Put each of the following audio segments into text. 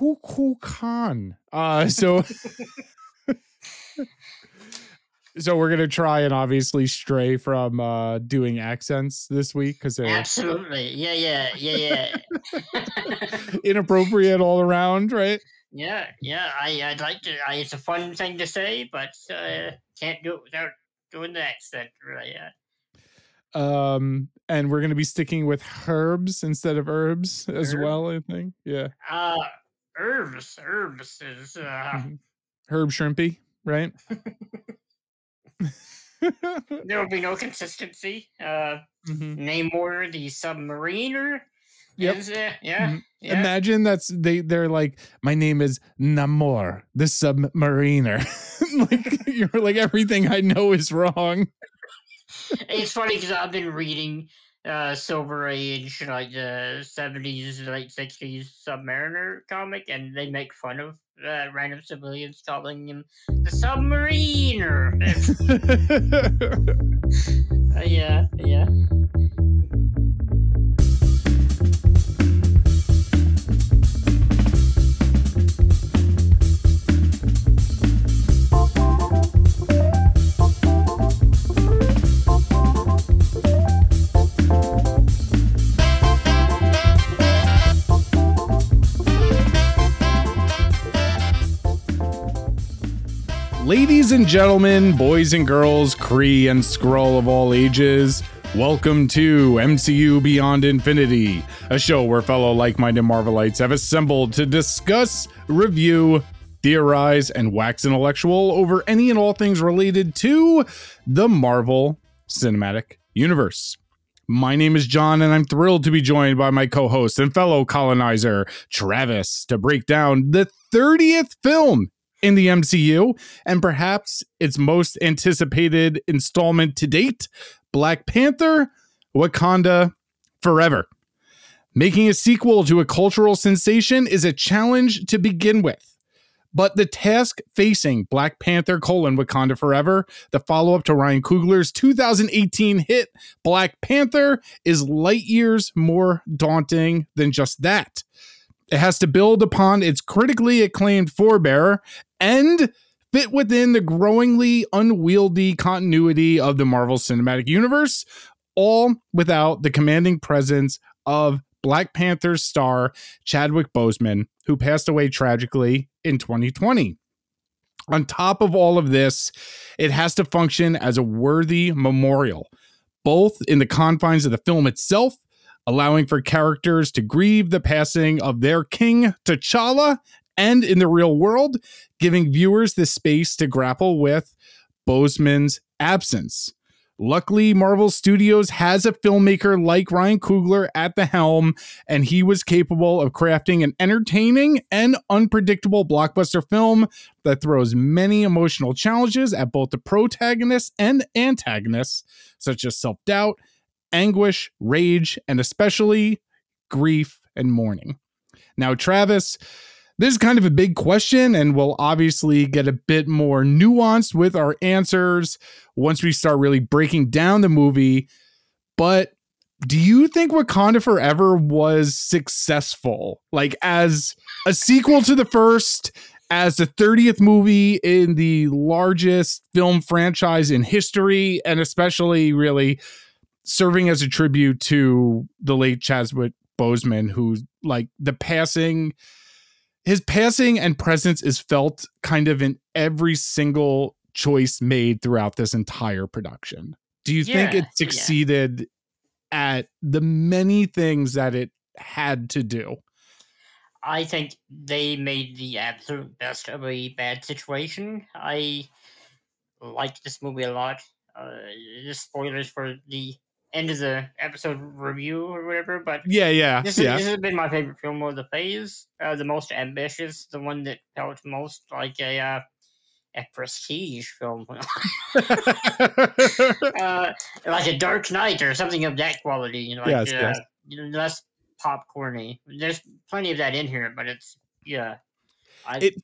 K'uk'ulkan. Uh, so. so we're gonna try and obviously stray from uh doing accents this week because they're Absolutely. Yeah, yeah, yeah, yeah. inappropriate all around, right? yeah, yeah. I, I'd like to. I, it's a fun thing to say, but uh, can't do it without doing the accent. Right? Yeah. Um, and we're gonna be sticking with herbs instead of herbs as Herb? well. I think, yeah, Uh, herbs. Herbs is. Uh, Mhm. herb shrimpy, right? there will be no consistency. Uh, Mhm. Namor the submariner. Yep. Is, uh, yeah. Mhm. Yeah. Imagine that's they they're like, my name is Namor, the submariner. like you're like everything I know is wrong. it's funny because I've been reading uh Silver Age, like the seventies, late sixties Submariner comic, and they make fun of uh, random civilians calling him the Submariner. Uh, yeah, yeah. Ladies and gentlemen, boys and girls, Kree and Skrull of all ages, welcome to MCU Beyond Infinity, a show where fellow like minded Marvelites have assembled to discuss, review, theorize, and wax intellectual over any and all things related to the Marvel Cinematic Universe. My name is John, and I'm thrilled to be joined by my co host and fellow colonizer, Travis, to break down the 30th film in the MCU and perhaps its most anticipated installment to date Black Panther Wakanda Forever. Making a sequel to a cultural sensation is a challenge to begin with. But the task facing Black Panther colon Wakanda Forever, the follow up to Ryan Coogler's 2018 hit Black Panther, is light years more daunting than just that. It has to build upon its critically acclaimed forebearer and fit within the growingly unwieldy continuity of the Marvel Cinematic Universe, all without the commanding presence of Black Panther's star Chadwick Boseman, who passed away tragically in 2020. On top of all of this, it has to function as a worthy memorial, both in the confines of the film itself, allowing for characters to grieve the passing of their king, T'Challa, and in the real world, giving viewers the space to grapple with Boseman's absence. Luckily, Marvel Studios has a filmmaker like Ryan Coogler at the helm, and he was capable of crafting an entertaining and unpredictable blockbuster film that throws many emotional challenges at both the protagonists and antagonists, such as self doubt, anguish, rage, and especially grief and mourning. Now, Travis, this is kind of a big question, and we'll obviously get a bit more nuanced with our answers once we start really breaking down the movie. But do you think Wakanda Forever was successful? Like, as a sequel to the first, as the 30th movie in the largest film franchise in history, and especially really serving as a tribute to the late Chadwick Boseman, who, like, the passing his passing and presence is felt kind of in every single choice made throughout this entire production. Do you think Yeah, it yeah. succeeded at the many things that it had to do? I think they made the absolute best of a bad situation. I like this movie a lot. Uh, just spoilers for the end of the episode review or whatever, but Yeah, yeah, this, is, this has been my favorite film of the phase. Uh, the most ambitious, the one that felt most like a uh, a prestige film, uh, like a Dark Knight or something of that quality. You know, like Yes, uh, yes. you know, less popcorny. There's plenty of that in here, but it's yeah. I, It-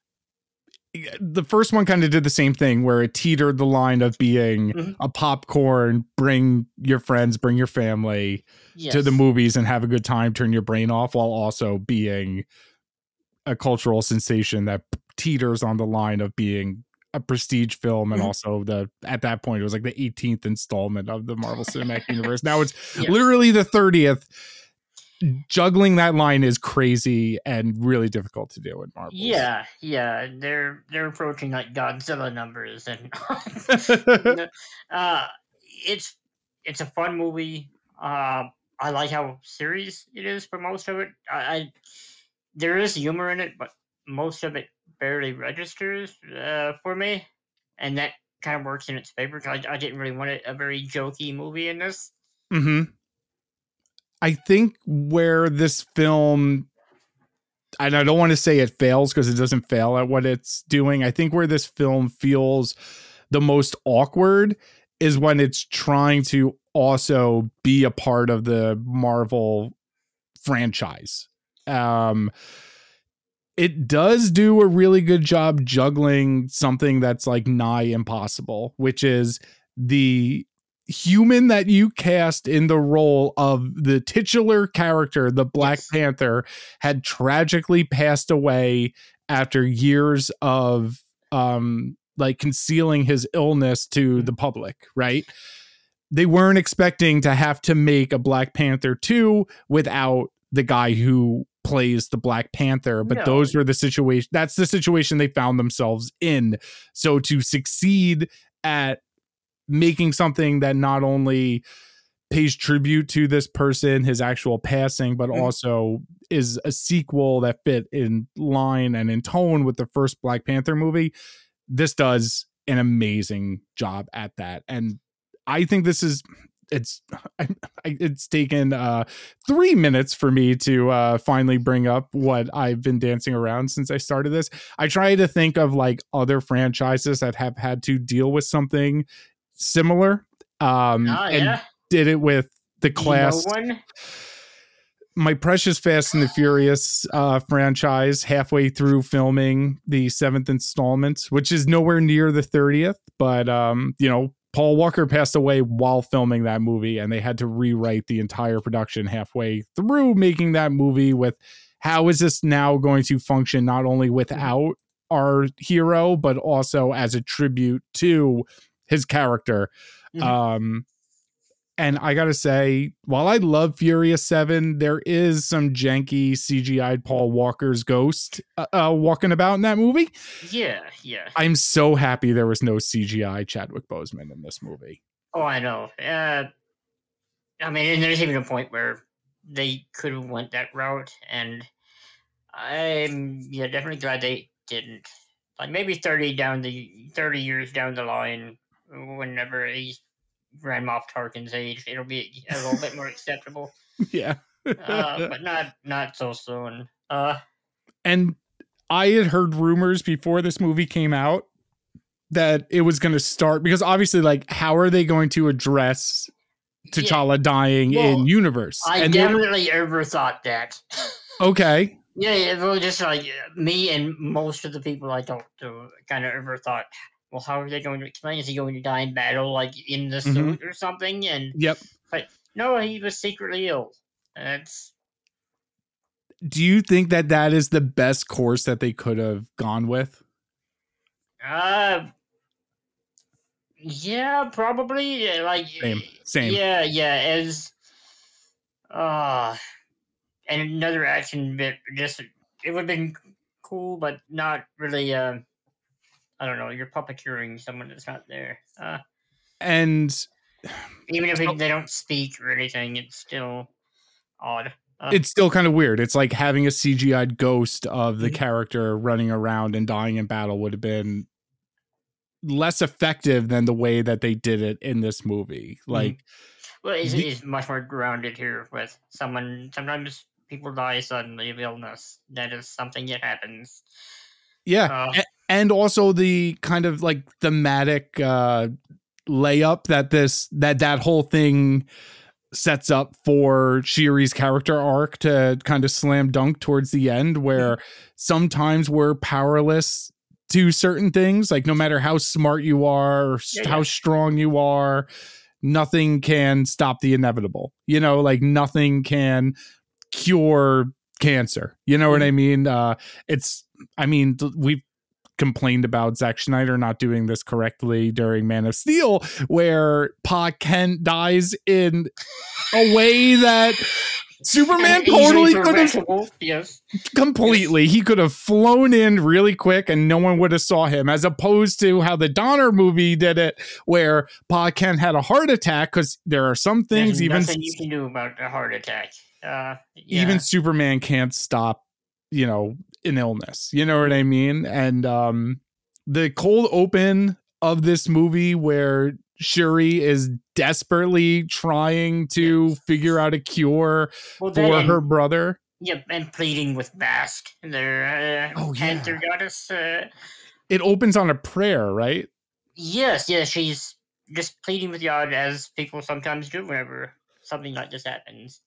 the first one kind of did the same thing where it teetered the line of being Mhm. a popcorn, bring your friends, bring your family to the movies and have a good time, turn your brain off while also being a cultural sensation that teeters on the line of being a prestige film and Mhm. also the at that point it was like the 18th installment of the Marvel Cinematic Universe. Now it's Yes. literally the 30th. Juggling that line is crazy and really difficult to do in Marvel. Yeah, yeah, they're they're approaching like Godzilla numbers, and uh, it's it's a fun movie. Uh, I like how serious it is for most of it. I, I there is humor in it, but most of it barely registers uh, for me, and that kind of works in its favor. 'cause I, I didn't really want it, a very jokey movie in this. hmm I think where this film, and I don't want to say it fails because it doesn't fail at what it's doing. I think where this film feels the most awkward is when it's trying to also be a part of the Marvel franchise. Um, it does do a really good job juggling something that's like nigh impossible, which is the human that you cast in the role of the titular character, the Black Yes. Panther, had tragically passed away after years of um like concealing his illness to the public, right? They weren't expecting to have to make a Black Panther 2 without the guy who plays the Black Panther, but No. those were the situation that's the situation they found themselves in. So to succeed at making something that not only pays tribute to this person, his actual passing, but Mhm. also is a sequel that fit in line and in tone with the first Black Panther movie. This does an amazing job at that. And I think this is it's I, it's taken uh 3 minutes for me to uh finally bring up what I've been dancing around since I started this. I try to think of like other franchises that have had to deal with something similar um Oh and did it with the Do you know class one. my precious fast and the furious uh franchise halfway through filming the seventh installment which is nowhere near the 30th but um you know paul walker passed away while filming that movie and they had to rewrite the entire production halfway through making that movie with how is this now going to function not only without our hero but also as a tribute to his character Mhm. um and I gotta say, while I love Furious Seven, there is some janky CGI Paul Walker's ghost uh, uh, walking about in that movie. Yeah, yeah. I'm so happy there was no CGI Chadwick Boseman in this movie. Oh, I know. Uh, I mean, and there's even a point where they could have went that route, and I'm yeah definitely glad they didn't. Like maybe thirty down the thirty years down the line, whenever he's Grand Moff Tarkin's age, it'll be a little bit more acceptable. yeah, Uh, but not not so soon. Uh, and I had heard rumors before this movie came out that it was going to start because obviously, like, how are they going to address yeah, T'Challa dying Well, in universe? I and definitely overthought that. okay, Yeah, yeah, well, just like uh, me and most of the people I talked to kind of ever thought, well, how are they going to explain? Is he going to die in battle, like in the Mhm. suit or something? And yep. but no, he was secretly ill. That's Do you think that that is the best course that they could have gone with? uh, yeah, probably like Same, same. Yeah, yeah, as uh, and another action bit. Just it would have been cool, but not really. Uh, I don't know. You're puppeteering someone that's not there. Uh, And even if it, they don't speak or anything, it's still odd. Uh, it's still kind of weird. It's like having a CGI'd ghost of the Mhm. character running around and dying in battle would have been less effective than the way that they did it in this movie. Like, well, it's, the- it's much more grounded here with someone. Sometimes people die suddenly of illness. That is something that happens. yeah. Uh, and also the kind of like thematic uh layup that this that that whole thing sets up for Shuri's character arc to kind of slam dunk towards the end where sometimes we're powerless to certain things like no matter how smart you are or Yeah, how yeah. strong you are nothing can stop the inevitable you know like nothing can cure cancer. You know what I mean? Uh, it's, I mean, we've complained about Zack Snyder not doing this correctly during Man of Steel, where Pa Kent dies in a way that Superman totally could have Yes. completely. He could have flown in really quick and no one would have saw him, as opposed to how the Donner movie did it, where Pa Kent had a heart attack because there are some things There's even nothing you can do about a heart attack. Uh, yeah. even Superman can't stop, you know, an illness. You know what I mean? And um the cold open of this movie where Shuri is desperately trying to figure out a cure well, for and, her brother. Yep, and pleading with Bast, their uh, Oh, yeah. goddess. Uh, It opens on a prayer, right? yes, yes, she's just pleading with God as people sometimes do whenever something like this happens.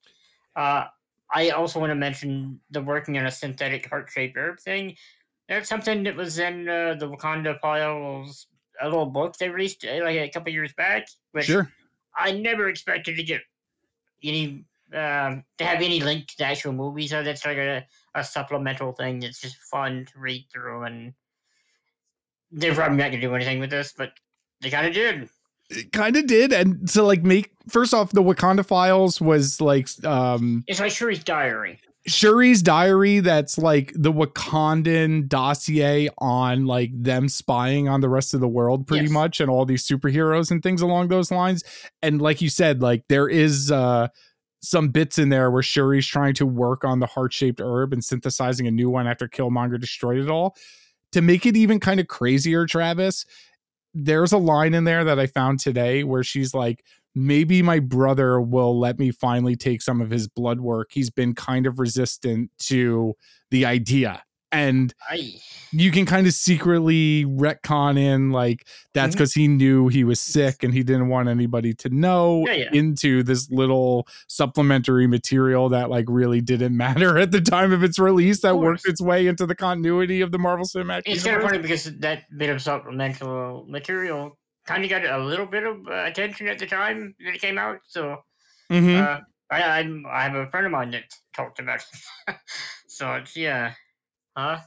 Uh, I also want to mention the working on a synthetic heart-shaped herb thing. That's something that was in uh, the Wakanda Files, a little book they released uh, like a couple years back. Which Sure. I never expected to get any um, to have any link to the actual movie. So that's like a, a supplemental thing that's just fun to read through. And they're probably not gonna do anything with this, but they kind of did. It kind of did. And to like make first off, the Wakanda Files was like um It's like Shuri's diary. Shuri's diary that's like the Wakandan dossier on like them spying on the rest of the world pretty Yes. much and all these superheroes and things along those lines. And like you said, like there is uh some bits in there where Shuri's trying to work on the heart-shaped herb and synthesizing a new one after Killmonger destroyed it all. To make it even kind of crazier, Travis, there's a line in there that I found today where she's like, maybe my brother will let me finally take some of his blood work. He's been kind of resistant to the idea. And I you can kind of secretly retcon in like that's because he knew he was sick and he didn't want anybody to know Yeah, yeah. into this little supplementary material that like really didn't matter at the time of its release that worked its way into the continuity of the Marvel Cinematic it's kind of funny because that bit of supplemental material kind of got a little bit of uh, attention at the time that it came out. So Mhm. uh, I, I'm, I have a friend of mine that talked about it. so it's yeah, huh?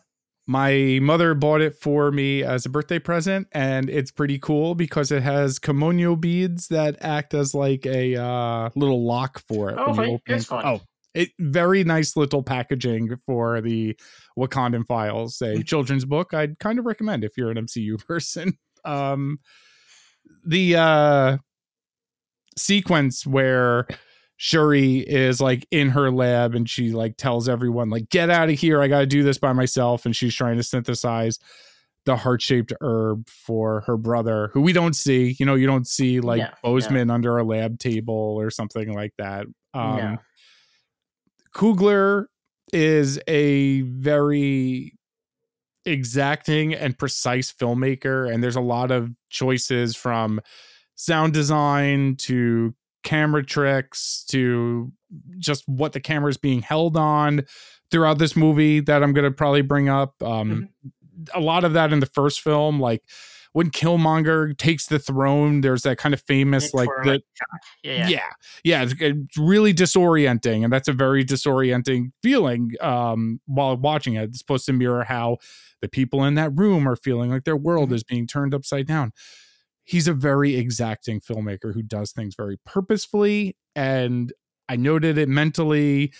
My mother bought it for me as a birthday present, and it's pretty cool because it has kimoyo beads that act as like a uh, little lock for it. Oh, when open that's fun. Oh, it very nice little packaging for the Wakandan Files, a Mm. children's book. I'd kind of recommend if you're an MCU person. Um, the uh, sequence where Shuri is like in her lab and she like tells everyone like get out of here I got to do this by myself and she's trying to synthesize the heart-shaped herb for her brother who we don't see you know you don't see like Yeah, yeah. Boseman under a lab table or something like that um No. Coogler is a very exacting and precise filmmaker and there's a lot of choices from sound design to camera tricks to just what the camera is being held on throughout this movie that I'm going to probably bring up. Um a lot of that in the first film like when Killmonger takes the throne there's that kind of famous It's like the yeah, yeah. yeah. Yeah it's, it's really disorienting and that's a very disorienting feeling um while watching it. It's supposed to mirror how the people in that room are feeling like their world Mhm. is being turned upside down he's a very exacting filmmaker who does things very purposefully and i noted it mentally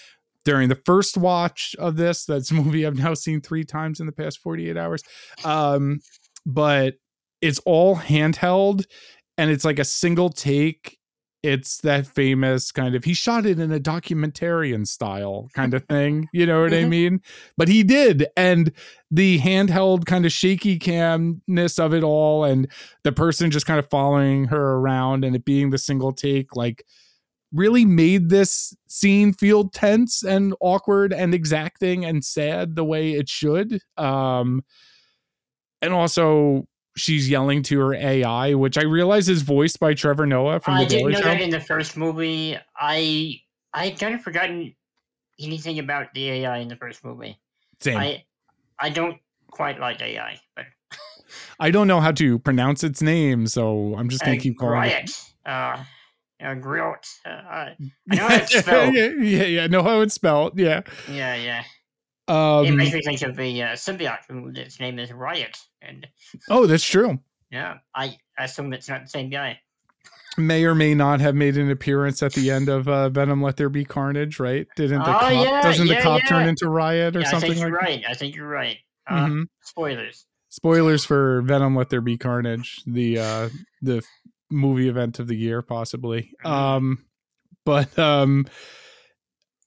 during the first watch of this that's a movie i've now seen three times in the past 48 hours. Um but it's all handheld and it's like a single take it's that famous kind of he shot it in a documentarian style kind of thing you know what i Mhm. mean but he did and the handheld kind of shaky camness of it all and the person just kind of following her around and it being the single take like really made this scene feel tense and awkward and exacting and sad the way it should um and also she's yelling to her AI, which I realize is voiced by Trevor Noah from the I the didn't Daily know that in the first movie. I I kind of forgotten anything about the AI in the first movie. Same. I, I I don't quite like AI, but I don't know how to pronounce its name, so I'm just gonna uh, keep calling it. Griot. Uh, uh, Groot. Uh, I I know how it's spelled. yeah, yeah, yeah. Know how it's spelled. Yeah. yeah, yeah. It Um, makes me think of the uh, symbiote who its name is Riot, and oh, that's true. yeah, I assume it's not the same guy. May or may not have made an appearance at the end of uh, Venom: Let There Be Carnage. Right? Didn't the Oh, cop? yeah, doesn't the yeah, cop turn into Riot or Yeah, I something think you're like? right. I think you're right. Uh, Mhm. Spoilers. Spoilers for Venom: Let There Be Carnage, the uh, the movie event of the year, possibly. Mhm. Um, but um,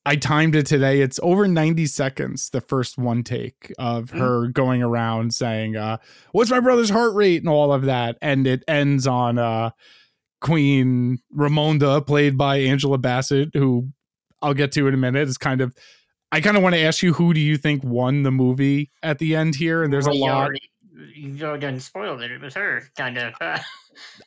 I timed it today. It's over ninety seconds. The first one take of Mhm. her going around saying, uh, "What's my brother's heart rate?" and all of that, and it ends on uh, Queen Ramonda, played by Angela Bassett, who I'll get to in a minute. Is kind of. I kind of want to ask you, who do you think won the movie at the end here? And there's a lot. already- You done spoiled it. It was her, kind of.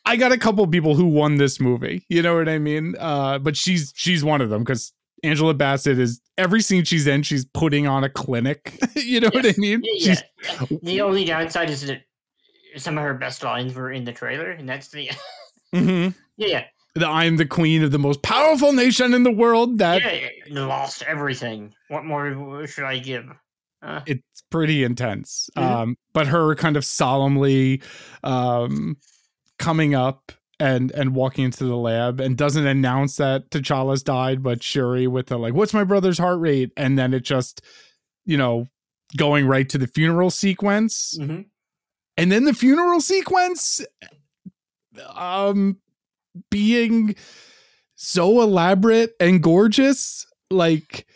I got a couple people who won this movie. You know what I mean? Uh, but she's she's one of them because Angela Bassett is every scene she's in, she's putting on a clinic. you know what I mean? yeah, She's. The only downside is that some of her best lines were in the trailer, and that's the. Mhm. yeah, yeah. the I'm the queen of the most powerful nation in the world. That yeah, lost everything. What more should I give? Uh, it's pretty intense. Mhm. Um, but her kind of solemnly um coming up and and walking into the lab and doesn't announce that T'Challa's died, but Shuri with the like, what's my brother's heart rate? And then it just, you know, going right to the funeral sequence. mhm. And then the funeral sequence um being so elaborate and gorgeous, like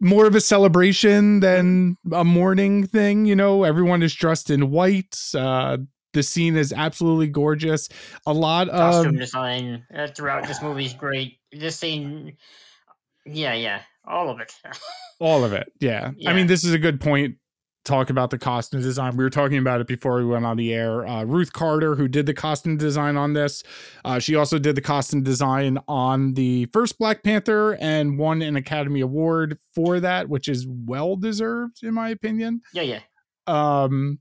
more of a celebration than a mourning thing, you know, everyone is dressed in white. Uh the scene is absolutely gorgeous. A lot of Costume design uh, throughout this movie is great. This scene, yeah, yeah, all of it. all of it. Yeah. I mean, this is a good point. Talk about the costume design. We were talking about it before we went on the air. Uh, Ruth Carter, who did the costume design on this, uh, she also did the costume design on the first Black Panther and won an Academy Award for that, which is well deserved, in my opinion. yeah, yeah. Um,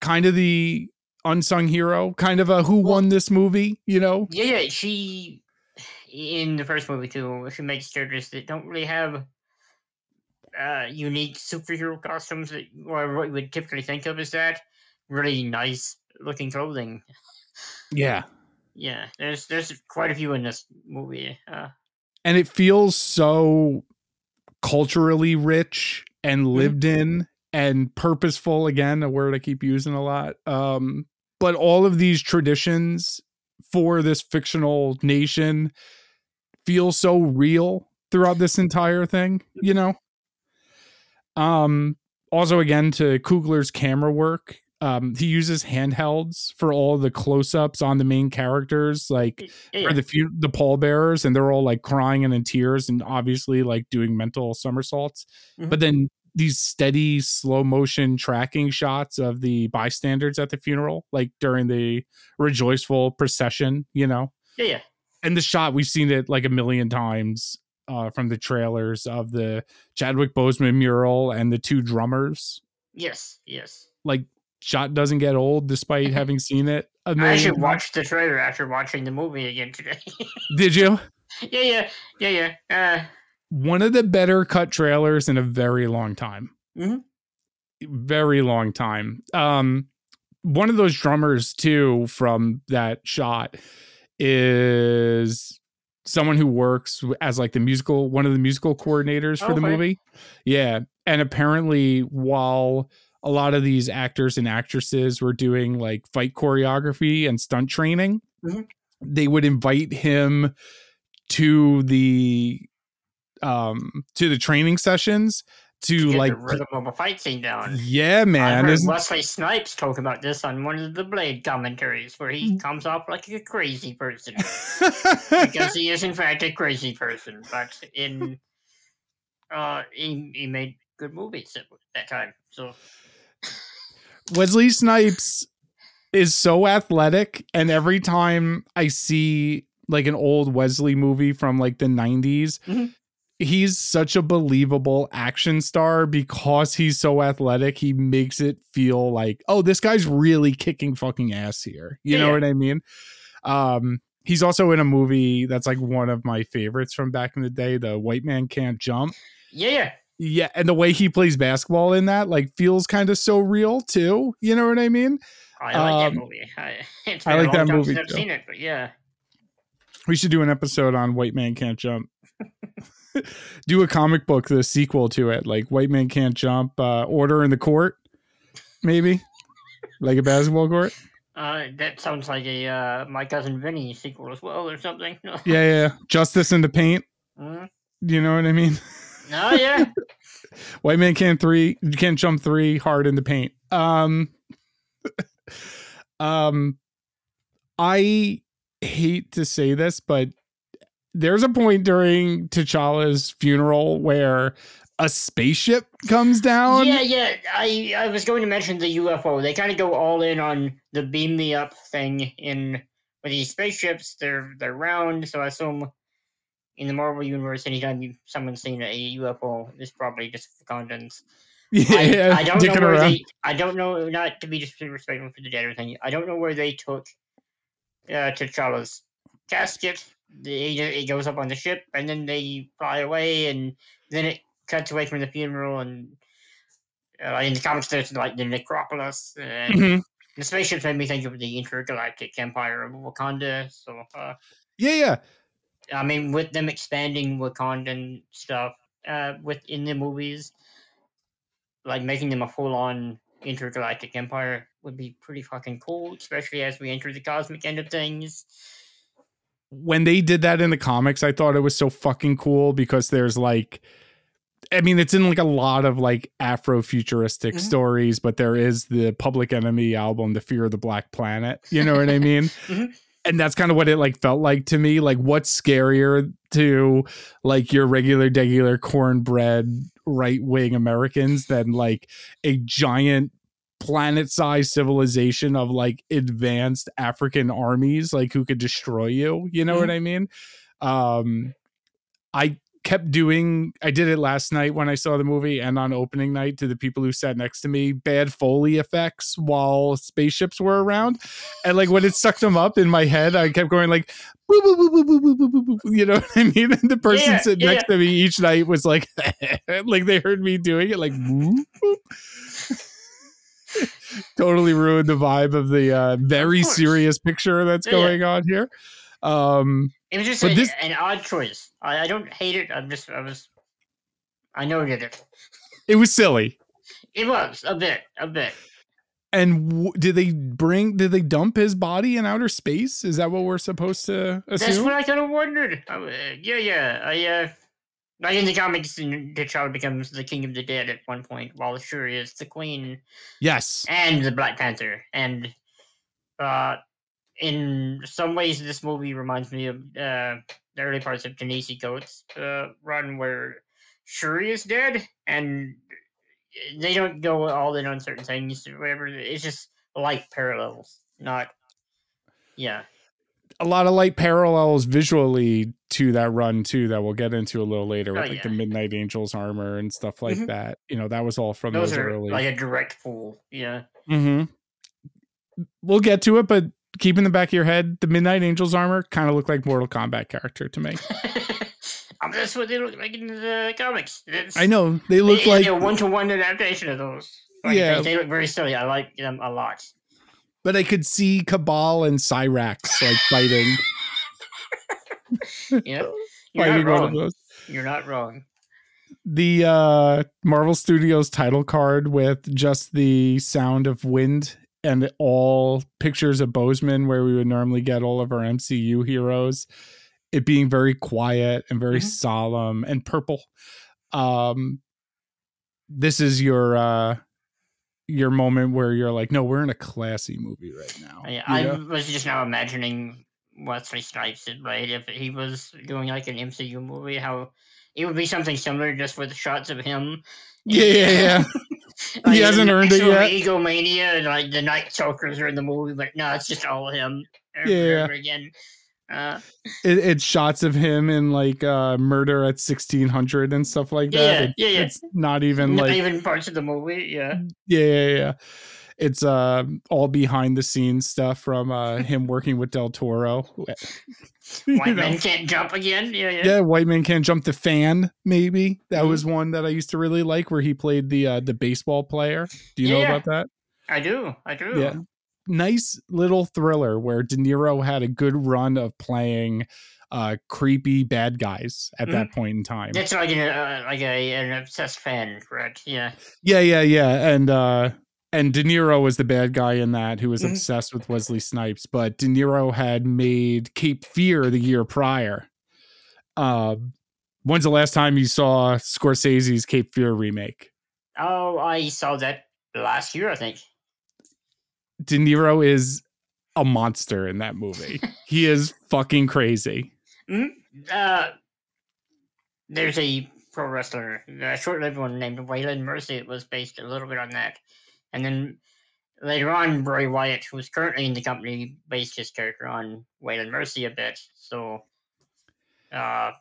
kind of the unsung hero, kind of a who won this movie, you know? Yeah, yeah. She in the first movie too. She makes characters that don't really have uh, unique superhero costumes that or what you would typically think of as that. Really nice looking clothing. Yeah. Yeah, there's there's quite a few in this movie. Uh, and it feels so culturally rich and lived in and purposeful again a word i keep using a lot um but all of these traditions for this fictional nation feel so real throughout this entire thing you know um also again to coogler's camera work um he uses handhelds for all the close-ups on the main characters like yeah, or yeah. the few the pallbearers and they're all like crying and in tears and obviously like doing mental somersaults Mhm. but then these steady slow motion tracking shots of the bystanders at the funeral like during the rejoiceful procession you know yeah, yeah. and the shot we've seen it like a million times uh, from the trailers of the Chadwick Boseman mural and the two drummers. Yes, yes. Like shot doesn't get old despite having seen it a I times. watched the trailer after watching the movie again today. Did you? yeah, yeah, yeah, yeah. Uh, One of the better cut trailers in a very long time. Mhm. Very long time. Um, one of those drummers too from that shot is someone who works as like the musical one of the musical coordinators for the movie. Yeah, and apparently while a lot of these actors and actresses were doing like fight choreography and stunt training, Mhm. they would invite him to the um to the training sessions to get like the rhythm of a fight scene down. yeah I man heard Wesley Snipes talk about this on one of the Blade commentaries, where he Mm. comes off like a crazy person because he is in fact a crazy person. But in uh, he, he made good movies at that time. So Wesley Snipes is so athletic, and every time I see like an old Wesley movie from like the 90s, Mhm. He's such a believable action star because he's so athletic. He makes it feel like, oh, this guy's really kicking fucking ass here. You Yeah, know what I mean? Um, he's also in a movie that's like one of my favorites from back in the day, the White Man Can't Jump. Yeah, yeah. Yeah, and the way he plays basketball in that like feels kind of so real too. You know what I mean? I like Um, that movie. I, I like that movie, I've seen it, but yeah. We should do an episode on White Man Can't Jump. do a comic book, the sequel to it, like White Man Can't Jump, uh, Order in the Court, maybe, like a basketball court. Uh, that sounds like a uh, my cousin Vinny sequel as well, or something. Yeah, yeah. Justice in the Paint. Mm. You know what I mean? no yeah. White Man Can't three can't jump three hard in the paint. Um, um, I hate to say this, but there's a point during T'Challa's funeral where a spaceship comes down. yeah, yeah. I I was going to mention the UFO. They kind of go all in on the beam me up thing in with these spaceships. They're they're round, so I assume in the Marvel universe, anytime you, someone's seen a UFO, it's probably just Wakandans. yeah, I, I don't know where around. they. I don't know. Not to be disrespectful for the dead or anything. I don't know where they took uh, T'Challa's casket. They, it goes up on the ship, and then they fly away, and then it cuts away from the funeral. And uh, in the comics, there's like the necropolis. And Mhm. the spaceships made me think of the intergalactic empire of Wakanda. So, uh, Yeah, yeah. I mean, with them expanding Wakandan stuff uh, within the movies, like making them a full-on intergalactic empire would be pretty fucking cool, especially as we enter the cosmic end of things. When they did that in the comics, I thought it was so fucking cool because there's like, I mean, it's in like a lot of like Afro-futuristic Mhm. stories, but there is the Public Enemy album, "The Fear of the Black Planet." You know what I mean? Mhm. And that's kind of what it like felt like to me. Like, what's scarier to like your regular, regular cornbread right wing Americans than like a giant planet-sized civilization of like advanced African armies like who could destroy you, you know mm-hmm. what I mean? Um I kept doing I did it last night when I saw the movie and on opening night to the people who sat next to me bad foley effects while spaceships were around and like when it sucked them up in my head I kept going like you know what I mean and the person yeah, sitting yeah. next to me each night was like like they heard me doing it like. totally ruined the vibe of the uh, very course. serious picture that's Yeah, yeah. going on here. Um, It was just a- this- an odd choice. I, I don't hate it. I'm just, I was, I noted it. it was silly. It was a bit, a bit. And w- did they bring? Did they dump his body in outer space? Is that what we're supposed to assume? That's what I kind of wondered. I, uh, yeah, yeah. I, uh, like in the comics, T'Challa becomes the king of the dead at one point, while Shuri is the queen yes. and the Black Panther. And uh, in some ways, this movie reminds me of uh, the early parts of Ta-Nehisi Coates' uh, run, where Shuri is dead, and they don't go all in on certain things whatever. It's just like parallels, not. Yeah. A lot of light parallels visually to that run too that we'll get into a little later with Oh, like the. Midnight Angels armor and stuff like Mhm. that. You know, that was all from Those those, early. like a direct pull. Yeah. mm-hmm. We'll get to it, but keep in the back of your head, the Midnight Angels armor kind of looked like Mortal Kombat character to me. That's what they look like in the comics. It's, I know they look they, like a one to one adaptation of those. Like, Yeah. they, they look very silly. I like them a lot. But I could see Cabal and Cyrax like fighting, Yeah, you're fighting not one of wrong. those. You're not wrong. The uh, Marvel Studios title card with just the sound of wind and all pictures of Boseman, where we would normally get all of our MCU heroes, it being very quiet and very Mhm. solemn and purple. Um, this is your uh, your moment where you're like, no, we're in a classy movie right now. I, you I know? was just now imagining Wesley Snipes did right if he was doing like an MCU movie, how it would be something similar, just with shots of him. yeah, yeah, yeah. Like, he hasn't earned it actual yet. Egomania, and, like the Night Chokers are in the movie, but no, it's just all him. Over Yeah. over again. Uh, it, it's shots of him in like uh murder at 1600 and stuff like that Yeah, It- yeah, yeah. it's not even not like even parts of the movie. Yeah. yeah yeah yeah it's uh all behind the scenes stuff from uh him working with Del Toro. White know? men can't jump again. Yeah, yeah. Yeah, White Man Can't Jump the Fan, maybe. That Mhm. was one that I used to really like where he played the uh the baseball player. Do you know Yeah. about that? I do. I do. Yeah. Nice little thriller where De Niro had a good run of playing uh creepy bad guys at that point in time. That's like an uh, like a an obsessed fan, correct? Yeah. Yeah, yeah, yeah. And uh and De Niro was the bad guy in that who was Mhm. obsessed with Wesley Snipes, but De Niro had made Cape Fear the year prior. Uh, when's the last time you saw Scorsese's Cape Fear remake? Oh, I saw that last year. I think. De Niro is a monster in that movie. he is fucking crazy. Uh, there's a pro wrestler, a short-lived one named Waylon Mercy. It was based a little bit on that, and then later on, Bray Wyatt, who's currently in the company, based his character on Waylon Mercy a bit. So, uh,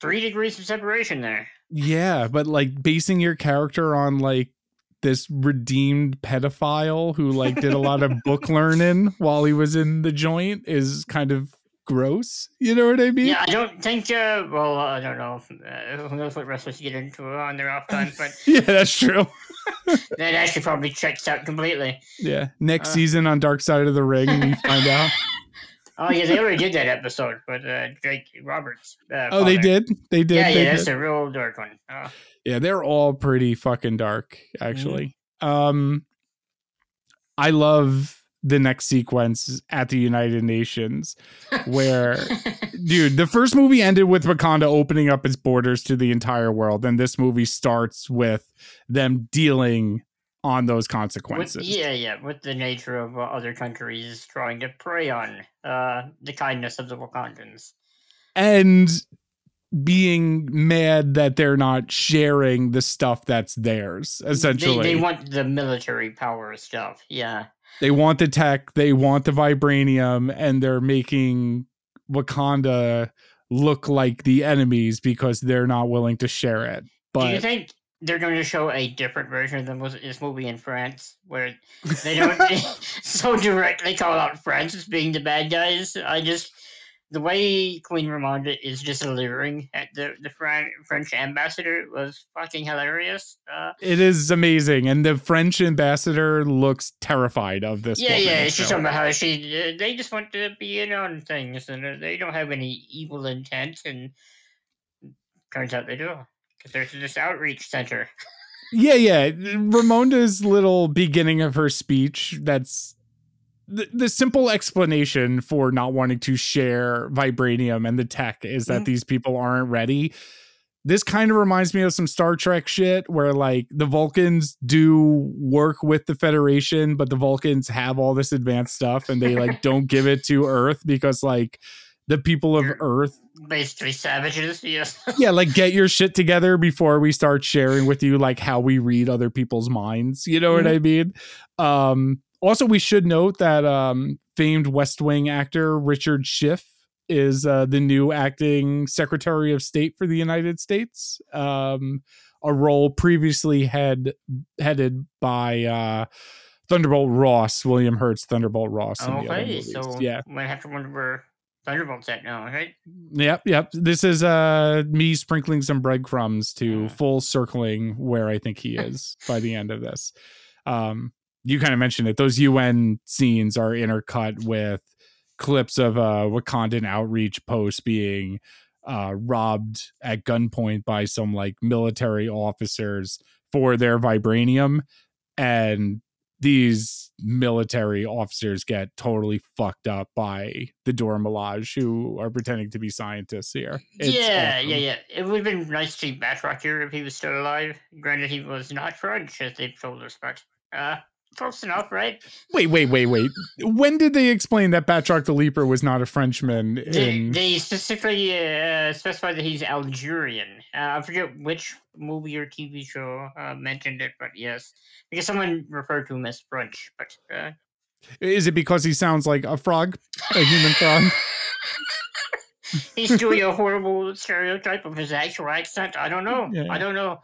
three degrees of separation there. Yeah, but like basing your character on like this redeemed pedophile who like did a lot of book learning while he was in the joint is kind of gross. You know what I mean? Yeah, I don't think. Uh, well, I don't know. Uh, who knows what wrestlers get into on their off time, but Yeah, that's true. that actually probably checks out completely. Yeah. Next Uh. season on Dark Side of the Ring, we find out. Oh yeah, they already did that episode but uh, Jake Roberts. Uh, Oh, they did. They did. Yeah, they yeah, that's did. a real dark one. Uh, Yeah, they're all pretty fucking dark, actually. Um I love the next sequence at the United Nations where dude, the first movie ended with Wakanda opening up its borders to the entire world, and this movie starts with them dealing on those with, consequences. yeah, yeah, with the nature of uh, other countries trying to prey on uh, the kindness of the Wakandans. And being mad that they're not sharing the stuff that's theirs, essentially. They, they want the military power stuff. Yeah. They want the tech, they want the vibranium, and they're making Wakanda look like the enemies because they're not willing to share it. but Do you think they're going to show a different version of this movie in France, where they don't so directly call out France as being the bad guys? I just the way Queen Ramonda is just alluring at the the French ambassador was fucking hilarious. Uh, it is amazing, and the French ambassador looks terrified of this. yeah, yeah, she's talking about how she uh, they just want to be in on things and uh, they don't have any evil intent, and turns out they do because there's this outreach center. Yeah, yeah. Ramonda's little beginning of her speech that's the, the simple explanation for not wanting to share vibranium and the tech is that Mhm. these people aren't ready. This kind of reminds me of some Star Trek shit where like the Vulcans do work with the Federation, but the Vulcans have all this advanced stuff and they like don't give it to Earth because like the people of You're- Earth Basically, savages. Yes. yeah, like get your shit together before we start sharing with you like how we read other people's minds. You know what I mean? Um also we should note that um famed West Wing actor Richard Schiff is uh, the new acting Secretary of State for the United States. Um a role previously had headed by uh Thunderbolt Ross, William Hurt's Thunderbolt Ross. in the other Okay, so yeah, might have to wonder where Thunderbolt's at now, right? Yep, yep. This is uh me sprinkling some breadcrumbs to Mm. full circling where I think he is by the end of this. Um you kind of mentioned it. Those UN scenes are intercut with clips of uh Wakandan outreach posts being uh robbed at gunpoint by some like military officers for their vibranium and these military officers get totally fucked up by the Dora Milaje who are pretending to be scientists here. It's yeah, awesome. yeah, yeah. It would have been nice to see Batroc here if he was still alive. Granted, he was not French, as they've told us, but uh, close enough, right? Wait, wait, wait, wait. When did they explain that Batroc the Leaper was not a Frenchman They, in they specifically uh, specify that he's Algerian. Uh, I forget which movie or TV show uh, mentioned it, but yes, because someone referred to him as French. But uh, Is it because he sounds like a frog? A human frog? he's doing a horrible stereotype of his actual accent. I don't know. Yeah. I don't know.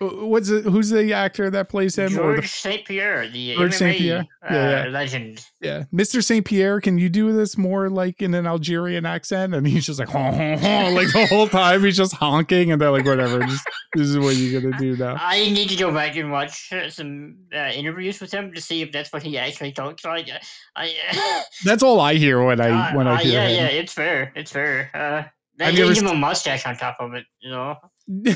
Uh, What's it, who's the actor that plays him? or George the, St. Pierre, the George MMA St. Pierre? Uh, Yeah, yeah. legend. yeah, Mr. Saint Pierre. Can you do this more like in an Algerian accent? And he's just like, "Hon, hon, hon," like the whole time he's just honking, and they're like, whatever, just, this is what you're gonna do now. I need to go back and watch uh, some uh, interviews with him to see if that's what he actually talks like. Uh, I, That's all I hear when I uh, when I uh, hear yeah, him. yeah, it's fair, it's fair. Uh, they gave him a mustache on top of it, you know.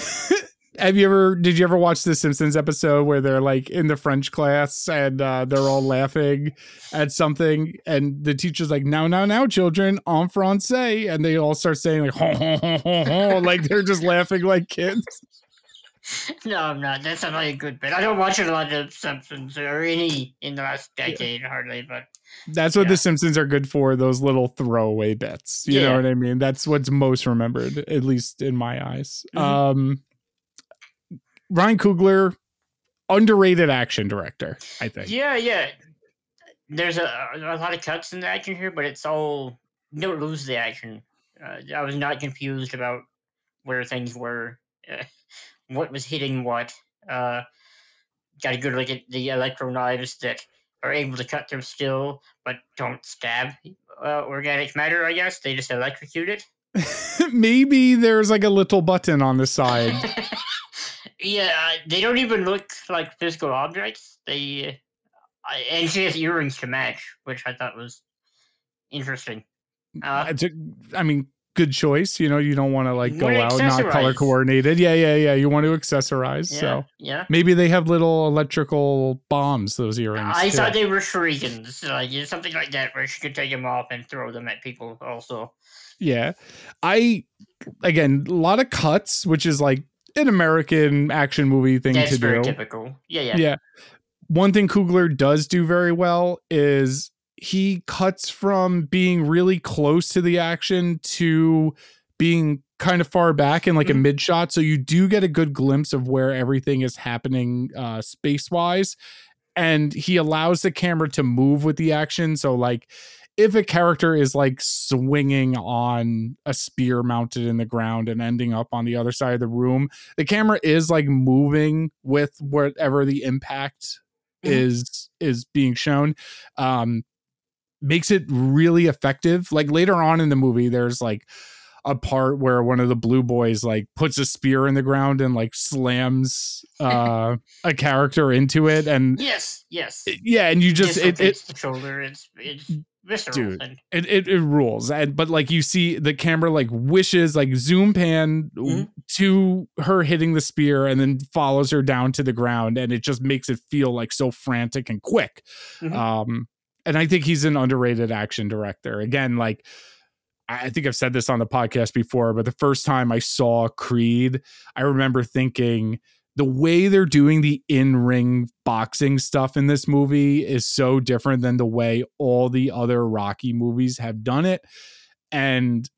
Have you ever did you ever watch the Simpsons episode where they're like in the French class and uh, they're all laughing at something and the teacher's like now now now children en français and they all start saying like ho, ho, ho, ho, ho, like they're just laughing like kids. No, I'm not. That's not like a good bit. I don't watch a lot of Simpsons or any in the last decade, hardly. But That's what Yeah. the Simpsons are good for, those little throwaway bits. You know what I mean? That's what's most remembered, at least in my eyes. Mhm. Um Ryan Coogler, underrated action director, I think. yeah, yeah. There's a, a lot of cuts in the action here, but it's all you don't lose the action. Uh, I was not confused about where things were, uh, what was hitting what. Uh, got a good look at the electro knives that are able to cut through steel, but don't stab uh, organic matter. I guess they just electrocute it. Maybe there's like a little button on the side. yeah, uh, they don't even look like physical objects. They uh, and she has earrings to match, which I thought was interesting. Uh, It's a- I mean, good choice. You know, you don't want to like go out not color coordinated. Yeah, yeah, yeah. You want to accessorize. yeah, So yeah. maybe they have little electrical bombs. Those earrings. I too. thought they were shurikens, like something like that, where she could take them off and throw them at people. Also, Yeah. I again, a lot of cuts, which is like an American action movie thing that's to very do. typical. Yeah, yeah, Yeah. One thing Coogler does do very well is he cuts from being really close to the action to being kind of far back in like a Mhm. mid shot. So you do get a good glimpse of where everything is happening uh space wise. And he allows the camera to move with the action. So like if a character is like swinging on a spear mounted in the ground and ending up on the other side of the room, the camera is like moving with whatever the impact Mhm. is is being shown. Um makes it really effective. Like later on in the movie, there's like a part where one of the blue boys like puts a spear in the ground and like slams uh a character into it and yes, yes. yeah and you just it, it Dislocates the shoulder. It's it's visceral. Dude. and- it, it, it rules and but like you see the camera like wishes like zoom pan Mhm. to her hitting the spear and then follows her down to the ground and it just makes it feel like so frantic and quick Mhm. um and i think he's an underrated action director again like I think I've said this on the podcast before, but the first time I saw Creed, I remember thinking the way they're doing the in-ring boxing stuff in this movie is so different than the way all the other Rocky movies have done it. And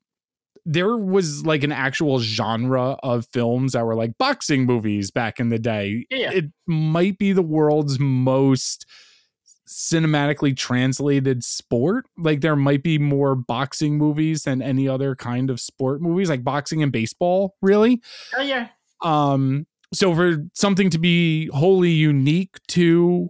there was like an actual genre of films that were like boxing movies back in the day. Yeah. It might be the world's most cinematically translated sport. Like there might be more boxing movies than any other kind of sport movies, like boxing and baseball, really. Oh yeah. Um, so for something to be wholly unique to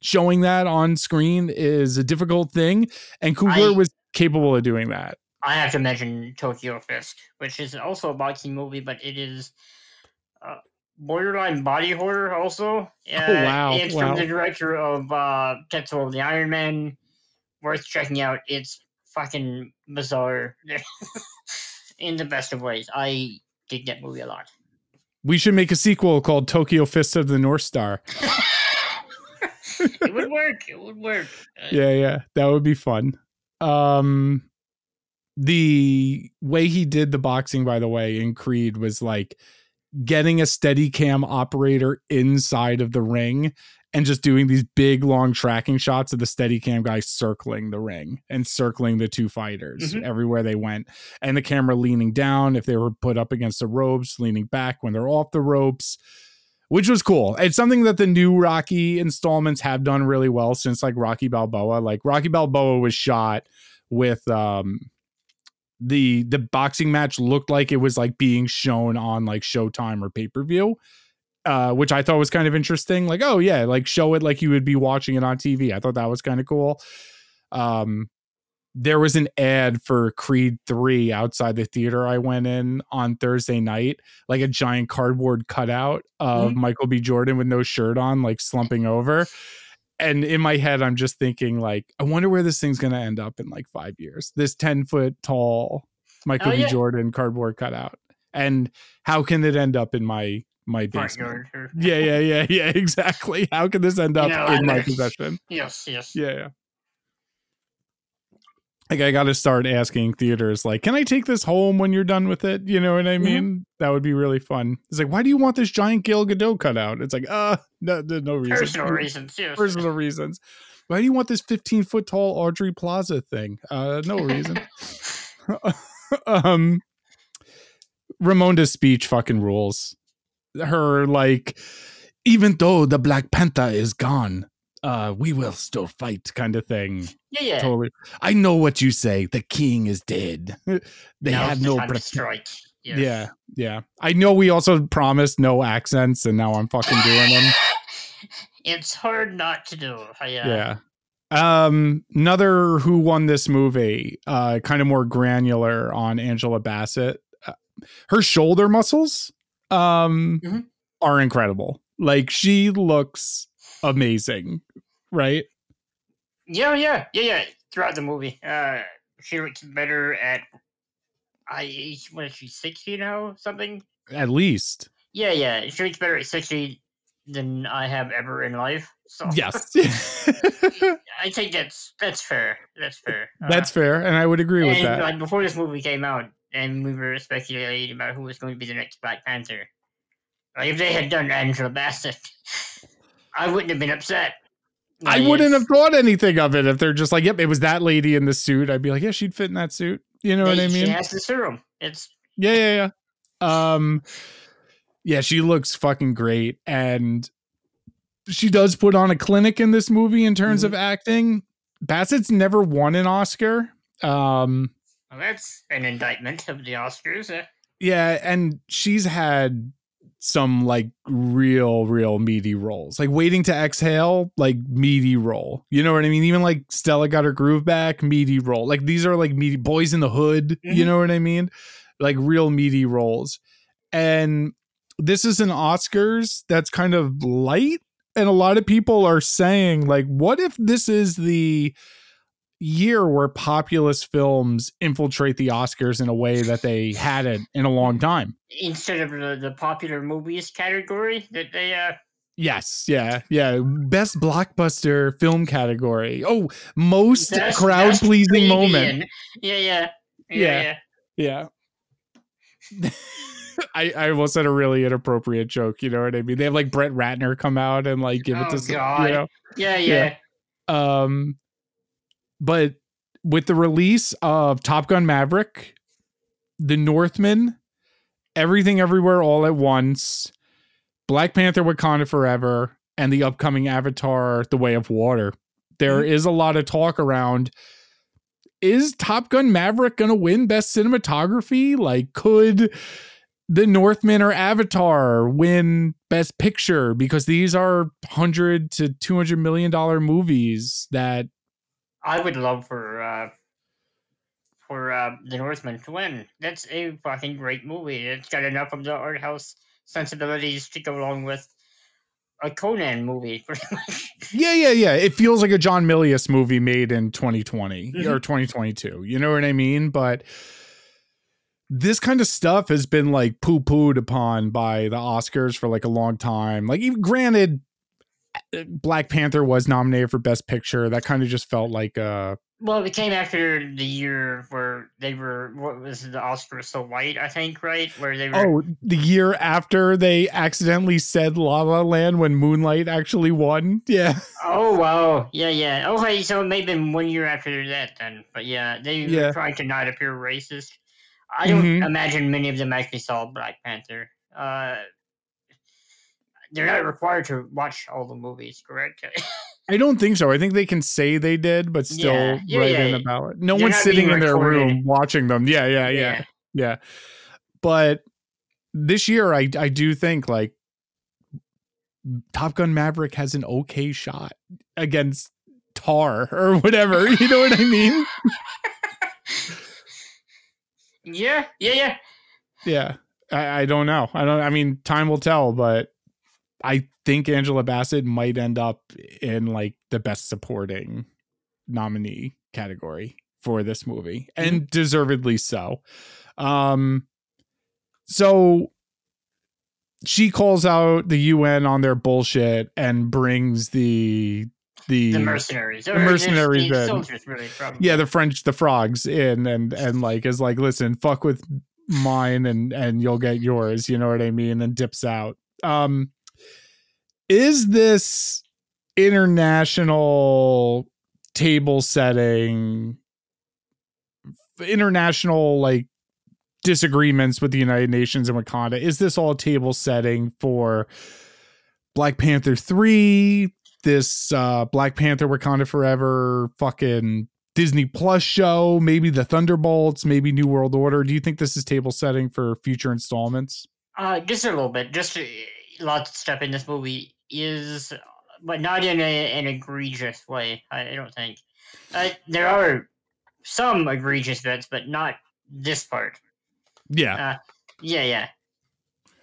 showing that on screen is a difficult thing, and Coogler I- was capable of doing that. I have to mention Tokyo Fist, which is also a boxing movie, but it is uh, borderline body horror. Also, uh, Oh, wow, It's wow. from the director of uh, Tetsuo the Iron Man. Worth checking out. It's fucking bizarre in the best of ways. I dig that movie a lot. We should make a sequel called Tokyo Fist of the North Star. it would work. It would work. Yeah yeah that would be fun um the way he did the boxing by the way in creed was like getting a steady cam operator inside of the ring and just doing these big long tracking shots of the steady cam guy circling the ring and circling the two fighters Mhm. everywhere they went and the camera leaning down if they were put up against the ropes leaning back when they're off the ropes which was cool. It's something that the new Rocky installments have done really well since like Rocky Balboa. Like Rocky Balboa was shot with um the the boxing match looked like it was like being shown on like Showtime or pay-per-view. Uh, which I thought was kind of interesting. Like, oh yeah, like show it like you would be watching it on TV. I thought that was kind of cool. Um, there was an ad for Creed 3 outside the theater I went in on Thursday night, like a giant cardboard cutout of Mhm. Michael B. Jordan with no shirt on, like slumping over. And in my head, I'm just thinking, like, I wonder where this thing's gonna end up in like five years. This 10 foot tall Michael Oh, B. Jordan cardboard cutout. And how can it end up in my my basement? Yeah, yeah, yeah, yeah, exactly. How can this end You up know, in my possession? Yes, yes. Yeah, yeah. Like I got to start asking theaters, like, can I take this home when you're done with it? You know what I Mhm. mean? That would be really fun. It's like, why do you want this giant Gal Gadot cutout? It's like, uh, no, no, no reason. Personal reasons, yes. Personal reasons. Why do you want this 15 foot tall Aubrey Plaza thing? Uh, no reason. um, Ramonda's speech fucking rules. Her like, even though the Black Panther is gone, uh, we will still fight, kind of thing. yeah, yeah. Totally. I know what you say. The king is dead. they Now's have no. Pre- strike. Yes. Yeah, yeah. I know we also promised no accents, and now I'm fucking doing them. It's hard not to do. I, uh, yeah. Um, another who won this movie, uh, kind of more granular on Angela Bassett. Uh, her shoulder muscles, um, Mhm. are incredible. Like she looks amazing, right? Yeah, yeah, yeah, yeah. Throughout the movie, uh, she looks better at. I what is she sixty now? Something. At least, Yeah, yeah. She looks better at sixty than I have ever in life. So yes. I think that's that's fair. That's fair. Uh, That's fair, and I would agree with and that. like before this movie came out, and we were speculating about who was going to be the next Black Panther. Like if they had done Angela Bassett, I wouldn't have been upset. I wouldn't have thought anything of it if they're just like, "Yep, it was that lady in the suit." I'd be like, "Yeah, she'd fit in that suit." You know what I mean? She has the serum. It's Yeah, yeah, yeah. Um, yeah, she looks fucking great, and she does put on a clinic in this movie in terms of acting. Bassett's never won an Oscar. Um, well, that's an indictment of the Oscars. Uh, yeah, and she's had some like real, real meaty roles, like Waiting to Exhale, like meaty role. You know what I mean? Even like Stella got her groove back, meaty role. Like these are like meaty Boys in the Hood. You Mhm. know what I mean? Like real meaty roles. And this is an Oscars that's kind of light. And a lot of people are saying, like, what if this is the year where populist films infiltrate the Oscars in a way that they hadn't in a long time? instead of the, the popular movies category that they uh Yes, yeah, yeah. Best blockbuster film category. Oh, most crowd pleasing moment. Yeah, yeah, Yeah. yeah, yeah. I, I almost said a really inappropriate joke. You know what I mean? They have like Brett Ratner come out and like give it Oh, to some, God. you know. Yeah, Yeah. yeah. Um, but with the release of Top Gun Maverick, The Northman, Everything Everywhere All at Once, Black Panther Wakanda Forever, and the upcoming Avatar The Way of Water, there mm-hmm. is a lot of talk around is Top Gun Maverick going to win best cinematography? Like, could the Northman or Avatar win best picture? Because these are 100 to 200 million dollar movies that I would love for uh for uh the Northman to win. That's a fucking great movie. It's got enough of the art house sensibilities to go along with a Conan movie, pretty much. Yeah, yeah, yeah. It feels like a John Milius movie made in 2020 Mhm. or 2022. You know what I mean? But this kind of stuff has been like poo pooed upon by the Oscars for like a long time. Like, even granted, Black Panther was nominated for Best Picture. That kind of just felt like uh Well, it came after the year where they were what was it, the Oscar so white, I think, right? Where they were oh, the year after they accidentally said La La Land when Moonlight actually won. Yeah, Oh wow, yeah, yeah. Okay, so it may have been one year after that then, but yeah, they Yeah. were trying to not appear racist. I don't Mhm. imagine many of them actually saw Black Panther. Uh, they're not required to watch all the movies, correct? I don't think so. I think they can say they did, but still Yeah, yeah, write yeah. in about it. No They're one's sitting in their recorded. room watching them. Yeah, yeah, yeah, yeah. But this year, I I do think like Top Gun Maverick has an okay shot against Tar or whatever. You know what I mean? Yeah, yeah, yeah. Yeah. I, I don't know. I don't I mean time will tell, but I think Angela Bassett might end up in like the best supporting nominee category for this movie and deservedly so. Um so she calls out the UN on their bullshit and brings the the, The mercenaries. the mercenaries The soldiers, really, probably. yeah the French the frogs in and and like is like listen fuck with mine and and you'll get yours you know what I mean and dips out. Um is this international table setting international like disagreements with the United Nations and Wakanda. Is this all table setting for Black Panther 3, this uh Black Panther Wakanda Forever fucking Disney Plus show, maybe the Thunderbolts, maybe New World Order? Do you think this is table setting for future installments? Uh, just a little bit. Just uh, lots of stuff in this movie is, but not in a, an egregious way. I, I don't think. Uh, there are some egregious bits, but not this part. Yeah. Yeah, yeah.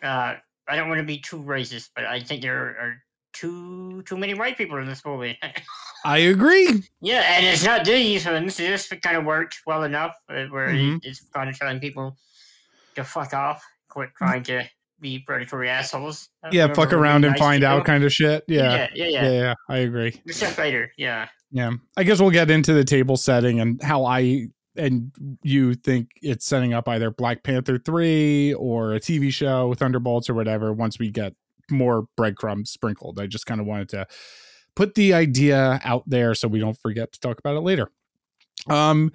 Uh, I don't want to be too racist, but I think there are too too many white people in this movie. I agree. yeah, and it's not these ones. This kind of worked well enough, uh, where Mhm. it's kind of telling people to fuck off, quit trying to be predatory assholes. Yeah, fuck around and nice find out kind of shit. Yeah. yeah, yeah, Yeah, yeah. yeah, I agree. Except later, yeah. Yeah. I guess we'll get into the table setting and how I and you think it's setting up either Black Panther 3 or a TV show, Thunderbolts or whatever once we get more breadcrumbs sprinkled. I just kind of wanted to put the idea out there so we don't forget to talk about it later. Um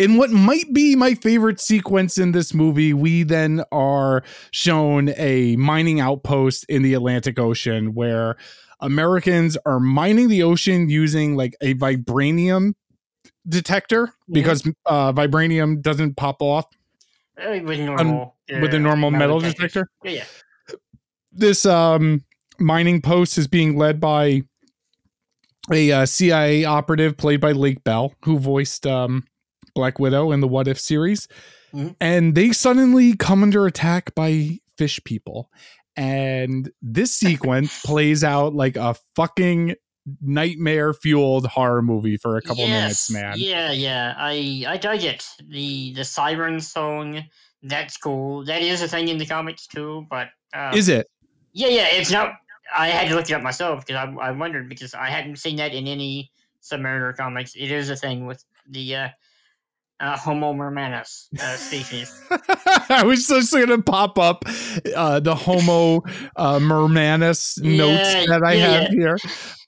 in what might be my favorite sequence in this movie, we then are shown a mining outpost in the Atlantic Ocean where Americans are mining the ocean using like a vibranium detector because uh, vibranium doesn't pop off Uh, with normal, with a uh, normal metal detectors. detector. Yeah, yeah. This um, mining post is being led by a uh, CIA operative played by Lake Bell, who voiced um, Black Widow in the What If series. Mhm. And they suddenly come under attack by fish people. And this sequence plays out like a fucking nightmare fueled horror movie for a couple minutes, man. Yeah, yeah. I I dug it. The the siren song. That's cool. That is a thing in the comics too. But uh, Is it? yeah, yeah. It's not. I had to look it up myself because I I wondered because I hadn't seen that in any Submariner comics. It is a thing with the uh, uh, Homo mermanus uh, species. I was just gonna pop up uh, the Homo uh, Mermanus notes Yeah, that I yeah, have here.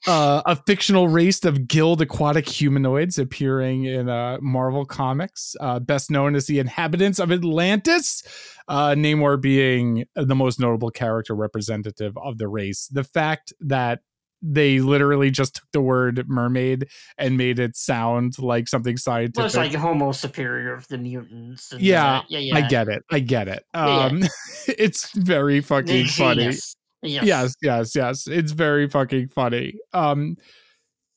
Uh, a fictional race of gilled aquatic humanoids appearing in uh, Marvel Comics, uh, best known as the inhabitants of Atlantis. Uh, Namor being the most notable character representative of the race. The fact that they literally just took the word mermaid and made it sound like something scientific. well, it's like Homo superior of the mutants. Yeah, yeah, yeah. I get it. I get it. Yeah, yeah. Um, it's very fucking funny. Yes. Yes, yes, yes. It's very fucking funny. Um,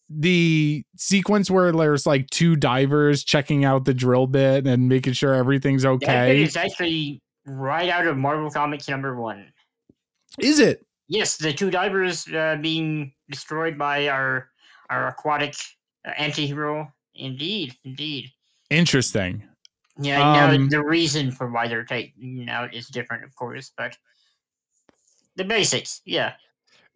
the sequence where there's like two divers checking out the drill bit and making sure everything's That bit okay. is actually right out of Marvel Comics number one. Is it? Yes, the two divers uh, being destroyed by our our aquatic uh, anti-hero. Indeed, indeed. Interesting. Yeah, now Um, the reason for why they're taken out is different, of course, but the basics, yeah.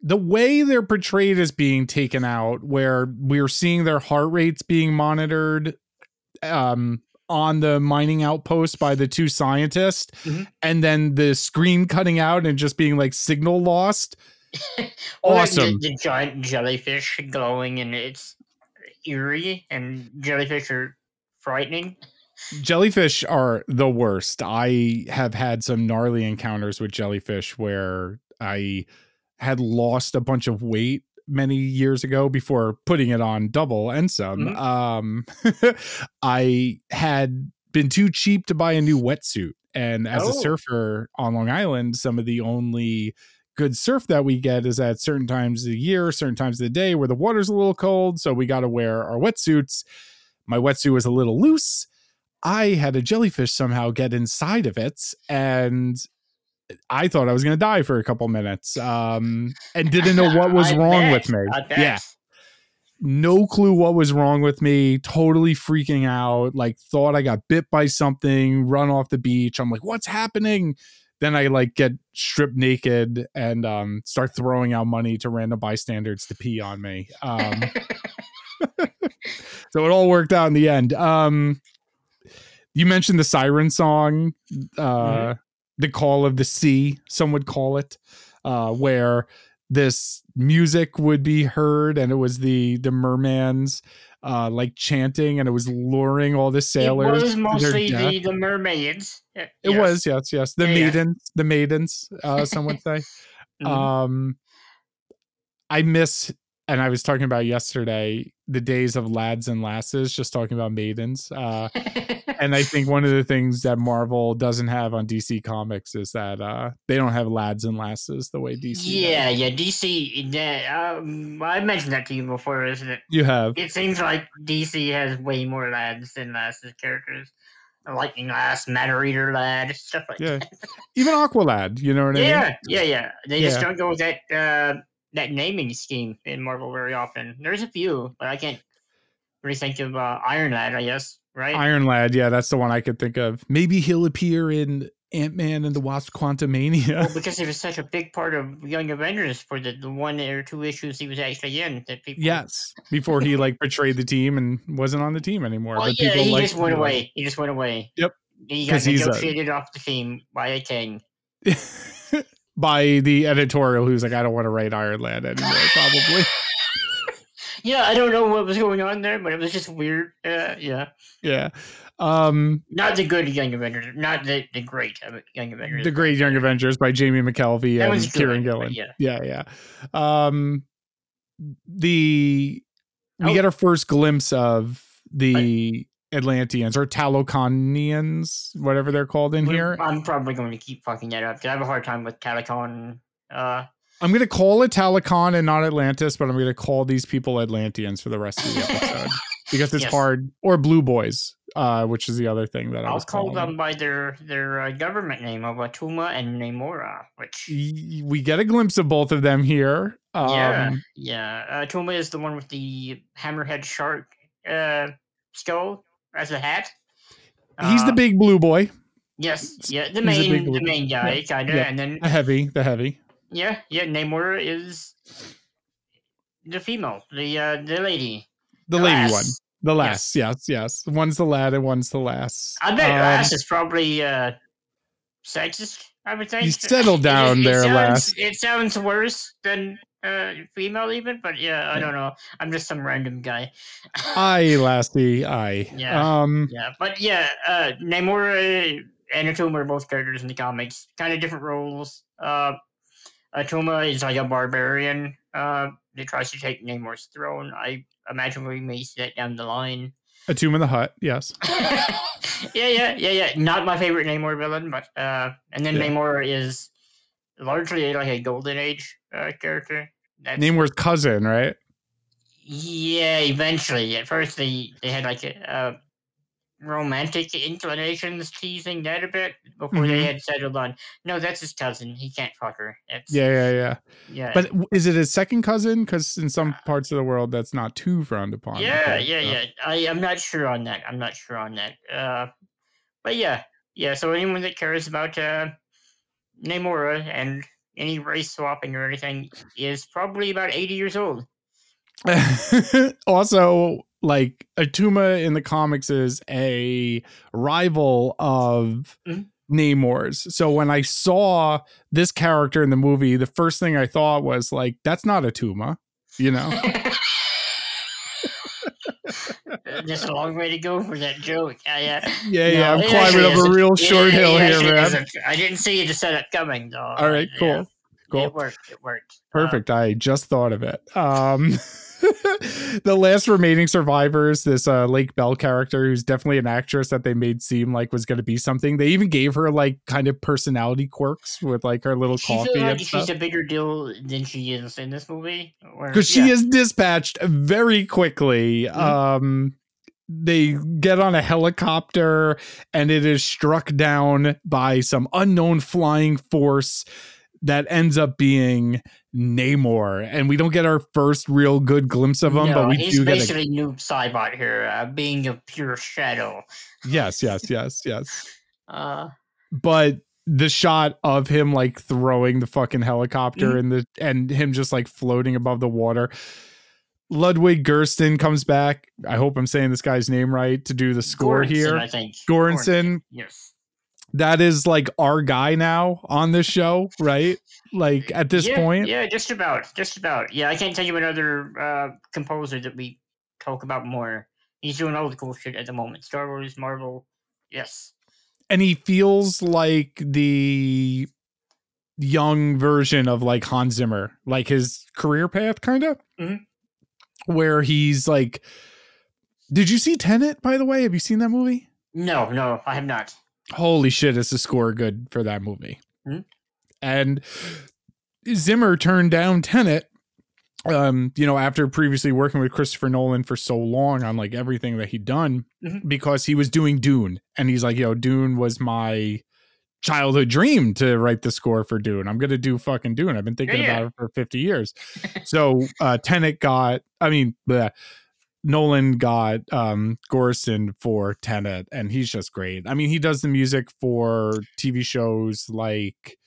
The way they're portrayed as being taken out, where we're seeing their heart rates being monitored um, on the mining outpost by the two scientists, Mhm. and then the screen cutting out and just being like signal lost. Or the- Awesome. The, giant jellyfish glowing, and it's eerie, and jellyfish are frightening. jellyfish are the worst. I have had some gnarly encounters with jellyfish where I had lost a bunch of weight many years ago before putting it on double and some. Mhm. Um, I had been too cheap to buy a new wetsuit. And as a Oh. surfer on Long Island, some of the only good surf that we get is at certain times of the year, certain times of the day where the water's a little cold. So we got to wear our wetsuits. My wetsuit was a little loose. I had a jellyfish somehow get inside of it and I thought I was going to die for a couple minutes um, and didn't know what was wrong bet, with me. Yeah no clue what was wrong with me, totally freaking out, like thought I got bit by something, run off the beach. I'm like, what's happening? Then I like get stripped naked and um, start throwing out money to random bystanders to pee on me. Um, so it all worked out in the end. Um, you mentioned the siren song, uh, the call of the sea, some would call it, uh, where this music would be heard and it was the the mermans uh like chanting and it was luring all the sailors It was mostly the, the mermaids. It yes. was yes yes the Yeah, yeah. maidens the maidens uh some would say Mhm. um i miss and i was talking about yesterday the days of lads and lasses just talking about maidens uh and i think one of the things that marvel doesn't have on dc comics is that uh they don't have lads and lasses the way dc does. yeah, yeah. DC. yeah, Um, I mentioned that to you before, isn't it? you have It seems like DC has way more lads than lasses characters. Lightning Lass, Matter Eater Lad, stuff like Yeah. that. even aqualad you know what i mean Yeah, yeah, yeah. They just Yeah. don't go with that uh, that naming scheme in Marvel very often. There's a few, but I can't really think of uh, Iron Lad. I guess right. Iron Lad, yeah, that's the one I could think of. Maybe he'll appear in Ant Man and the Wasp Quantumania. well, because he was such a big part of Young Avengers for the, the one or two issues he was actually in that people. yes, before he like betrayed the team and wasn't on the team anymore. Well, but yeah, people he just went him. away. He just went away. Yep. He got he's a- negotiated off the team by a king. by the editorial, who's like, I don't want to write Iron Lad anymore. Probably, Yeah, I don't know what was going on there, but it was just weird. Uh, yeah, yeah. Um, not the good Young Avengers, not the, the great Young Avengers. the Great Young Avengers by Jamie McKelvie That and Kieron Gillen. yeah. yeah, yeah. Um, the we Oh. get our first glimpse of the Atlanteans or Taloconians, whatever they're called in We're- here. I'm probably going to keep fucking that up because I have a hard time with Talicon. Uh, I'm gonna call it Talokan and not Atlantis, but I'm gonna call these people Atlanteans for the rest of the episode because it's Yes. hard. Or Blue Boys, uh, which is the other thing that I I'll was call calling them by their their uh, government name of Atuma and Namora, which We get a glimpse of both of them here. Um, yeah, yeah. Uh, Atuma is the one with the hammerhead shark uh, skull as a hat. He's the Uh, big blue boy, Yes, yeah, the main blue- the main guy, kind of, yeah. and then the heavy, the heavy, yeah, yeah, Namora is the female, the uh, the lady, the lady lass. one, the lass. Yes, yes. One's the lad and one's the lass. I bet Um, lass is probably uh, sexist. I would think. You settle It down it there, sounds, lass. It sounds worse than uh, female, even, but yeah, I don't know. I'm just some random guy. Aye, lassie, aye. Yeah. Um, Yeah, but yeah, uh, Namora and Atuma are both characters in the comics, kind of different roles. Uh, Atuma is like a barbarian uh, that tries to take Namor's throne. I imagine we may see that down the line. a tomb in the hut. Yes. yeah, yeah, yeah, yeah. Not my favorite Namor villain, but uh, and then Yeah. Namor is largely like a Golden Age uh, character. That's, Namor's cousin, right? yeah, eventually. At first, they they had like a, uh, romantic inclinations, teasing that a bit before they Mhm. had settled on. No, that's his cousin. He can't fuck her. It's, Yeah, yeah, yeah. yeah. But is it his second cousin? Because in some parts of the world, that's not too frowned upon. Yeah, think, yeah, so. yeah. I I'm not sure on that. I'm not sure on that. Uh, but yeah, yeah. So anyone that cares about uh, Namora and any race swapping or anything is probably about 80 years old. also, like Atuma in the comics is a rival of Mhm. Namor's. So when I saw this character in the movie, the first thing I thought was like, "That's not Atuma," you know. Just a long way to go for that joke. I, uh, Yeah, yeah. no, I'm climbing up a real It- short it hill here, man. isn't. I didn't see the setup coming, though. All right, Yeah. cool. cool. It worked. It worked. Uh, Perfect. I just thought of it. Um, the last remaining survivors, this uh, Lake Bell character, who's definitely an actress that they made seem like was going to be something. They even gave her like kind of personality quirks with like her little coffee like she's a bigger deal than she is in this movie. Because she is dispatched very quickly. Mhm. Um, they get on a helicopter and it is struck down by some unknown flying force that ends up being Namor. And we don't get our first real good glimpse of him, no, but we he's do get a basically Noob Saibot here, uh, being a pure shadow. yes, yes, yes, yes. Uh, But the shot of him like throwing the fucking helicopter Mhm. and the and him just like floating above the water. Ludwig Gersten comes back. I hope I'm saying this guy's name right to do the score Göransson, here. I think. Göransson. Yes. That is like our guy now on this show, right? Like at this yeah, point. Yeah, just about. Just about. Yeah, I can't tell you another uh, composer that we talk about more. He's doing all the cool shit at the moment. Star Wars, Marvel. Yes. And he feels like the young version of like Hans Zimmer, like his career path, kind of, Mhm. Where he's like. Did you see Tenet? By the way, have you seen that movie? No, no, I have not. Holy shit, is the score good for that movie? Mhm. And Zimmer turned down Tenet. Um, you know, after previously working with Christopher Nolan for so long on like everything that he'd done, Mhm. because he was doing Dune, and he's like, "Yo, Dune was my childhood dream to write the score for Dune. I'm gonna do fucking Dune. I've been thinking yeah. about it for 50 years." so uh Tenet got, I mean, bleh, Nolan got um Gorson for Tenet, and he's just great. I mean, he does the music for TV shows like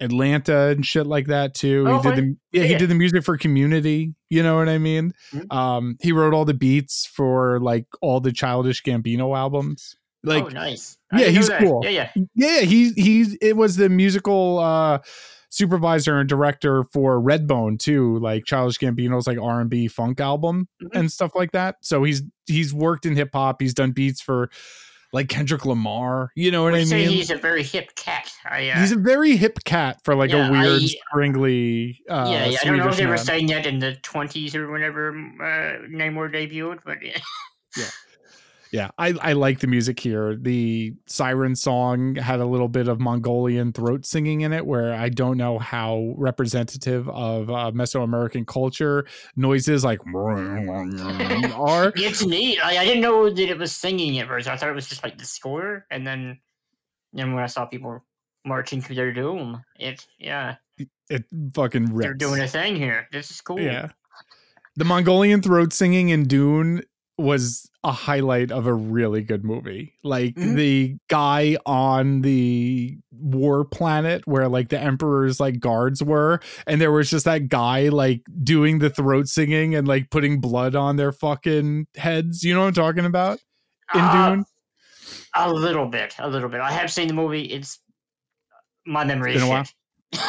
Atlanta and shit like that too. Oh, he did the yeah, he did the music for Community. You know what I mean? Mhm. Um, he wrote all the beats for like all the Childish Gambino albums. Like oh, nice. yeah, he's cool. Yeah, yeah. yeah, he he it was the musical uh supervisor and director for Redbone too, like Childish Gambino's like R and B funk album Mhm. and stuff like that. So he's he's worked in hip hop. He's done beats for like Kendrick Lamar. You know what Would I mean? he's a very hip cat. I, uh, He's a very hip cat for like Yeah, a weird, I- springly. Uh, yeah, yeah. I don't know if they were saying that in the 20s or whenever uh, Namor debuted, but yeah. Yeah, Yeah i, I like the music here. The siren song had a little bit of Mongolian throat singing in it, where I don't know how representative of uh, Mesoamerican culture noises like are. It's neat. I, I didn't know that it was singing at first. I thought it was just like the score, and then then when I saw people marching to their doom, it yeah, It fucking rips. they're doing a thing here. This is cool. Yeah. The Mongolian throat singing in Dune was a highlight of a really good movie. Like Mhm. the guy on the war planet where like the emperor's like guards were and there was just that guy like doing the throat singing and like putting blood on their fucking heads. You know what I'm talking about? In Uh, Dune? A little bit, a little bit. I have seen the movie. It's my memory It's is been a while.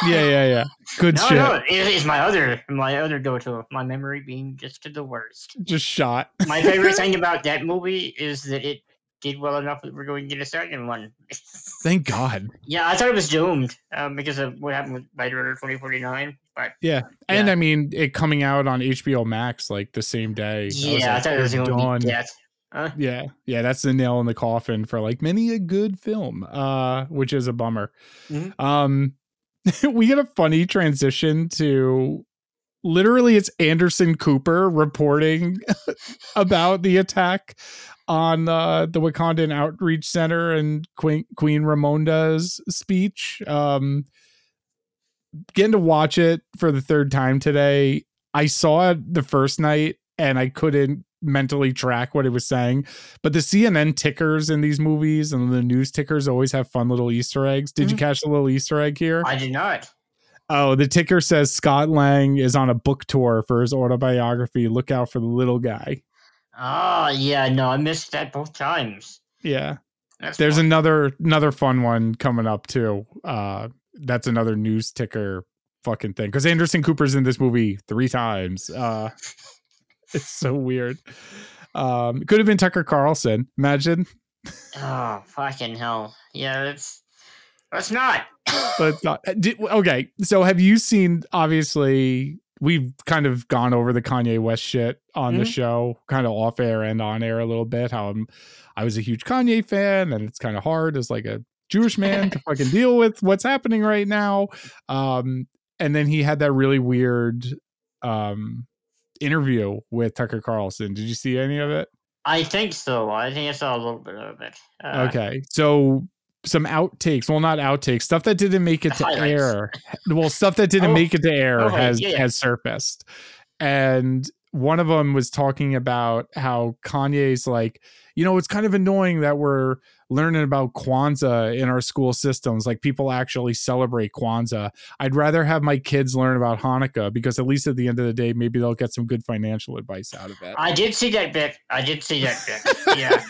Yeah, yeah, yeah. Good No, shit. no, it is my other my other go to. My memory being just to the worst. Just shot. My favorite thing about that movie is that it did well enough that we're going to get a second one. Thank God. yeah, I thought it was doomed um, because of what happened with Blade Runner 2049. But Yeah. And Yeah. I mean it coming out on HBO Max like the same day. I yeah, I like, thought it was "They're going to be death. Huh? Yeah, yeah, that's the nail in the coffin for like many a good film, uh, which is a bummer. Mhm. Um, we get a funny transition to literally it's Anderson Cooper reporting about the attack on uh, the Wakandan Outreach Center and Queen Queen Ramonda's speech. Um, getting to watch it for the third time today. I saw it the first night and I couldn't mentally track what it was saying. But the CNN tickers in these movies and the news tickers always have fun little Easter eggs. Did you Mhm. catch the little Easter egg here? I did not. oh, the ticker says Scott Lang is on a book tour for his autobiography. Look out for the little guy. Oh, yeah, no, I missed that both times. Yeah. That's There's fun. another another fun one coming up too. Uh that's another news ticker fucking thing. Because Anderson Cooper's in this movie three times. Uh it's so weird. Um it could have been Tucker Carlson. Imagine. Oh, fucking hell. Yeah, that's Let's not. but not. Did, okay, so have you seen? Obviously, we've kind of gone over the Kanye West shit on mm-hmm. the show, kind of off air and on air a little bit. How I'm, I was a huge Kanye fan, and it's kind of hard as like a Jewish man to fucking deal with what's happening right now. Um, and then he had that really weird um interview with Tucker Carlson. Did you see any of it? I think so. I think I saw a little bit of it. Uh, okay, so some outtakes. Well, not outtakes. Stuff that didn't make it to highlights. air. Well, stuff that didn't oh, make it to air oh, has yeah. has surfaced, and one of them was talking about how Kanye's like, you know, it's kind of annoying that we're learning about Kwanzaa in our school systems. Like people actually celebrate Kwanzaa. I'd rather have my kids learn about Hanukkah because at least at the end of the day, maybe they'll get some good financial advice out of it. I did see that bit. I did see that bit. Yeah.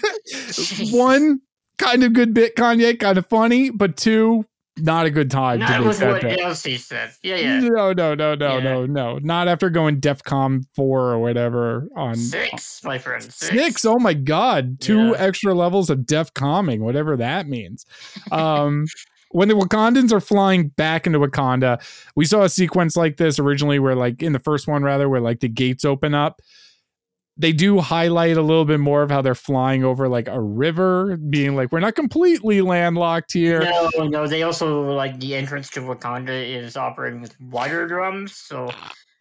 One kind of good bit, Kanye, kind of funny, but two, not a good time. That was what Elsie said. Yeah, yeah. No, no, no, no, yeah. no, no. Not after going DEFCON four or whatever on six, my friend. Six. six. Oh my god, two yeah. extra levels of DEF calming, whatever that means. Um. when the Wakandans are flying back into Wakanda, we saw a sequence like this originally where like in the first one rather where like the gates open up they do highlight a little bit more of how they're flying over like a river, being like, we're not completely landlocked here. No, no, they also like the entrance to Wakanda is operating with water drums. So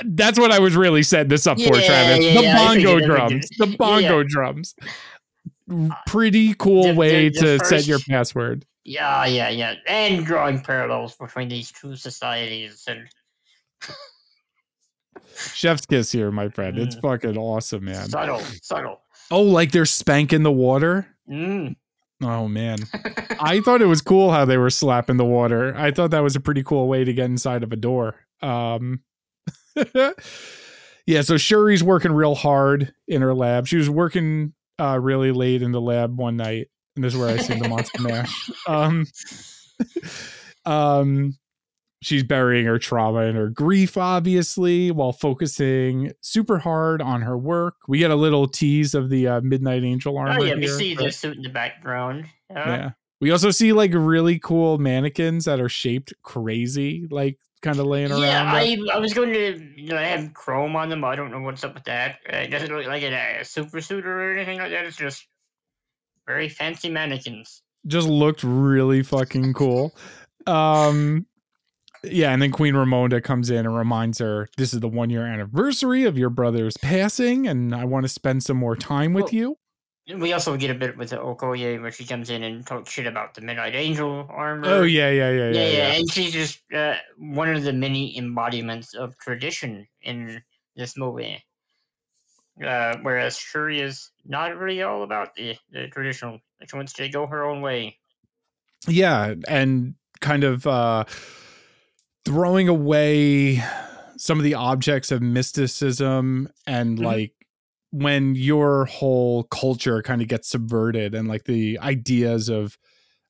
that's what I was really setting this up yeah, for, Travis. Yeah, the yeah, bongo drums. The bongo drums. Pretty cool the, way the to first, set your password. Yeah, yeah, yeah. And drawing parallels between these two societies and Chef's kiss here, my friend. It's fucking awesome, man. Subtle, subtle. Oh, like they're spanking the water? Mm. Oh man. I thought it was cool how they were slapping the water. I thought that was a pretty cool way to get inside of a door. Um Yeah, so Shuri's working real hard in her lab. She was working uh really late in the lab one night, and this is where I seen the monster mash. Um um she's burying her trauma and her grief, obviously, while focusing super hard on her work. We get a little tease of the uh, Midnight Angel armor. Oh yeah, we see the suit in the background. yeah. We also see like really cool mannequins that are shaped crazy, like kind of laying around. Yeah, I, I was going to you know, have chrome on them. I don't know what's up with that. It doesn't look like a, a super suit or anything like that. It's just very fancy mannequins. Just looked really fucking cool. Um, yeah, and then Queen Ramonda comes in and reminds her, "This is the one year anniversary of your brother's passing, and I want to spend some more time with well, you." We also get a bit with the Okoye where she comes in and talks shit about the Midnight Angel armor. Oh yeah, yeah, yeah, yeah, yeah. yeah. And she's just uh, one of the many embodiments of tradition in this movie. Uh, whereas Shuri is not really all about the, the traditional. She wants to go her own way. Yeah, and kind of. uh throwing away some of the objects of mysticism and mm-hmm. like when your whole culture kind of gets subverted and like the ideas of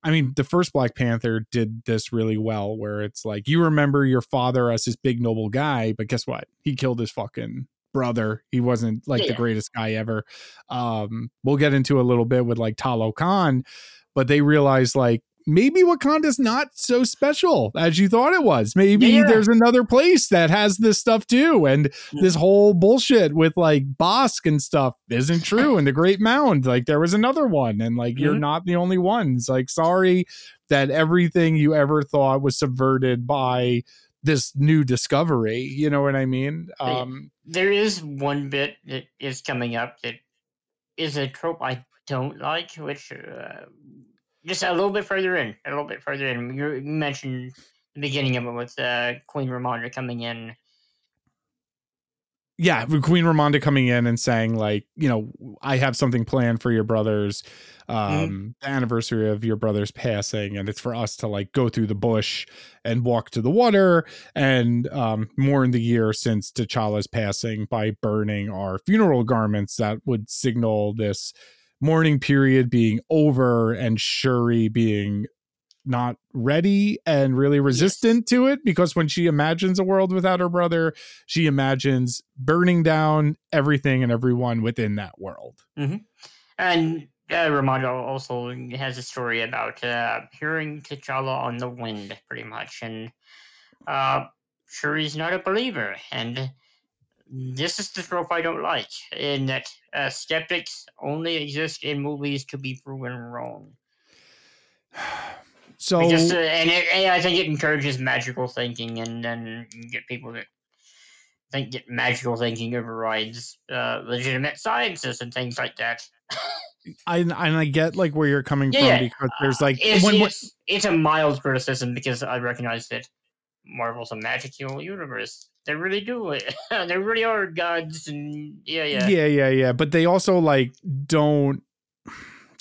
I mean, the first Black Panther did this really well, where it's like you remember your father as this big noble guy, but guess what? He killed his fucking brother. He wasn't like yeah. the greatest guy ever. Um, we'll get into a little bit with like Talokan, but they realized like maybe Wakanda's not so special as you thought it was. Maybe yeah. there's another place that has this stuff too. And this whole bullshit with like Bast and stuff isn't true. and the Great Mound, like there was another one. And like mm-hmm. you're not the only ones. Like, sorry that everything you ever thought was subverted by this new discovery. You know what I mean? Um, there is one bit that is coming up that is a trope I don't like, which uh, just a little bit further in, a little bit further in. You mentioned the beginning of it with uh, Queen Ramonda coming in. Yeah, Queen Ramonda coming in and saying like, you know, I have something planned for your brothers, mm-hmm. um, mm-hmm. the anniversary of your brother's passing, and it's for us to like go through the bush and walk to the water, and um, mourn the year since T'Challa's passing by burning our funeral garments that would signal this mourning period being over and Shuri being not ready and really resistant yes. to it because when she imagines a world without her brother, she imagines burning down everything and everyone within that world. Mm-hmm. And uh, Ramonda also has a story about uh, hearing T'Challa on the wind, pretty much, and uh, Shuri's not a believer, and this is the trope I don't like, in that uh, skeptics only exist in movies to be proven wrong. So Just, uh, and, it, and I think it encourages magical thinking, and then get people that think that magical thinking overrides uh, legitimate sciences and things like that. I and I get like where you're coming Yeah, from because there's like it's, when it's, it's a mild criticism because I recognize that Marvel's a magical universe. They really do it. they really are gods, and yeah, yeah, yeah yeah yeah but they also like don't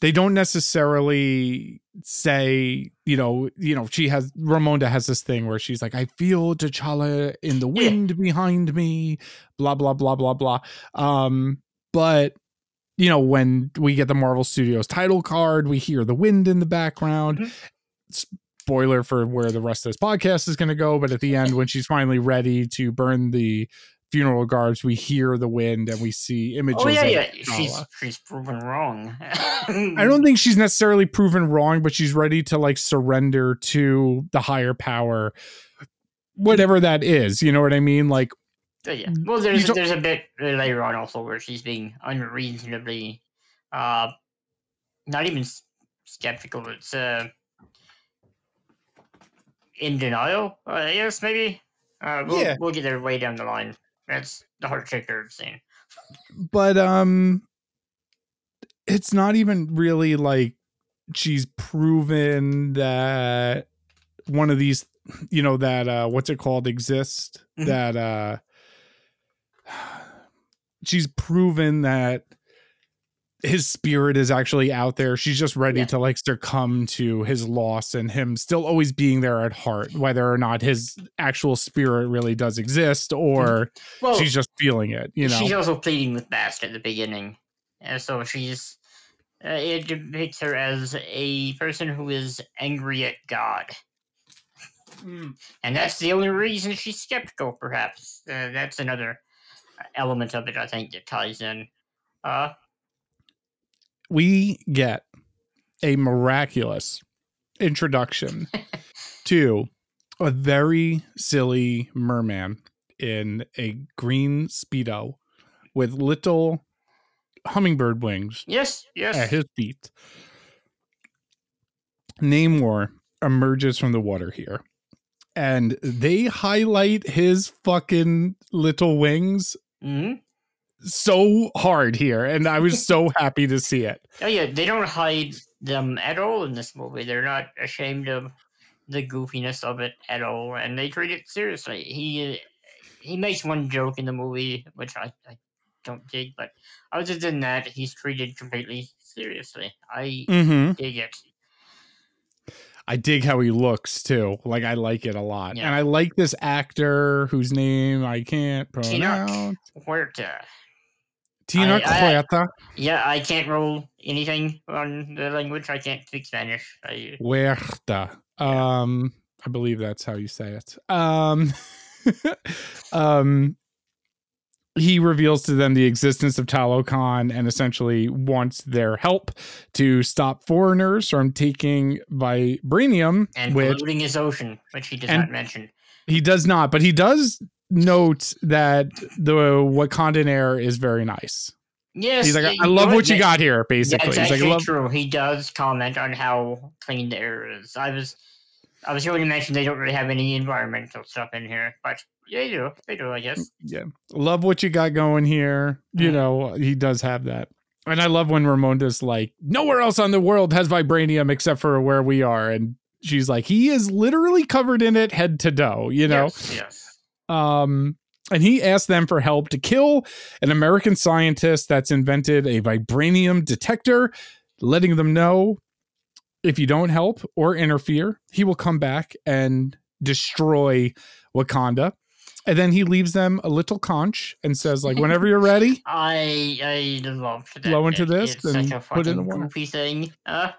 they don't necessarily say you know you know she has ramonda has this thing where she's like i feel t'challa in the Yeah. wind behind me blah blah blah blah blah um but you know when we get the marvel studios title card we hear the wind in the background Mhm. Spoiler for where the rest of this podcast is going to go but at the end when she's finally ready to burn the funeral garbs we hear the wind and we see images Oh yeah, of yeah. She's she's proven wrong. I don't think she's necessarily proven wrong, but she's ready to like surrender to the higher power, whatever that is. You know what I mean? Like, Uh, yeah. Well, there's there's a bit later on also where she's being unreasonably, uh, not even skeptical. It's uh, in denial. Uh, yes, maybe. Uh, we'll, Yeah. we'll get there way down the line. That's the heart shaker scene. but um, it's not even really like she's proven that one of these, you know, that uh, what's it called exist. Mhm. That uh, she's proven that his spirit is actually out there. She's just ready Yeah. to like succumb to his loss and him still always being there at heart, whether or not his actual spirit really does exist or Well, she's just feeling it, you know. she's also pleading with Bast at the beginning, uh, so she's. Uh, it depicts her as a person who is angry at God. and that's the only reason she's skeptical. Perhaps uh, that's another element of it. I think that ties in. Uh, we get a miraculous introduction to a very silly merman in a green speedo with little hummingbird wings yes, yes. at his feet. Namor emerges from the water here. And they highlight his fucking little wings hmm so hard here. And I was so happy to see it. Oh yeah, they don't hide them at all in this movie. They're not ashamed of the goofiness of it at all, and they treat it seriously. He uh, he makes one joke in the movie, which I, I don't dig, but other than that, he's treated completely seriously. I Mm-hmm. dig it. I dig how he looks too. Like I like it a lot. Yeah. And I like this actor whose name I can't pronounce. Huerta. Tina I- I- Cueta. Yeah, I can't roll anything on the language. I can't speak Spanish. I, Huerta. Um I believe that's how you say it. Um um he reveals to them the existence of Talokan and essentially wants their help to stop foreigners from taking vibranium, and which polluting his ocean, which he does not mention. He does not, but he does note that the Wakandan air is very nice. Yes, He's like, I love what you got here, basically. That's He's like, true. He does comment on how clean the air is. I was, I was going to mention they don't really have any environmental stuff in here, but they do. They do, I guess. Mm, yeah, love what you got going here. You know, he does have that. And I love when Ramonda's like, nowhere else on the world has vibranium except for where we are. And she's like, he is literally covered in it head to toe, you know? Yes, yes. Um, and he asked them for help to kill an American scientist that's invented a vibranium detector, letting them know if you don't help or interfere, he will come back and destroy Wakanda. And then he leaves them a little conch and says, like, whenever you're ready, I I love that. Blow into this It's and a put it in the water. thing. Uh,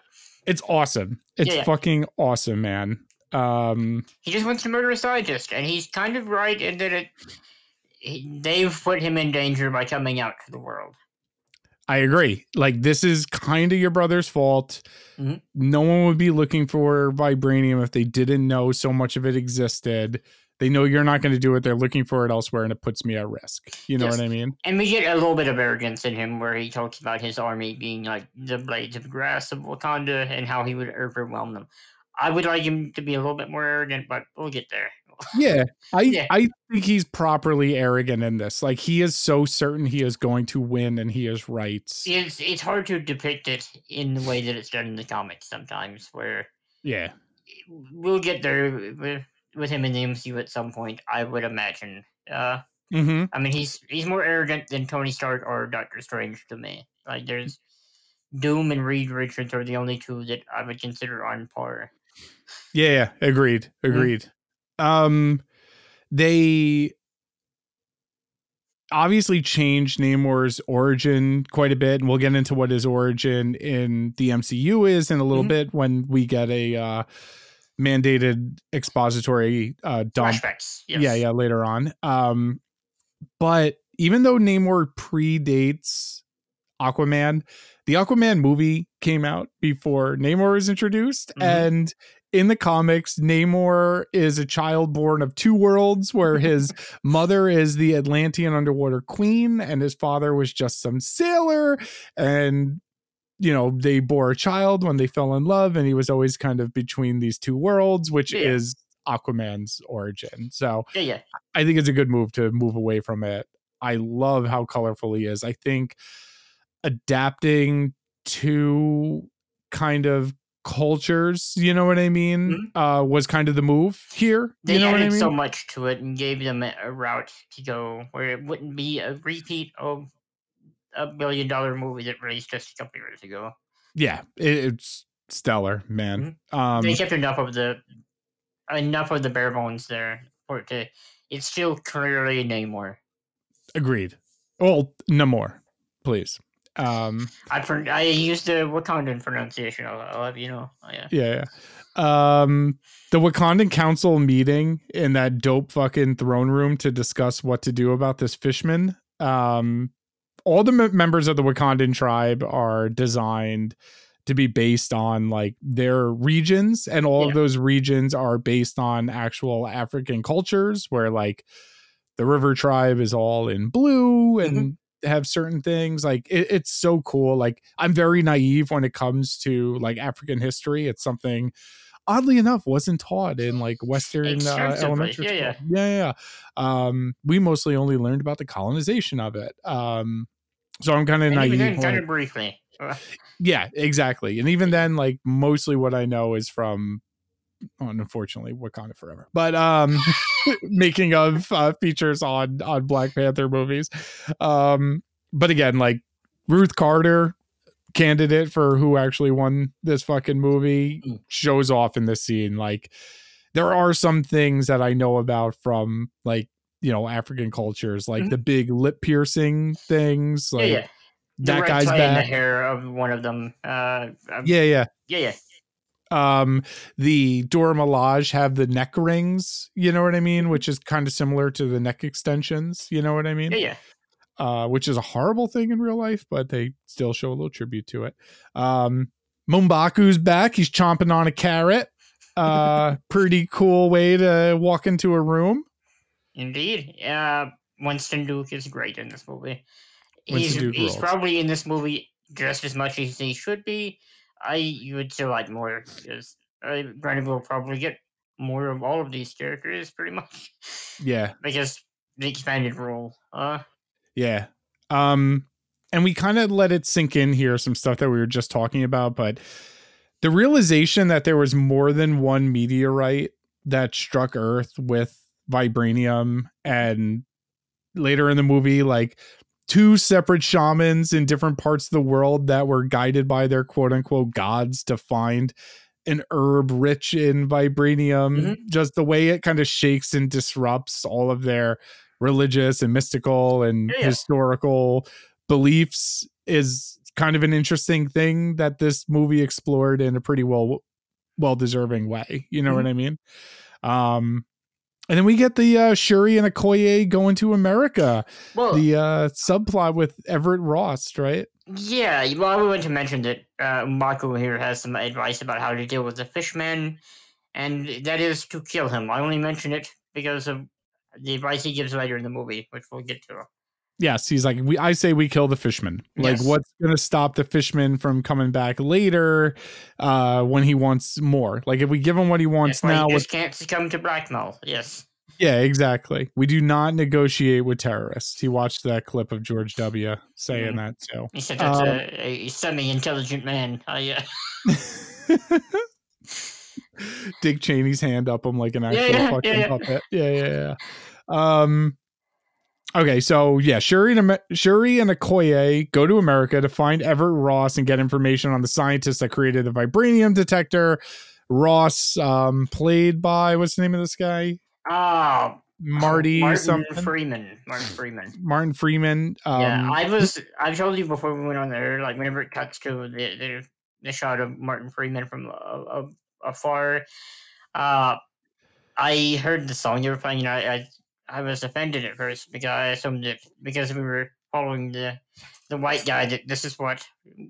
it's awesome. It's Yeah, yeah. fucking awesome, man. Um, he just wants to murder a scientist, and he's kind of right in that it. He, they've put him in danger by coming out to the world. I agree. Like this is kind of your brother's fault. Mhm. No one would be looking for vibranium if they didn't know so much of it existed. They know you're not going to do it. They're looking for it elsewhere, and it puts me at risk. You know Yes. what I mean? And we get a little bit of arrogance in him where he talks about his army being like the blades of grass of Wakanda and how he would overwhelm them. I would like him to be a little bit more arrogant, but we'll get there. Yeah, I Yeah. I think he's properly arrogant in this. Like he is so certain he is going to win, and he is right. It's it's hard to depict it in the way that it's done in the comics sometimes, where Yeah, we'll get there with, with him in the MCU at some point. I would imagine. Uh, hmm I mean, he's he's more arrogant than Tony Stark or Doctor Strange to me. Like, there's Doom and Reed Richards are the only two that I would consider on par. Yeah, yeah. Agreed, agreed. Um, they obviously changed Namor's origin quite a bit, and we'll get into what his origin in the MCU is in a little Mhm. bit when we get a uh, mandated expository uh, dump Flashbacks. Yes. yeah yeah later on um but even though namor predates aquaman the aquaman movie came out before namor was introduced Mhm. and in the comics namor is a child born of two worlds where his mother is the atlantean underwater queen and his father was just some sailor and you know they bore a child when they fell in love and he was always kind of between these two worlds which Yeah. is aquaman's origin so Yeah, yeah. I think it's a good move to move away from it. I love how colorful he is. I think adapting to kind of cultures, you know what I mean, uh, was kind of the move here. Mm-hmm. They you know what added I mean? so much to it and gave them a, route to go where it wouldn't be a repeat of a billion dollar movie that released just a couple years ago. yeah, it, it's stellar, man. Um, Mm-hmm. they kept enough of the enough of the bare bones there for it to. It's still clearly Namor. agreed. Well, no more, please. Um, I pron- I used the Wakandan pronunciation. I'll, I'll have you know. Oh, yeah. yeah, yeah. Um, the Wakandan Council meeting in that dope fucking throne room to discuss what to do about this fishman. Um, all the m- members of the Wakandan tribe are designed to be based on like their regions, and all Yeah. of those regions are based on actual African cultures, where like the River tribe is all in blue and have certain things like it, it's so cool like i'm very naive when it comes to like african history it's something oddly enough wasn't taught in like western uh, elementary yeah, school. yeah. Yeah yeah. um we mostly only learned about the colonization of it. Um so i'm kind of naive kind of briefly. Yeah exactly. And even then like mostly what i know is from unfortunately wakanda forever but um making of uh, features on on black panther movies um but again like ruth carter candidate for who actually won this fucking movie Mm. shows off in this scene like there are some things that i know about from like you know african cultures like Mhm. the big lip piercing things like yeah, yeah. That guy's in the hair of one of them. Uh, yeah yeah yeah, yeah. Um the Dora Milaje have the neck rings, you know what I mean, which is kind of similar to the neck extensions, you know what I mean? Yeah, yeah. Uh which is a horrible thing in real life, but they still show a little tribute to it. Um M'Baku's back, he's chomping on a carrot. Uh pretty cool way to walk into a room. Indeed. Uh, Winston Duke is great in this movie. Winston He's, Duke he's rules. probably in this movie just as much as he should be. I would still like more because uh, granted we'll probably get more of all of these characters pretty much Yeah. because the expanded role. Uh, Yeah. Um and we kind of let it sink in here some stuff that we were just talking about, but the realization that there was more than one meteorite that struck Earth with vibranium and later in the movie like two separate shamans in different parts of the world that were guided by their quote unquote gods to find an herb rich in vibranium Mhm. just the way it kind of shakes and disrupts all of their religious and mystical and Yeah, historical beliefs is kind of an interesting thing that this movie explored in a pretty well well deserving way you know what i mean? Um and then we get the uh shuri and okoye going to america well, the uh subplot with everett ross right Yeah, well, I want to mention that uh, M'Baku here has some advice about how to deal with the fishman, and that is to kill him. I only mention it because of the advice he gives later in the movie, which we'll get to. Yes, he's like, we. I say we kill the fishman. Like, Yes. what's gonna stop the fishman from coming back later, uh, when he wants more? Like, if we give him what he wants why now, just can't succumb to blackmail. Yes. yeah, exactly. We do not negotiate with terrorists. He watched that clip of George W. saying Mhm. that too. He said that's Um, a, a semi-intelligent man. I, uh, Dick Cheney's hand up him like an actual yeah, fucking yeah, yeah. puppet. Yeah, yeah, yeah. Um. Okay, so yeah, Shuri and Shuri and Okoye go to America to find Everett Ross and get information on the scientist that created the vibranium detector. Ross, um, played by what's the name of this guy? oh, Marty Martin something. Freeman. Martin Freeman. Martin Freeman. Um, yeah, I was. I told you before we went on there. Like whenever it cuts to the the, the shot of Martin Freeman from uh, uh, afar, uh, I heard the song you were playing. And I, I I was offended at first because I assumed that because we were following the the white guy that this is what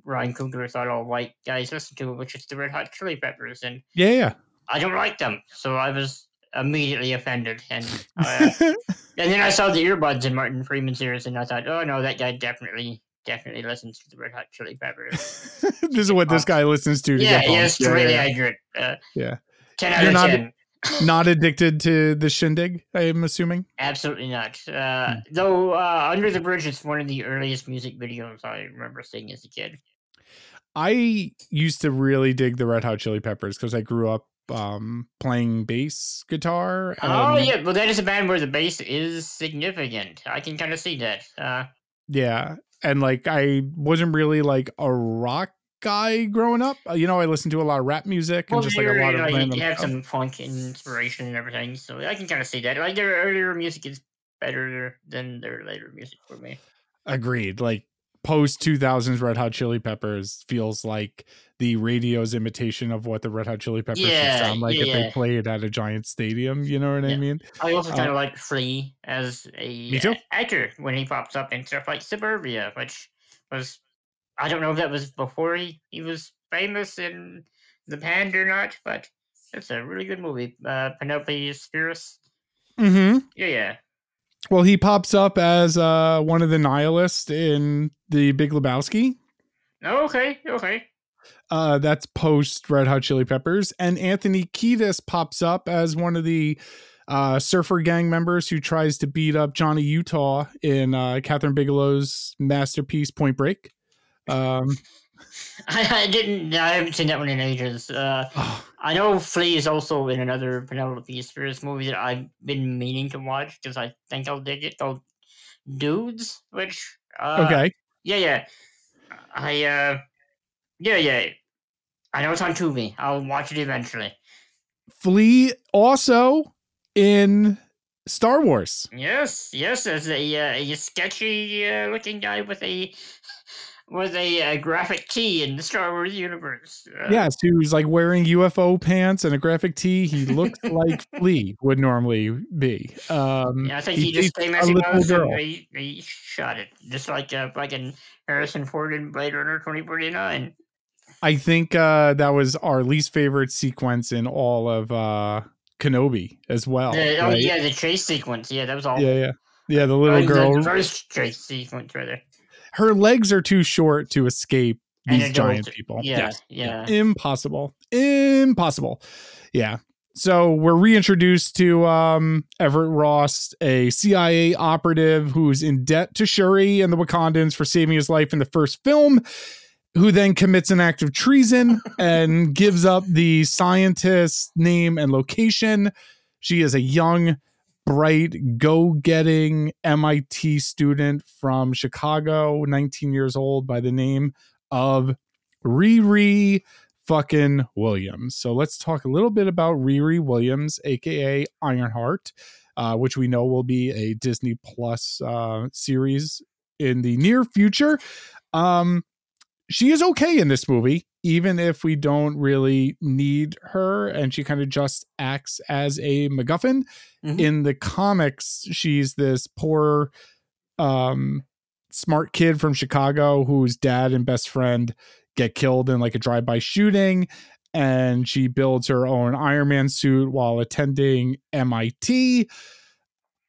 Ryan Coogler thought all white guys listen to, which is the Red Hot Chili Peppers, and yeah, yeah. I don't like them, so I was immediately offended. And uh, and then I saw the earbuds in Martin Freeman's ears, and I thought, oh no, that guy definitely, definitely listens to the Red Hot Chili Peppers. this is what this guy listens to. to yeah, yeah, it's really yeah. accurate. Uh, Yeah. ten out You're of not- ten. Not addicted to the shindig. I'm assuming. Absolutely not. Hmm. Uh, Though uh, Under the Bridge is one of the earliest music videos I remember seeing as a kid. I used to really dig the Red Hot Chili Peppers because I grew up um, playing bass guitar. oh yeah, well that is a band where the bass is significant. I can kind of see that. Uh, yeah, and like I wasn't really like a rock guy growing up. Uh, You know, I listened to a lot of rap music and well, just like a lot you of know, random you have stuff. some funk inspiration and everything, so I can kind of see that. Like their earlier music is better than their later music for me. Agreed. Like post 2000s Red Hot Chili Peppers feels like the radio's imitation of what the Red Hot Chili Peppers Yeah, sound like yeah, if they played at a giant stadium. You know what I mean? I also Uh, kind of like Flea as a Me too. a- actor when he pops up in stuff like Suburbia, which was I don't know if that was before he, he was famous in the band or not, but it's a really good movie. Uh, Penelope Spheeris. Mm-hmm. Yeah, yeah. Well, he pops up as uh, one of the nihilists in the Big Lebowski. Oh, okay, okay. Uh, that's post Red Hot Chili Peppers, and Anthony Kiedis pops up as one of the uh, surfer gang members who tries to beat up Johnny Utah in uh, Kathryn Bigelow's masterpiece Point Break. Um, I, I didn't. I haven't seen that one in ages. Uh, oh, I know Flea is also in another Penelope Spheeris movie that I've been meaning to watch because I think I'll dig it called Dudes, which uh, okay, Yeah, yeah. I uh yeah, yeah. I know it's on Tubi. I'll watch it eventually. Flea also in Star Wars. Yes, yes, as a uh, a sketchy uh, looking guy with a with a, uh graphic tee in the Star Wars universe. Uh, Yes, who's like wearing UFO pants and a graphic tee. He looks like Flea would normally be. Um, yeah, I think he, just came a as he little was girl. and they, they shot it. Just like uh fucking Harrison Ford in Blade Runner twenty forty nine. I think uh, that was our least favorite sequence in all of uh, Kenobi as well. The- oh right? yeah, the chase sequence. Yeah, that was all yeah, yeah, yeah. The little the girl, first chase sequence rather. Her legs are too short to escape these giant adult, people. Yeah, Yes. yeah. impossible, impossible. Yeah. So we're reintroduced to um, Everett Ross, a CIA operative who's in debt to Shuri and the Wakandans for saving his life in the first film, who then commits an act of treason and gives up the scientist's name and location. She is a young, bright, go getting MIT student from Chicago, 19 years old, by the name of Riri fucking Williams. So let's talk a little bit about Riri Williams, aka Ironheart, uh, which we know will be a Disney Plus uh, series in the near future. Um, she is okay in this movie, even if we don't really need her, and she kind of just acts as a MacGuffin. Mhm. In the comics, she's this poor um smart kid from Chicago whose dad and best friend get killed in like a drive-by shooting and she builds her own Iron Man suit while attending MIT.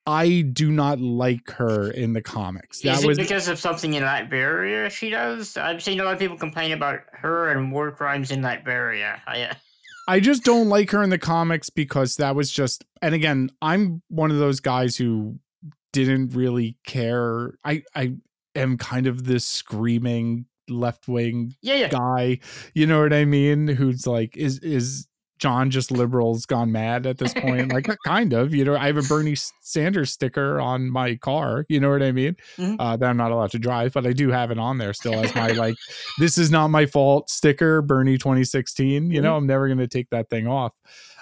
I do not like her in the comics. That Is it was because of something in Latveria she does? I've seen a lot of people complain about her and war crimes in Latveria. I, uh... I just don't like her in the comics because that was just and again, I'm one of those guys who didn't really care. I I am kind of this screaming left wing yeah, yeah. guy. You know what I mean? Who's like, is is John just liberals gone mad at this point? like, kind of. You know, I have a Bernie Sanders sticker on my car. You know what I mean? Mm-hmm. Uh, that I'm not allowed to drive, but I do have it on there still as my like, this is not my fault sticker, Bernie 2016. Mm-hmm. You know, I'm never going to take that thing off.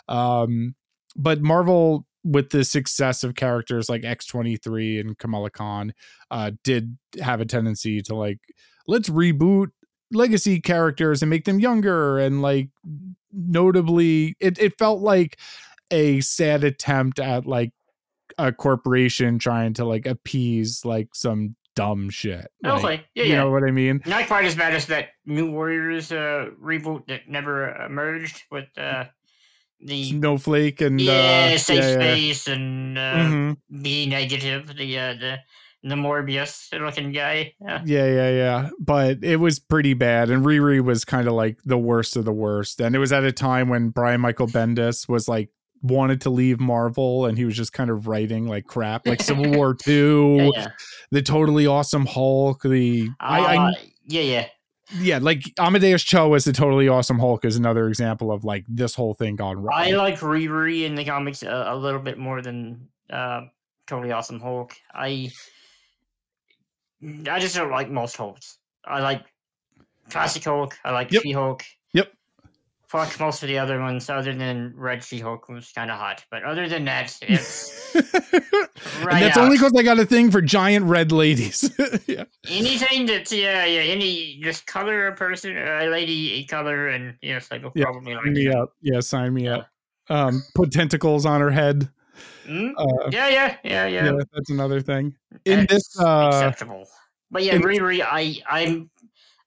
Um, but Marvel with the success of characters like X23 and Kamala Khan, uh, did have a tendency to like let's reboot legacy characters and make them younger and like notably it, it felt like a sad attempt at like a corporation trying to like appease like some dumb shit. Like, okay, yeah, you yeah. know what I mean. Not quite as bad as that New Warriors uh, reboot that never emerged with uh, the Snowflake and yeah, uh, safe yeah, space yeah. and uh, mm-hmm. B negative. The uh, the the Morbius looking guy. Yeah. yeah, yeah, yeah. But it was pretty bad. And Riri was kind of like the worst of the worst. And it was at a time when Brian Michael Bendis was like wanted to leave Marvel and he was just kind of writing like crap, like Civil War Two, yeah, yeah. the totally awesome Hulk, the uh, I, I, uh, yeah, yeah. Yeah, like Amadeus Cho as the totally awesome Hulk is another example of like this whole thing gone wrong. I like Riri in the comics a, a little bit more than uh, totally awesome Hulk. I I just don't like most Hulks. I like Classic Hulk. I like yep. She Hulk. Yep. Fuck most of the other ones, other than Red She Hulk was kind of hot. But other than that, it's. right and that's out. only because I got a thing for giant red ladies. yeah. Anything that's, yeah, yeah, any, just color a person, a lady, a color, and yes, I will yeah, probably like me up. Yeah, sign me yeah. up. Um, put tentacles on her head. Mm? Uh, yeah, yeah, yeah, yeah, yeah. That's another thing. In this, uh, acceptable. But yeah, in, Riri, I I'm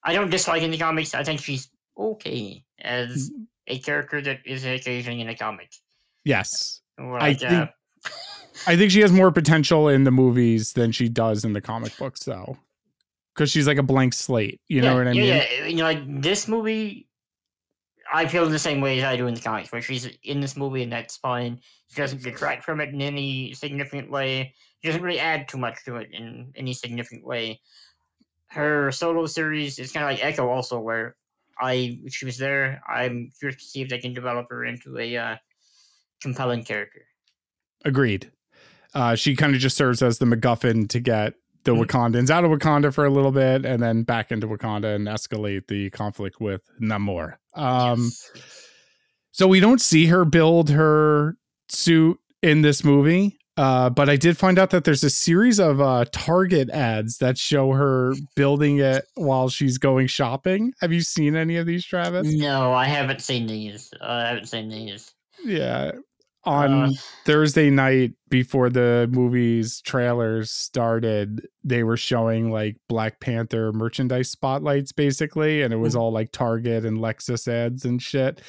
I don't dislike in the comics. I think she's okay as mm. a character that is occasionally in a comic. Yes, like, I think. Uh, I think she has more potential in the movies than she does in the comic books, though, because she's like a blank slate. You yeah, know what I yeah, mean? Yeah, you know, like this movie, I feel the same way as I do in the comics, where she's in this movie and that's fine. She doesn't detract from it in any significant way. She doesn't really add too much to it in any significant way. Her solo series is kind of like Echo, also, where I she was there. I'm curious to see if they can develop her into a uh, compelling character. Agreed. Uh, she kind of just serves as the MacGuffin to get the mm-hmm. Wakandans out of Wakanda for a little bit, and then back into Wakanda and escalate the conflict with Namor. Um, yes. So we don't see her build her suit in this movie. Uh, but I did find out that there's a series of uh, Target ads that show her building it while she's going shopping. Have you seen any of these, Travis? No, I haven't seen these. I haven't seen these. Yeah. On uh. Thursday night before the movie's trailers started, they were showing like Black Panther merchandise spotlights basically, and it was mm. all like Target and Lexus ads and shit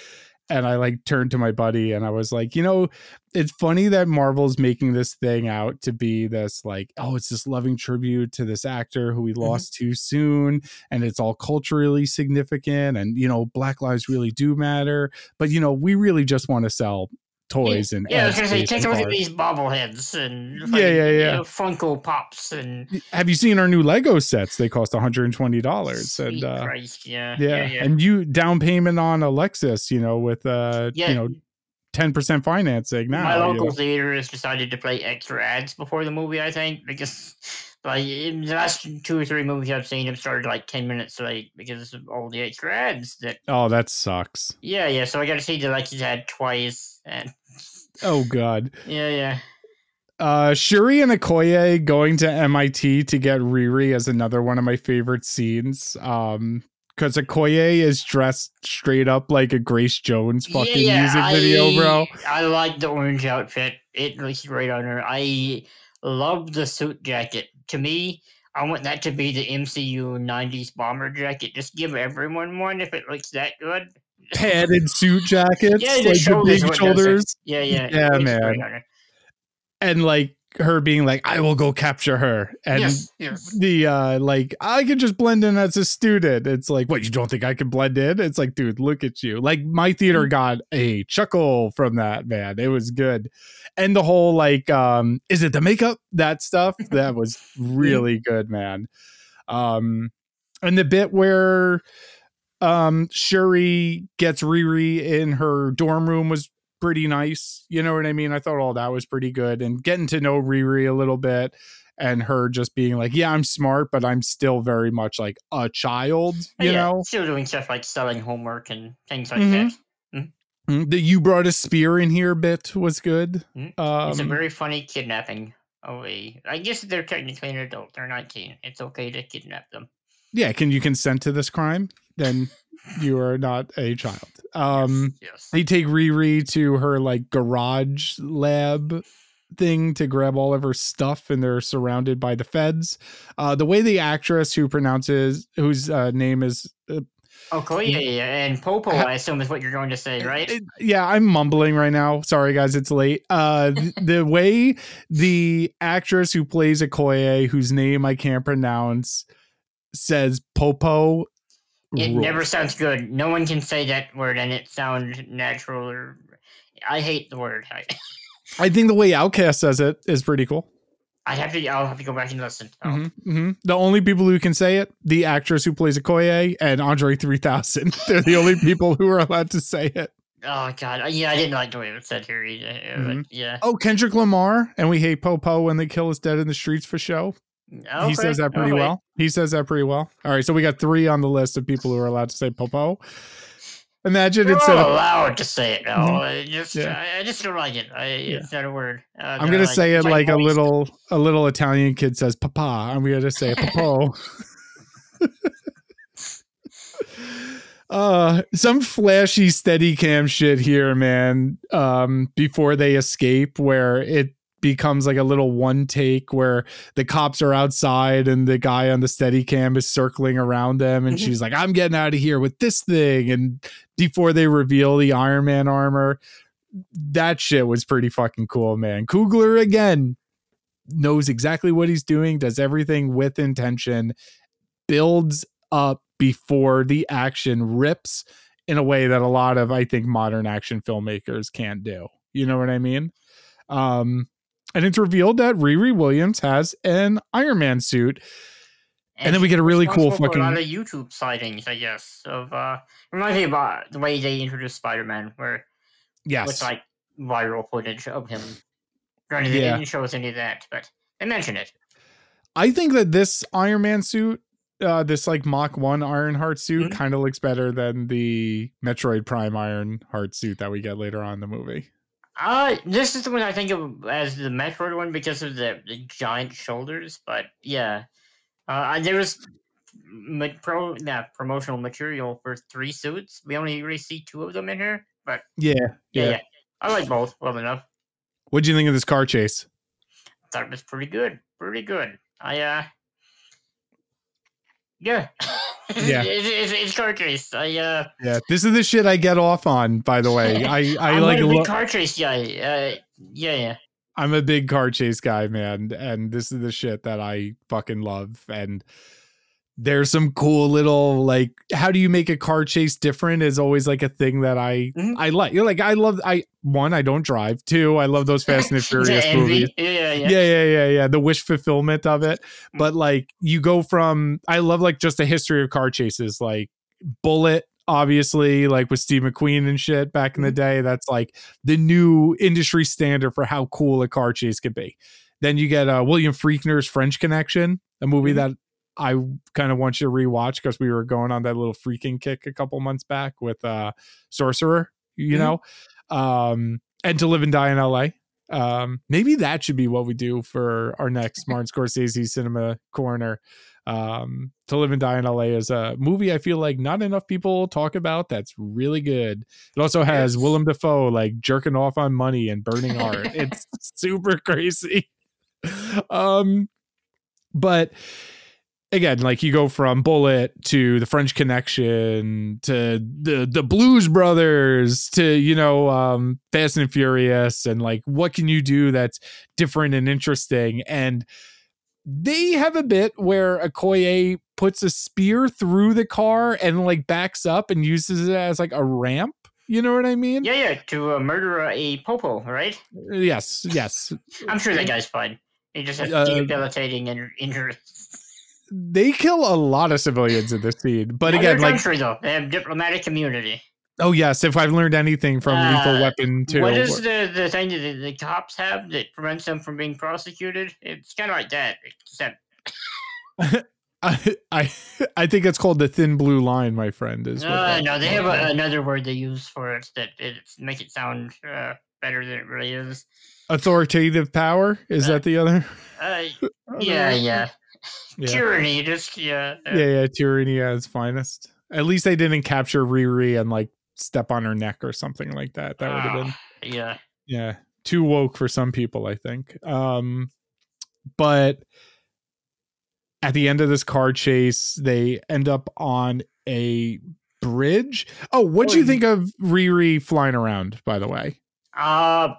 and I like turned to my buddy and I was like, you know, it's funny that Marvel's making this thing out to be this like, oh, it's this loving tribute to this actor who we mm-hmm. lost too soon, and it's all culturally significant, and you know, Black lives really do matter, but you know, we really just want to sell toys and yeah, I was say take a look at these bobbleheads and yeah, yeah, yeah, you know, Funko Pops and. Have you seen our new Lego sets? They cost one hundred and twenty dollars. And uh, Christ, yeah, yeah, yeah, yeah, and you down payment on a Lexus, you know, with uh, yeah. you know. 10% financing now. My local you know. theater has decided to play extra ads before the movie, I think, because like in the last two or three movies I've seen have started like 10 minutes late because of all the extra ads that Oh, that sucks. Yeah, yeah. So I gotta see the Lexus ad twice and Oh god. Yeah, yeah. Uh, Shuri and Okoye going to MIT to get Riri is another one of my favorite scenes. Um, because Okoye is dressed straight up like a Grace Jones fucking yeah, music I, video, bro. I like the orange outfit. It looks great on her. I love the suit jacket. To me, I want that to be the MCU '90s bomber jacket. Just give everyone one if it looks that good. Padded suit jackets, Yeah, the like the shoulders big does it. shoulders, Yeah, yeah, Yeah, man. great on her. and like her being like, "I will go capture her," and yes, yes. the uh like I can just blend in as a student. It's like, what you don't think I can blend in? It's like, dude, look at you. Like my theater Mm. got a chuckle from that, man. It was good. And the whole like um is it the makeup? That stuff that was really good, man. Um and the bit where um Shuri gets Riri in her dorm room was pretty nice. You know what I mean? I thought all that was pretty good and getting to know Riri a little bit and her just being like, yeah, I'm smart, but I'm still very much like a child, Oh, you yeah, know? still doing stuff like selling homework and things like Mhm. that. Mm, The you brought a spear in here bit was good. Um, It's a very funny kidnapping of I guess they're technically an adult. They're 19. It's okay to kidnap them. yeah, can you consent to this crime? Then you are not a child. Um, yes. yes. they take Riri to her like garage lab thing to grab all of her stuff and they're surrounded by the feds. Uh the way the actress who pronounces whose uh, name is uh, Oh, cool. Yeah, yeah, yeah. And Popo, I assume, is what you're going to say, right? yeah, I'm mumbling right now. Sorry guys, it's late. Uh the way the actress who plays Okoye whose name I can't pronounce says Popo It rules. never sounds good. No one can say that word and it sound natural or. I hate the word. I, I think the way OutKast says it is pretty cool. I have to. I'll have to go back and listen. Oh, Mhm, mhm. The only people who can say it, the actress who plays Okoye and Andre 3000. They're the only people who are allowed to say it. oh God. Uh, Yeah, I didn't like the way it was said here either. uh, but Mhm. yeah. Oh, Kendrick Lamar, and we hate Popo when they kill us dead in the streets for show. Okay, He says that pretty okay. well. He says that pretty well. All right, so we got three on the list of people who are allowed to say Popo. Imagine You're instead of allowed to say it now. I just, Yeah. I, I just don't like it. I, It's not a word. Uh, I'm that I gonna like. say it It's like a little a little Italian kid says papa. I'm gonna say Popo. uh some flashy steady cam shit here man um before they escape where it becomes like a little one take where the cops are outside and the guy on the steady cam is circling around them and Mhm. she's like i'm getting out of here with this thing. And before they reveal the iron man armor that shit was pretty fucking cool man. Coogler again knows exactly what he's doing does everything with intention builds up before the action rips in a way that a lot of i think modern action filmmakers can't do. You know what i mean? Um and it's revealed that Riri Williams has an Iron Man suit and then we get a really cool for a lot fucking- of YouTube sightings, I guess. Of uh, reminds me about the way they introduced Spider-Man, where yes with like viral footage of him. Granted, they Yeah. didn't show us any of that, but they mentioned it. I think that this Iron Man suit, uh, this like Mach 1 Ironheart suit, Mhm. kind of looks better than the Metroid Prime Ironheart suit that we get later on in the movie. Uh, this is the one I think of as the Metroid one because of the, the giant shoulders. But yeah, uh, there was ma- pro yeah, promotional material for three suits. We only really see two of them in here, but Yeah. yeah, Yeah. yeah. I like both well enough. What do you think of this car chase? I thought it was pretty good. Pretty good. I uh Yeah. Yeah. it's, it's, it's car chase. I uh Yeah. This is the shit I get off on, by the way. I, I I'm like, a big lo- car chase guy. Uh yeah, yeah. I'm a big car chase guy, man. And this is the shit that I fucking love. And there's some cool little like how do you make a car chase different is always like a thing that I Mhm. I like. You're like I love I one, I don't drive. Two, I love those Fast and the The Furious envy. movies. Yeah, yeah, yeah. yeah. yeah, yeah, yeah. The wish fulfillment of it. Mm. But like you go from I love like just the history of car chases, like Bullitt, obviously, like with Steve McQueen and shit back in the Mhm. day. That's like the new industry standard for how cool a car chase could be. Then you get uh, William Friedkin's French Connection, a movie Mhm. that I kind of want you to rewatch because we were going on that little Friedkin kick a couple months back with uh Sorcerer, you Mhm. know. Um and to live and die in LA. Um, maybe that should be what we do for our next Martin Scorsese Cinema Corner. Um, to live and die in LA is a movie I feel like not enough people talk about. That's really good. It also has Yes. Willem Dafoe like jerking off on money and burning art. It's super crazy. Um, but again, like you go from Bullitt to the French Connection to the the Blues Brothers to you know um, Fast and Furious, and like what can you do that's different and interesting? And they have a bit where Okoye puts a spear through the car and like backs up and uses it as like a ramp. You know what I mean? Yeah, yeah, to uh, murder a popo, right? Yes, yes. I'm sure that guy's fine. He just has Uh, debilitating and injuries. They kill a lot of civilians in this scene, but Not again, like country though, they have diplomatic immunity. oh yes, if I've learned anything from Lethal Uh, Weapon two, What is the the thing that the, the cops have that prevents them from being prosecuted? It's kind of like that, except I, I I think it's called the thin blue line, my friend. Is uh, no, they have a, another word they use for it that it make it sound uh, better than it really is. authoritative power. Is Uh, that the other? Uh, yeah, yeah, yeah, yeah, tyranny. Just yeah, uh, yeah. Tyranny at its finest. At least they didn't capture Riri and like step on her neck or something like that. That would have been ah, yeah. yeah too woke for some people. I think. Um, but at the end of this car chase, they end up on a bridge. Oh, what'd you Oh, think of Riri flying around? By the way. Uh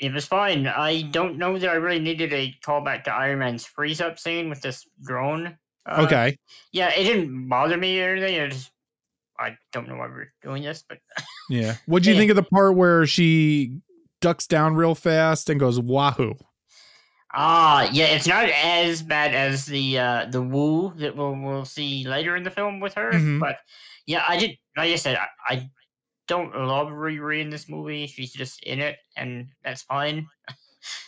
it was fine. I don't know that I really needed a callback to Iron Man's freeze up scene with this drone. Uh, Okay. Yeah, it didn't bother me or anything. It just, I don't know why we're doing this, but Yeah. What do you Yeah. think of the part where she ducks down real fast and goes wahoo? ah, yeah, it's not as bad as the uh the woo that we'll we'll see later in the film with her. Mhm. But yeah, I did. Like I said, I, I don't love Riri in this movie. She's just in it, and that's fine.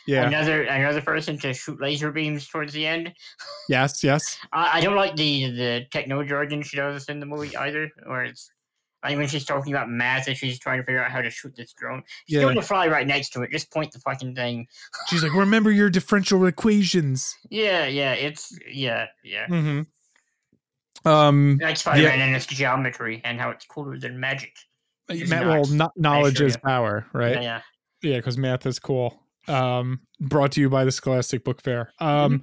Yeah. Another another person to shoot laser beams towards the end. Yes. Yes. I, I don't like the the techno jargon she does in the movie either, where it's like when she's talking about math and she's trying to figure out how to shoot this drone. She's Yeah. going to fly right next to it. Just point the fucking thing. She's like, remember your differential equations. Yeah, yeah, it's yeah, yeah. Mm-hmm. Um. Like Spider-Man and its geometry and how it's cooler than magic. It's ma- well, no- knowledge is power, right? Yeah, yeah. Yeah, because math is cool. Um, brought to you by the Scholastic Book Fair. Um,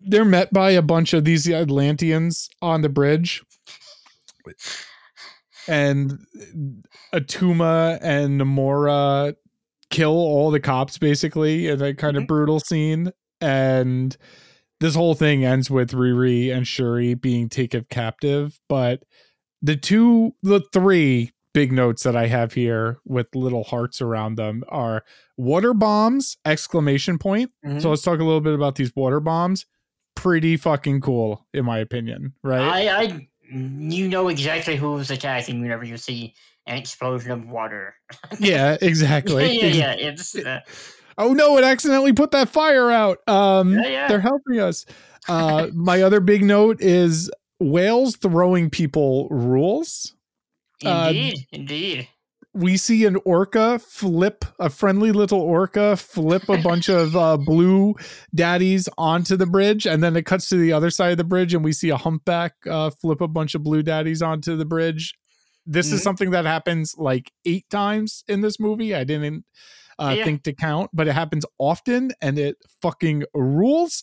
they're met by a bunch of these Atlanteans on the bridge, and Attuma and Namora kill all the cops basically in a kind of Mhm. brutal scene. And this whole thing ends with Riri and Shuri being taken captive. But the two, the three big notes that I have here with little hearts around them are water bombs! Exclamation point. Mhm. So let's talk a little bit about these water bombs. Pretty fucking cool, in my opinion. Right? I, I, you know exactly who's attacking whenever you see an explosion of water. yeah, exactly. yeah, yeah, yeah. It's uh, oh no, it accidentally put that fire out. Um, Yeah, yeah. they're helping us. Uh, my other big note is whales throwing people rules. Uh, indeed, indeed. We see an orca flip a friendly little orca flip a bunch of uh, blue daddies onto the bridge, and then it cuts to the other side of the bridge, and we see a humpback uh, flip a bunch of blue daddies onto the bridge. This is Mhm. something that happens like eight times in this movie. I didn't uh, Yeah. think to count, but it happens often, and it fucking rules.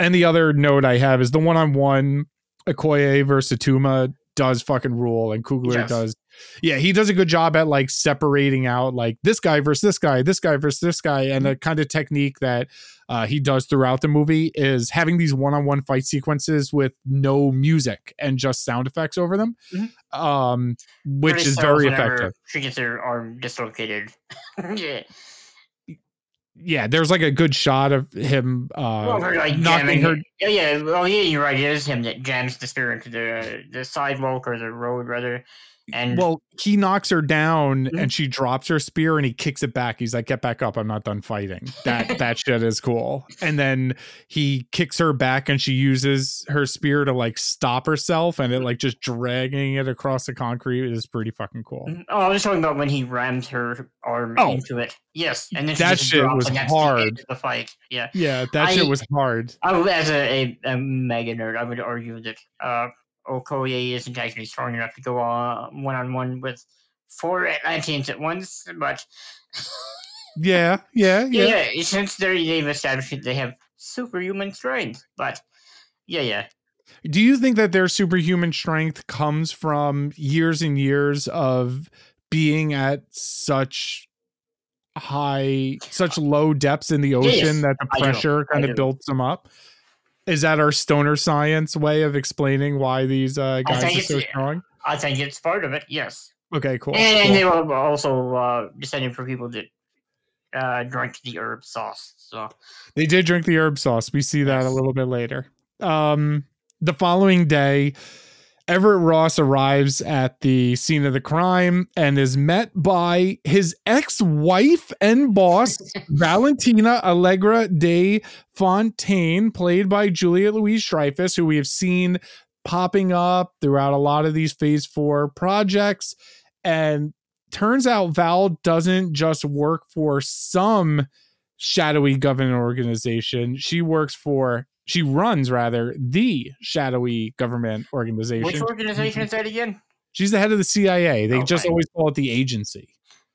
And the other note I have is the one on one Okoye versus Tuma does fucking rule, and Coogler Yes. does. Yeah, he does a good job at like separating out like this guy versus this guy, this guy versus this guy, and the kind of technique that uh, he does throughout the movie is having these one-on-one fight sequences with no music and just sound effects over them, Mhm. um, which Pretty is very effective. She gets her arm dislocated. yeah. Yeah, there's like a good shot of him uh, well, like knocking jamming. her. Yeah, yeah. Well, yeah, you're right. It is him that jams the spear into the the sidewalk or the road, rather. And Well, he knocks her down Mhm. and she drops her spear and he kicks it back. He's like, "Get back up! I'm not done fighting." That that shit is cool. And then he kicks her back and she uses her spear to like stop herself and it like just dragging it across the concrete is pretty fucking cool. oh, I was talking about when he rammed her arm Oh. into it. Yes, and then That shit was the hard. of The fight. Yeah. Yeah, that shit was hard. I as a, a, a mega nerd, I would argue that uh, Oh, Okoye isn't actually strong enough to go one on one with four Atlanteans at once. But Yeah, yeah, yeah. yeah, since they're, they've established that they have superhuman strength, but Yeah, yeah. Do you think that their superhuman strength comes from years and years of being at such high, such low depths in the ocean Yes, that the pressure I kind do. of builds them up? Is that our stoner science way of explaining why these uh, guys are so strong? I think it's part of it. Yes, Okay, cool. and, and they were also uh, descended from people that uh, drank the herb sauce. So They did drink the herb sauce. We see that a little bit later. Um, the following day, Everett Ross arrives at the scene of the crime and is met by his ex-wife and boss, Valentina Allegra de Fontaine, played by Juliet Louis-Dreyfus, who we have seen popping up throughout a lot of these Phase Four projects. And turns out Val doesn't just work for some shadowy government organization. She works for, she runs rather, the shadowy government organization. which organization is that again? She's the head of the CIA. They just always call it the agency.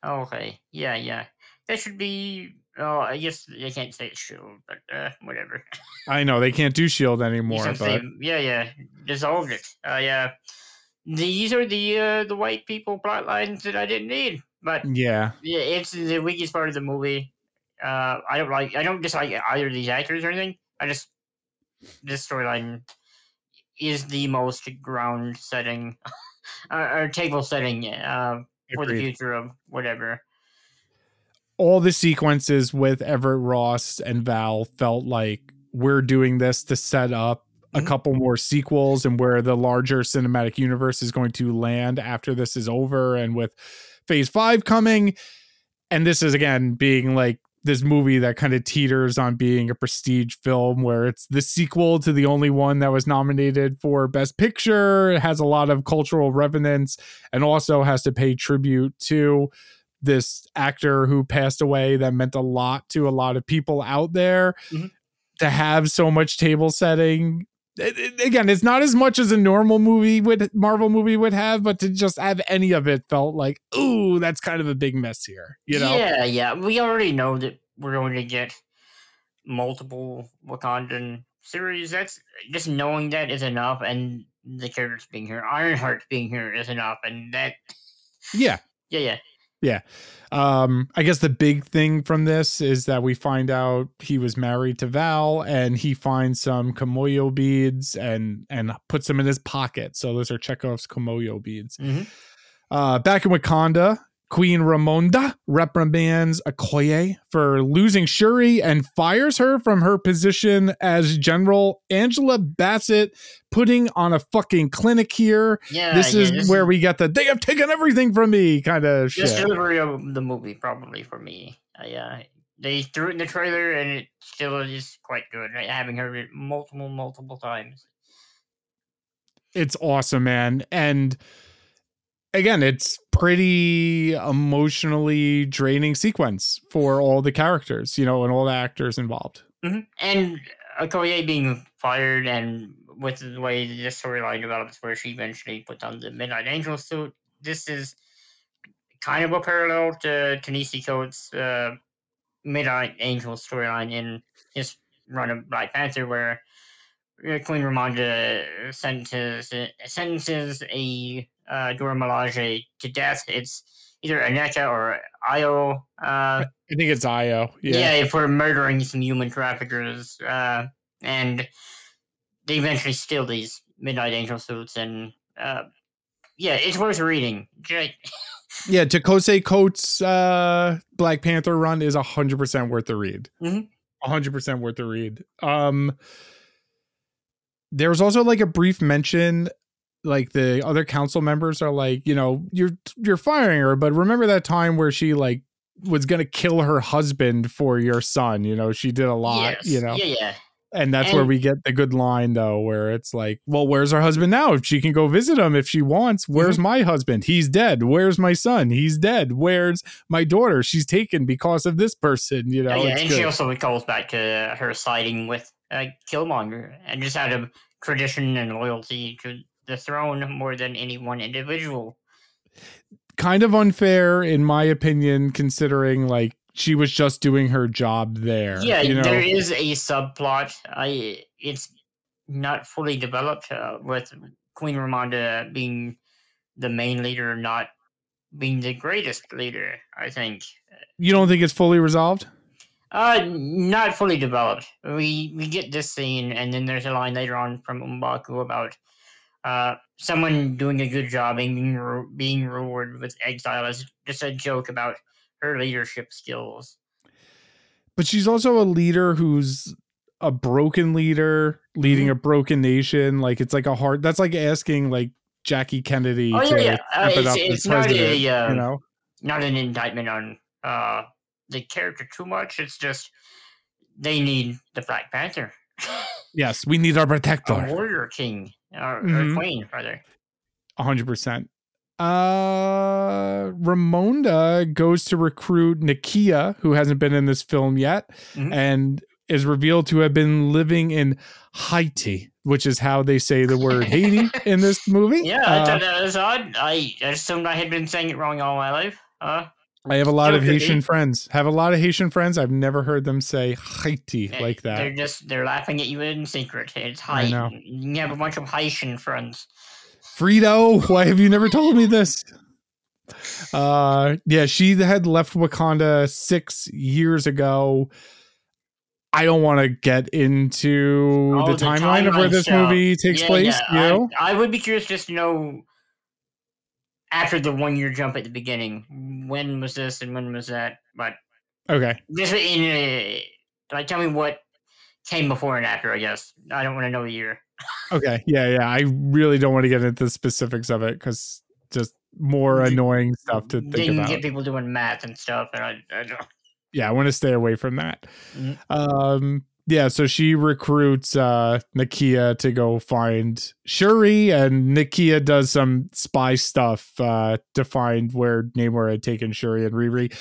Okay, yeah, yeah. That should be. Oh, I guess they can't say it's shield, but uh, whatever. I know they can't do Shield anymore, but say, yeah, yeah, dissolved it. Uh, yeah. These are the uh, the white people plot lines that I didn't need, but yeah, yeah, it's the weakest part of the movie. Uh, I don't like. I don't dislike either of these actors or anything. I just this storyline is the most ground setting or, or table setting uh, for the future of whatever. all the sequences with Everett Ross and Val felt like we're doing this to set up a Mhm. couple more sequels and where the larger cinematic universe is going to land after this is over and with phase five coming. And this is again being like this movie that kind of teeters on being a prestige film where it's the sequel to the only one that was nominated for best picture it has a lot of cultural revenance and also has to pay tribute to this actor who passed away that meant a lot to a lot of people out there Mhm. to have so much table setting it- again it's not as much as a normal movie would marvel movie would have but to just have any of it felt like ooh that's kind of a big mess here you know Yeah, yeah. We already know that we're going to get multiple Wakandan series. That's just knowing that is enough, and the characters being here, Ironheart being here is enough, and that. yeah Yeah, yeah. Um i guess the big thing from this is that we find out he was married to val and he finds some kimoyo beads and and puts them in his pocket. So those are chekhov's kimoyo beads. Mhm. uh back in wakanda queen ramonda reprimands okoye for losing shuri and fires her from her position as general angela bassett putting on a fucking clinic here Yeah, this yeah, is where we get the they have taken everything from me kind of This shit delivery of the movie, probably for me. Uh, yeah, they threw it in the trailer, and it still is quite good. I- Having heard it multiple, multiple times. it's awesome, man. And again, it's pretty emotionally draining sequence for all the characters, you know, and all the actors involved. hmm And Okoye being fired, and with the way this storyline develops, where she eventually puts on the Midnight Angel suit, this is kind of a parallel to Ta-Nehisi Coates' uh, Midnight Angel storyline in his run of Black Panther, where uh, Queen Ramonda sentences sentences a uh, Dora Milaje to death. It's either Aneka or Io. Uh, I think it's Io. yeah. Yeah. for murdering some human traffickers. Uh, and they eventually steal these Midnight Angel suits. And uh, yeah, it's worth reading. Yeah. Ta-Nehisi Coates' uh, Black Panther run is 100% worth the read. Mhm. 100% worth the read. Um, there's also like a brief mention like the other council members are like you know you're you're firing her but remember that time where she like was gonna kill her husband for your son you know she did a lot yes. you know Yeah, yeah. and that's where we get the good line though where it's like well where's her husband now if she can go visit him if she wants where's Mm-hmm. my husband he's dead where's my son he's dead where's my daughter she's taken because of this person you know yeah, and good. she also calls back to her siding with uh, Killmonger and just out of tradition and loyalty to the throne more than any one individual. kind of unfair in my opinion considering like she was just doing her job there Yeah, you know there is a subplot. I it's not fully developed uh, with Queen Ramonda being the main leader, not being the greatest leader. I think. You don't think it's fully resolved? Uh, not fully developed. We we get this scene, and then there's a line later on from M'Baku about uh someone doing a good job and being re- being rewarded with exile is just a joke about her leadership skills. But she's also a leader who's a broken leader leading Mhm. a broken nation. Like it's like a hard. That's like asking like Jackie Kennedy Oh, yeah, to yeah. Uh, it it's- it's not a, president. you know. Not an indictment on uh the character too much. It's just they need the Black Panther, Yes, we need our a protector. warrior king or, Mhm. or queen rather. A hundred percent. Uh, Ramonda goes to recruit Nakia, who hasn't been in this film yet, Mhm. and is revealed to have been living in Haiti, which is how they say the word Haiti in this movie. Yeah, I Uh, thought that was odd. I assumed I had been saying it wrong all my life. Uh, I have a lot of. Haitian friends. Have a lot of Haitian friends. I've never heard them say Haiti they- like that. They're just they're laughing at you in secret. It's Haiti. You have a bunch of Haitian friends. Frito, why have you never told me this? Uh, yeah, she had left Wakanda six years ago. I don't want to get into Oh, the, the timeline of where this stuff. movie takes Yeah, place. yeah, you know? I, I would be curious just to know after the one year jump at the beginning, when was this and when was that? But Okay. just in a, like, tell me what came before and after. I guess I don't want to know the year. Okay. Yeah, yeah. I really don't want to get into the specifics of it because just more annoying stuff to think Didn't about. get people doing math and stuff, and I, I don't. yeah, I want to stay away from that. Mhm. Um, yeah, so she recruits uh Nakia to go find Shuri, and Nakia does some spy stuff uh to find where Namor had taken Shuri and Riri.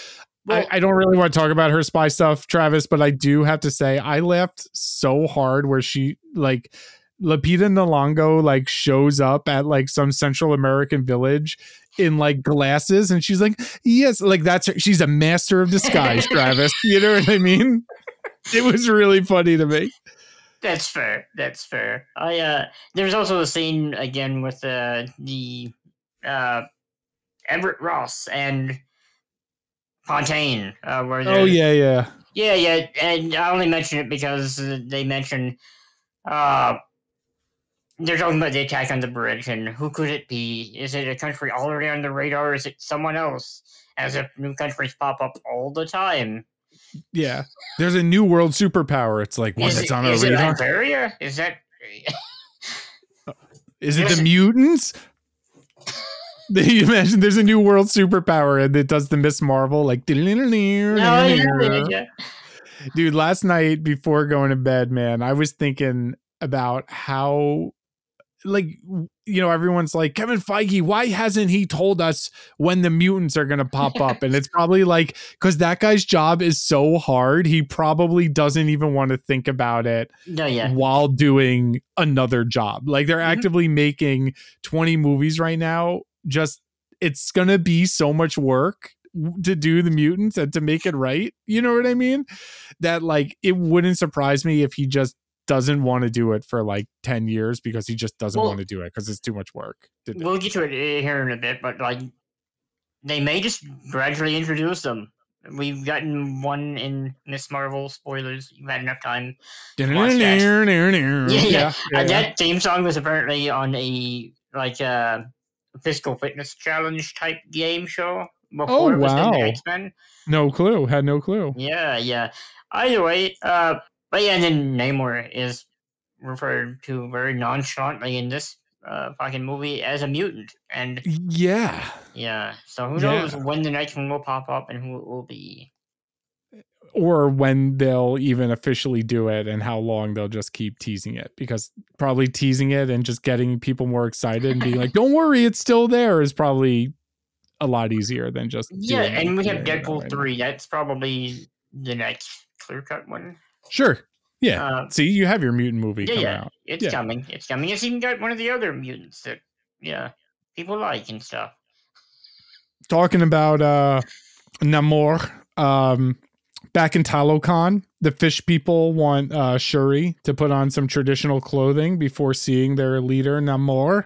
Well- I, I don't really want to talk about her spy stuff, Travis, but I do have to say I laughed so hard where she like Lupita Nyong'o like shows up at like some Central American village in like glasses and she's like, yes, like that's her. She's a master of disguise, Travis. You know what I mean? It was really funny to me. That's fair. That's fair. I uh there's also a scene again with uh the uh Everett Ross and Fontaine, uh where Oh yeah, yeah. Yeah, yeah, and I only mention it because they mention uh they're talking about the attack on the bridge and who could it be? Is it a country already on the radar? Or is it someone else? As if new countries pop up all the time. Yeah. There's a new world superpower. It's like one is that's it, on our is it radar. Iberia? Is that Is it the mutants? you imagine there's a new world superpower and it does the Miss Marvel like dude last night before going to bed man i was thinking about how like you know everyone's like kevin feige why hasn't he told us when the mutants are going to pop up? And it's probably like because that guy's job is so hard he probably doesn't even want to think about it No, yeah. while doing another job. Like they're Mhm. actively making 20 movies right now. Just it's going to be so much work to do the mutants and to make it right you know what i mean? That like it wouldn't surprise me if he just doesn't want to do it for like 10 years because he just doesn't Well- want to do it because it's too much work to. We'll get to it uh, here in a bit, but like they may just gradually introduce them. We've gotten one in Miss Marvel. Spoilers. You've had enough time. yeah, Yeah, yeah. Uh, that theme song was apparently on a like uh physical fitness challenge type game show before Oh, it was in wow. the X Men. no clue had no clue Yeah, yeah. Either way, uh, but yeah, and then Namor is referred to very nonchalantly in this uh fucking movie as a mutant, and yeah yeah. So who Yeah. knows when the next one will pop up and who it will be? or when they'll even officially do it and how long they'll just keep teasing it because probably teasing it and just getting people more excited and being like don't worry it's still there is probably a lot easier than just Yeah, and we have Deadpool right? three. That's probably the next clear cut one. Sure yeah Uh, see you have your mutant movie yeah, coming yeah, out it's Yeah. coming. It's coming. It's even got one of the other mutants that yeah people like and stuff. talking about uh Namor um back in Talokan the fish people want uh, Shuri to put on some traditional clothing before seeing their leader Namor.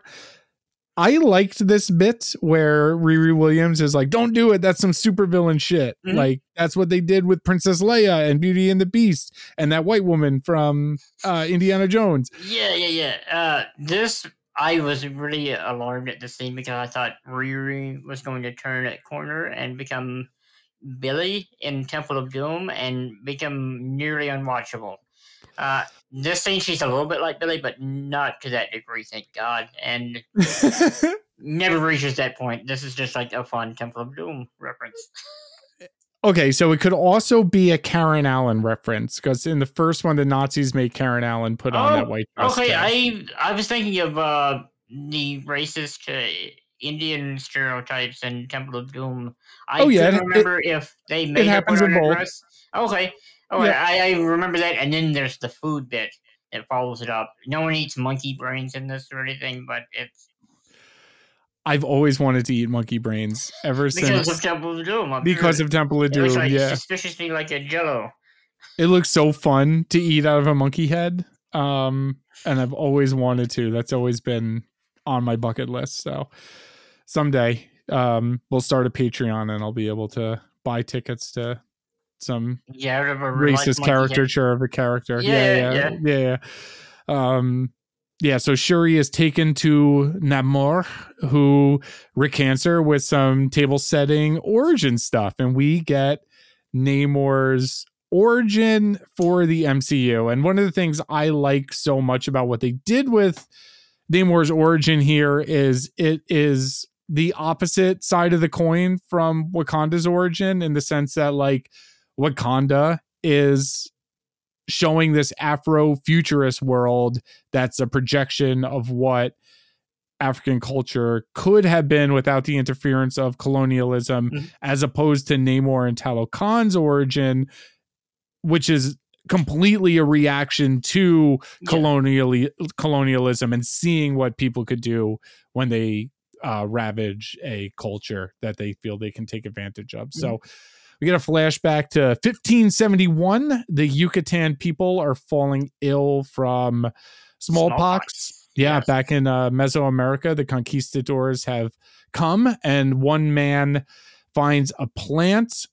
I liked this bit where Riri Williams is like, "Don't do it. That's some supervillain shit." Mhm. Like that's what they did with Princess Leia and Beauty and the Beast and that white woman from uh, Indiana Jones. Yeah, yeah, yeah. Uh, this I was really alarmed at the scene because I thought Riri was going to turn a corner and become Billy in Temple of Doom and become nearly unwatchable. Uh, this scene, she's a little bit like Billy, but not to that degree, thank God, and never reaches that point. This is just like a fun Temple of Doom reference. okay, so it could also be a Karen Allen reference because in the first one, the Nazis made Karen Allen put on that Oh, white dress. Okay. I I was thinking of uh, the racist uh, Indian stereotypes in Temple of Doom. I Oh, yeah, it- remember if they made her happens in a both. dress. Okay, oh, Yeah. I, I remember that, and then there's the food bit that follows it up. No one eats monkey brains in this or anything, but it's I've always wanted to eat monkey brains ever because since of Temple of Doom. I'm because sure. of Temple of it looks Doom. like yeah, suspiciously like a Jello. it looks so fun to eat out of a monkey head. Um, and I've always wanted to. That's always been on my bucket list. So someday, um, we'll start a Patreon and I'll be able to buy tickets to some Yeah, out of a real life racist head. caricature of a character. Yeah, Yeah, yeah, yeah. yeah, yeah. Um, yeah. So Shuri is taken to Namor, who recants her with some table setting origin stuff, and we get Namor's origin for the MCU. And one of the things I like so much about what they did with Namor's origin here is it is the opposite side of the coin from Wakanda's origin in the sense that like Wakanda is showing this Afro futurist world that's a projection of what African culture could have been without the interference of colonialism, Mhm. as opposed to Namor and Talokan's origin, which is completely a reaction to Yeah. colonially colonialism and seeing what people could do when they uh, ravage a culture that they feel they can take advantage of. So we get a flashback to 1571. The Yucatan people are falling ill from smallpox. Yeah, Yes. back in uh, Mesoamerica, the conquistadors have come, and one man finds a plant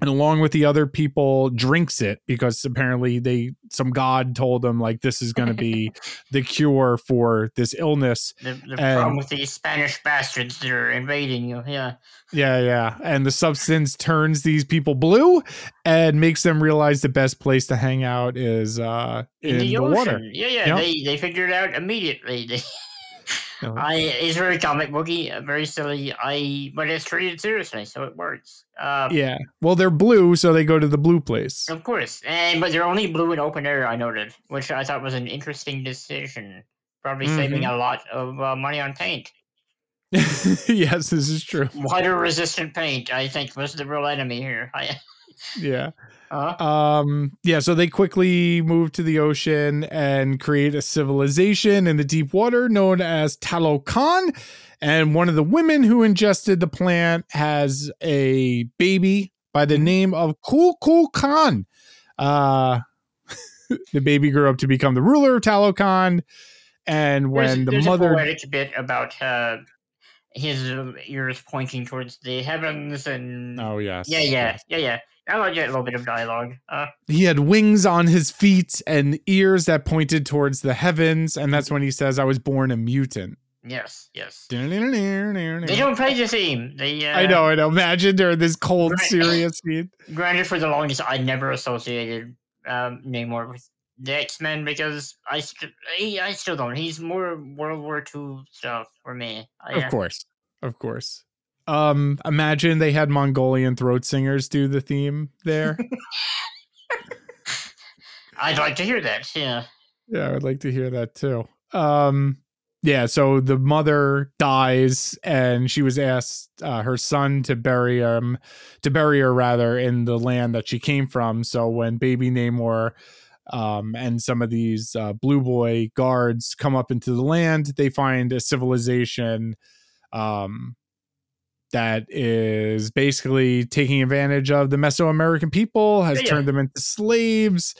and along with the other people drinks it because apparently they some god told them like this is going to be the cure for this illness The, the And- problem with these Spanish bastards that are invading you, yeah. yeah yeah and the substance turns these people blue and makes them realize the best place to hang out is uh in, the, ocean. water Yeah, yeah. They they figured it out immediately. They, Yeah. I it's very comic booky, uh, very silly. I but it's treated seriously, so it works. Uh, yeah well they're blue so they go to the blue place Of course, and but they're only blue in open air. I noted, which I thought was an interesting decision. Probably saving Mm-hmm. a lot of uh, money on paint. yes this is true Water resistant paint, I think, was the real enemy here. I, yeah. Uh, um yeah so they quickly move to the ocean and create a civilization in the deep water known as talokan. And one of the women who ingested the plant has a baby by the name of Kul Khan. Uh, the baby grew up to become the ruler of Talokan, and when there's, the there's mother, a poetic bit about uh, his uh, ears pointing towards the heavens and oh yes, yeah, yeah, yes. yeah, yeah. I like that little bit of dialogue. Uh, he had wings on his feet and ears that pointed towards the heavens, and that's when he says, "I was born a mutant." yes, yes. They They don't play the theme. They. Uh, I know, I know. Imagine during this cold, Right. serious scene. Granted, for the longest, I never associated um, Namor with the X Men because I, st- I, I still don't. He's more World War II stuff for me. I, Of course, of course. Um, imagine they had Mongolian throat singers do the theme there. I'd like to hear that. Yeah. yeah, I would like to hear that too. Um, yeah, so the mother dies, and she was asked uh, her son to bury him, to bury her rather in the land that she came from. So when baby Namor um, and some of these uh, blue boy guards come up into the land, they find a civilization um, that is basically taking advantage of the Mesoamerican people, has Yeah, turned them into slaves,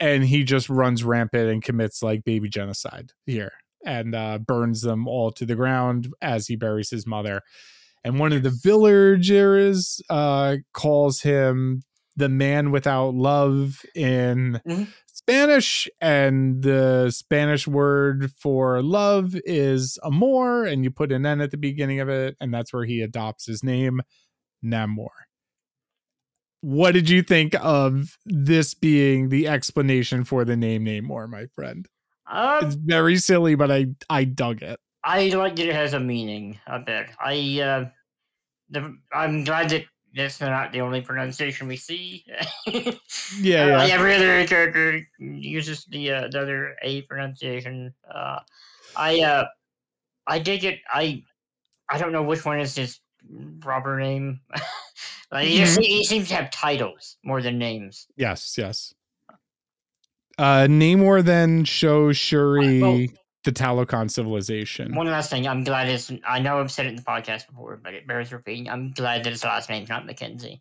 and he just runs rampant and commits like baby genocide here and uh, burns them all to the ground as he buries his mother. And one of the villagers uh, calls him the man without love in Mhm. Spanish, and the Spanish word for love is amor, and you put an N at the beginning of it, and that's where he adopts his name, Namor. What did you think of this being the explanation for the name Namor, my friend? It's Um, very silly, but I I dug it. I like that it has a meaning a bit. I uh, the, I'm glad that that's not the only pronunciation we see. Yeah, Uh, yeah. like every other character uses the uh, the other A pronunciation. Uh, I uh, I dig it. I I don't know which one is his proper name. like he, just, he seems to have titles more than names. Yes, yes. Uh Namor then shows Shuri well- the Talokan civilization. One last thing, I'm glad it's. I know I've said it in the podcast before, but it bears repeating. I'm glad that his last name's not McKenzie.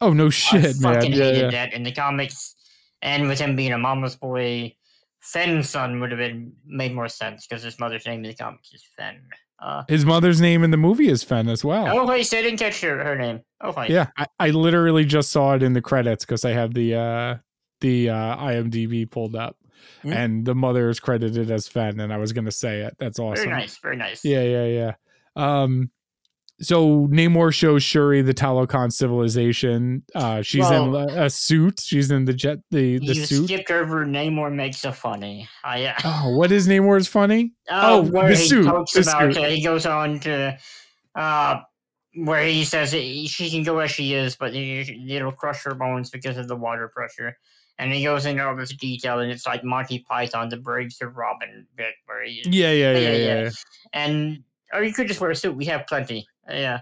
Oh no I shit, man. fucking Yeah, hated yeah. that in the comics, and with him being a mama's boy, Fenn's son would have been made more sense because his mother's name in the comics is Fenn. Uh, His mother's name in the movie is Fen as well. oh wait, I didn't catch her, her name. Oh wait, Yeah, I, I literally just saw it in the credits because I have the uh the uh IMDb pulled up, Hmm. and the mother is credited as Fen, and I was gonna say it. That's awesome. very nice, very nice. Yeah, yeah, yeah. Um, so Namor shows Shuri the Talokan civilization. Uh, she's in Well- a, a suit. She's in the jet the the you suit. skipped over Namor makes a funny. I uh, Oh, what is Namor's funny? Oh, Oh, where the he suit, talks the about suit. uh, he goes on to uh where he says she can go as she is, but it'll crush her bones because of the water pressure. And he goes into all this detail, and it's like Monty Python, the Briggs of Robin bit, where he Yeah, yeah, yeah, Yeah, and or you could just wear a suit. We have plenty. Uh, yeah,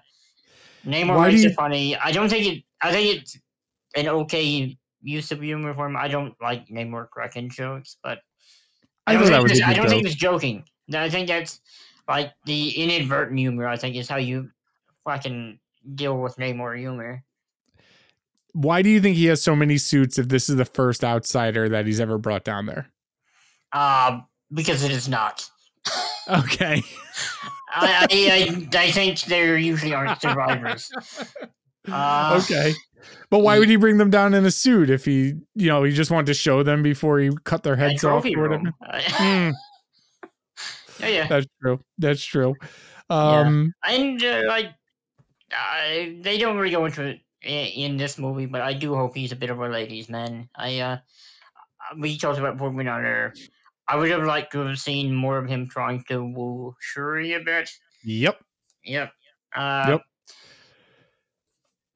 Namor makes it funny. I don't think it. I think it's an okay use of humor for him. I don't like Namor cracking jokes, but I don't thought that think was I don't think it's joking. I think that's like the inadvertent humor. I think is how you fucking deal with Namor humor. Why do you think he has so many suits if this is the first outsider that he's ever brought down there? Uh, because it is not. Okay. I, I, I, I think there usually aren't survivors. Uh, okay. But why would he bring them down in a suit if he, you know, he just wanted to show them before he cut their heads off or whatever? Hmm, yeah, yeah. that's true. That's true. Um, and uh, like uh, they don't really go into it in this movie, but I do hope he's a bit of a ladies' man. I uh, we talked about Portman on. I would have liked to have seen more of him trying to woo Shuri a bit. yep. Yep. Uh, Yep.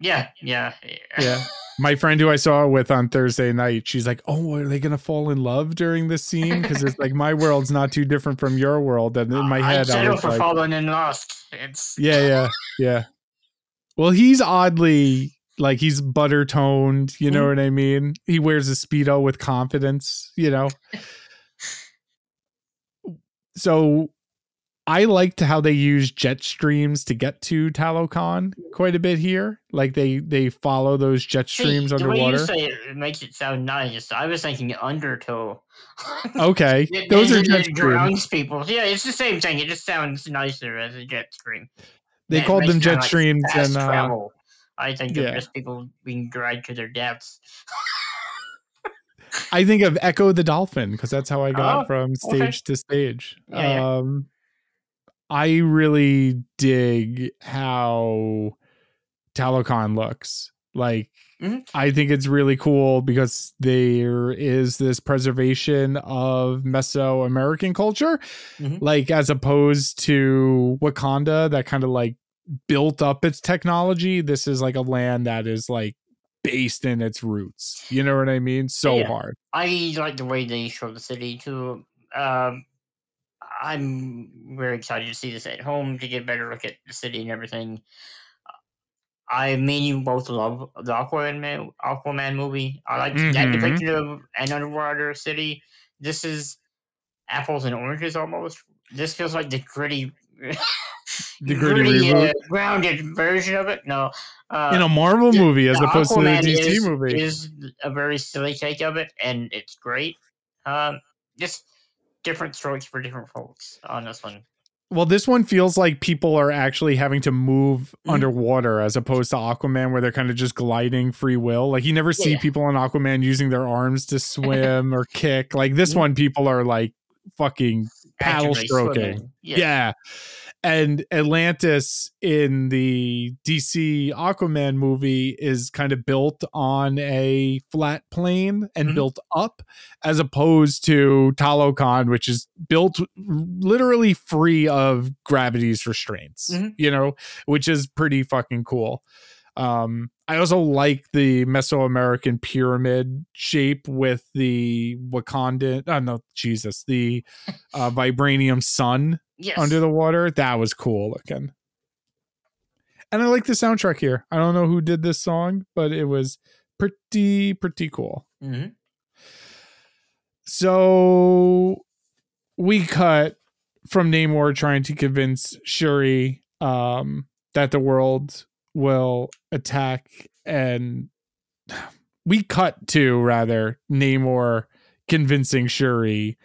Yeah. Yeah. Yeah. My friend who I saw with on Thursday night, she's like, "Oh, are they gonna fall in love during this scene? Because it's like my world's not too different from your world." And in my I'd head, I settle was for like, falling in lost. It's "Yeah, yeah, yeah." Well, he's oddly like he's butter toned. You know Mhm. what I mean? He wears a speedo with confidence. You know. so I liked how they use jet streams to get to Talokan quite a bit here. Like they they follow those jet See, streams the way underwater. you say it, it makes it sound nice. I was thinking undertow. Okay, those are jet streams. drowns people. Yeah, it's the same thing. It just sounds nicer as a jet stream. They It called them jet like streams, and uh, travel. I think yeah. of just people being dragged to their deaths. I think of Ecco the Dolphin because that's how I got Oh, from stage to stage. Yeah, yeah. Um, I really dig how Talokan looks. Like, Mhm. I think it's really cool because there is this preservation of Mesoamerican culture, Mhm. like as opposed to Wakanda that kind of like built up its technology. This is like a land that is like based in its roots. You know what I mean? So Yeah. hard. I like the way they show the city too. Um, I'm very excited to see this at home to get a better look at the city and everything. I mean, you both love the Aquaman Aquaman movie. I like that Mhm. depiction of an underwater city. This is apples and oranges almost. This feels like the gritty. The gritty uh, grounded version of it. No, uh, in a Marvel the- movie as opposed to the DC is, movie. is a very silly take of it, and it's great. Um, just different strokes for different folks on this one. Well, this one feels like people are actually having to move Mhm. underwater as opposed to Aquaman, where they're kind of just gliding free will. Like you never see Yeah. people in Aquaman using their arms to swim or kick. Like this Mhm. one, people are like fucking paddle stroking. swimming. Yeah. And Atlantis in the DC Aquaman movie is kind of built on a flat plane and Mhm. built up, as opposed to Talokan, which is built literally free of gravity's restraints, Mhm. you know, which is pretty fucking cool. Um, I also like the Mesoamerican pyramid shape with the Wakandan, oh no, Jesus, the uh, vibranium sun Yes. under the water. That was cool looking. And I like the soundtrack here. I don't know who did this song, but it was pretty, pretty cool. hmm So we cut from Namor trying to convince Shuri um, that the world will attack, and we cut to rather Namor convincing Shuri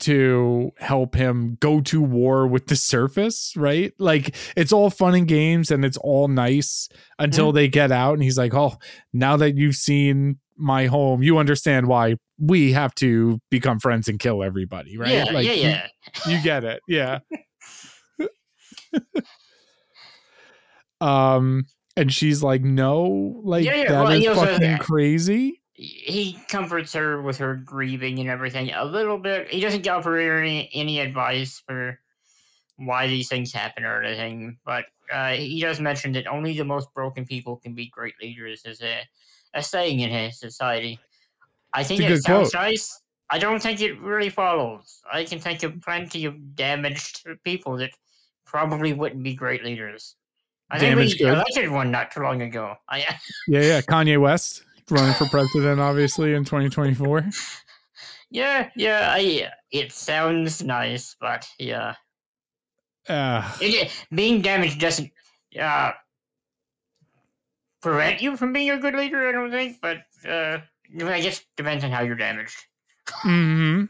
to help him go to war with the surface, right? Like it's all fun and games and it's all nice until mm-hmm. they get out and he's like, "Oh, now that you've seen my home, you understand why we have to become friends and kill everybody, right? Yeah, like yeah, you- yeah. you get it. Yeah. um and she's like, "No, like Yeah, yeah, that well, is also- fucking crazy." he comforts her with her grieving and everything a little bit. He doesn't give her any, any advice for why these things happen or anything, but uh, he does mention that only the most broken people can be great leaders, as a, a saying in his society. I think it sounds quote. nice. I don't think it really follows. I can think of plenty of damaged people that probably wouldn't be great leaders. I Damaged think we elected one not too long ago. I, Yeah, yeah. Kanye West running for president, obviously in 2024. Yeah, yeah, I it sounds nice, but yeah. Uh, It, being damaged doesn't uh prevent you from being a good leader, I don't think, but uh I guess depends on how you're damaged. hmm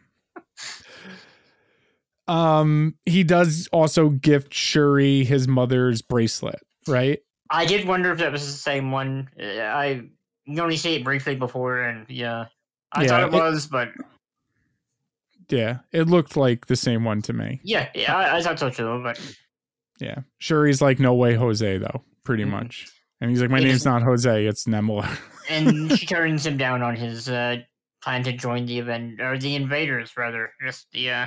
Um, he does also gift Shuri his mother's bracelet, right? I did wonder if that was the same one. Uh, I only see it briefly before and yeah. I Yeah, thought it it- was, but Yeah, it looked like the same one to me. yeah, yeah, I, I thought so too, but Yeah, Shuri's like, no way, Jose, though, pretty Mhm. much. And he's like, my It name's is- not Jose, it's Nemor. and she turns him down on his uh plan to join the event or the invaders rather. Just the uh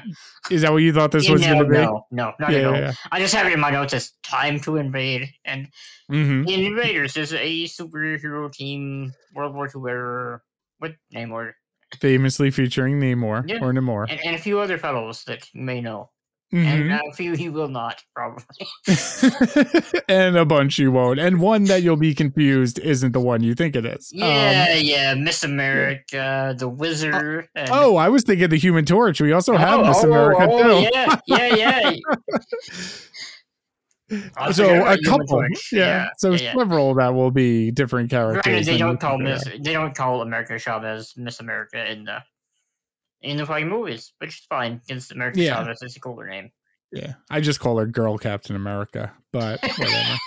Is that what you thought this was no, going to be? no, no, not yeah, at all. yeah, I just have it in my notes as time to invade. And yeah. hmm the Invaders is a superhero team, World War II era, with Namor, Famously featuring Namor or Namor. and, and a few other fellows that you may know. Mhm. And uh, a few you will not, probably. and a bunch you won't. And one that you'll be confused isn't the one you think it is. Um, Yeah, yeah, Miss America, the Wizard. and- oh, I was thinking the Human Torch. We also have oh, Miss oh, America oh, too. Yeah, yeah, yeah. So a couple, Torch. yeah. So yeah, yeah. several that will be different characters. Granted, they don't call Miss they don't call America Chavez Miss America in the in the fucking movies, which is fine because America Yeah. Chavez is a cooler name. Yeah, I just call her Girl Captain America, but whatever.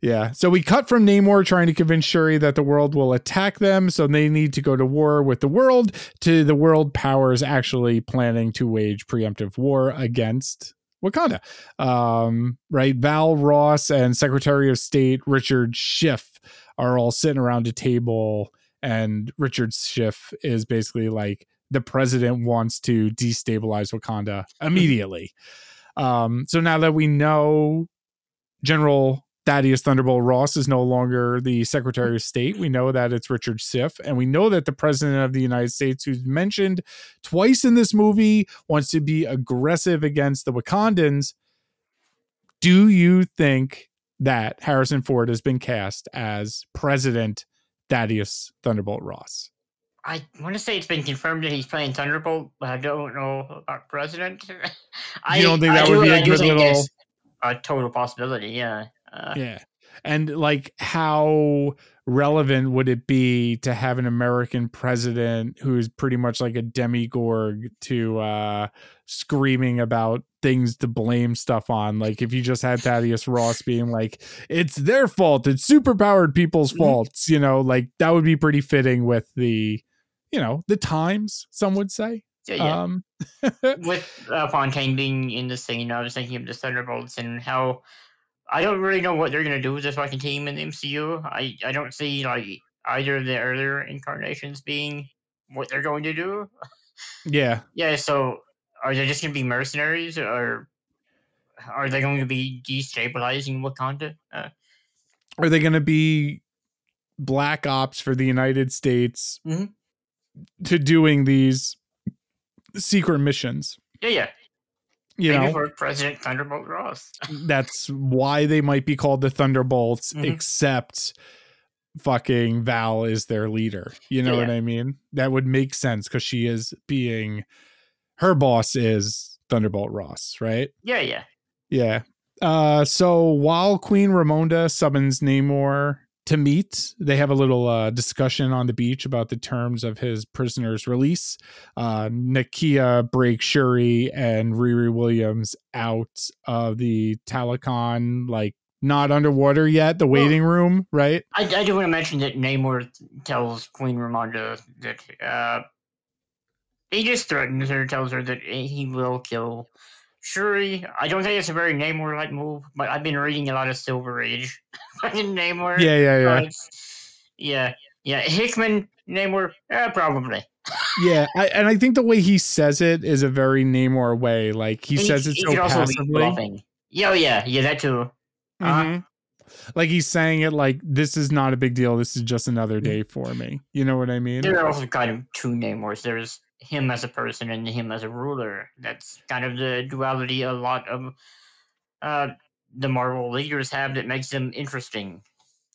Yeah. So we cut from Namor trying to convince Shuri that the world will attack them. So they need to go to war with the world to the world powers actually planning to wage preemptive war against Wakanda. Um, right. Val Ross and Secretary of State Richard Schiff are all sitting around a table. And Richard Schiff is basically like, the president wants to destabilize Wakanda immediately. um, so now that we know General Thaddeus Thunderbolt Ross is no longer the Secretary of State. We know that it's Richard Schiff, and we know that the President of the United States, who's mentioned twice in this movie, wants to be aggressive against the Wakandans. Do you think that Harrison Ford has been cast as President Thaddeus Thunderbolt Ross? I want to say it's been confirmed that he's playing Thunderbolt, but I don't know about President. I You don't think that I would do- be a good little- a total possibility? Yeah. Uh, Yeah. And like how relevant would it be to have an American president who's pretty much like a demigorg to uh screaming about things to blame stuff on? Like if you just had Thaddeus Ross being like, it's their fault, it's superpowered people's Mhm. faults, you know, like that would be pretty fitting with the you know, the times, some would say. yeah, yeah. Um with uh, Fontaine being in the scene, I was thinking of the Thunderbolts and how I don't really know what they're gonna do with this fucking team in the MCU. I I don't see like either of the earlier incarnations being what they're going to do. yeah. Yeah, so are they just gonna be mercenaries, or are they going to be destabilizing Wakanda? Uh, are they going to be black ops for the United States Mhm. to doing these secret missions? yeah, yeah. You Maybe know, for President Thunderbolt Ross. that's why they might be called the Thunderbolts, Mhm. except fucking Val is their leader. You know Yeah. what I mean? That would make sense because she is being her boss is Thunderbolt Ross, right? yeah, yeah. Yeah. Uh, so while Queen Ramonda summons Namor to meet, they have a little uh, discussion on the beach about the terms of his prisoner's release. Uh, Nakia breaks Shuri and Riri Williams out of the Talokan, like not underwater yet, the Well- waiting room, right? I, I do want to mention that Namor tells Queen Ramonda that uh, he just threatens her, tells her that he will kill Shuri. I don't think it's a very Namor like move, but I've been reading a lot of Silver Age fucking Namor. Yeah, yeah, yeah. cards. yeah, yeah. Hickman, Namor, uh, probably. Yeah, I, and I think the way he says it is a very Namor way. Like he And says it he so could passively. Yeah, oh, yeah, yeah, that too. Uh-huh. Mhm. Like he's saying it like this is not a big deal. This is just another day for me. You know what I mean? There are also kind of two Namors. There's him as a person and him as a ruler. That's kind of the duality a lot of uh, the Marvel leaders have that makes them interesting.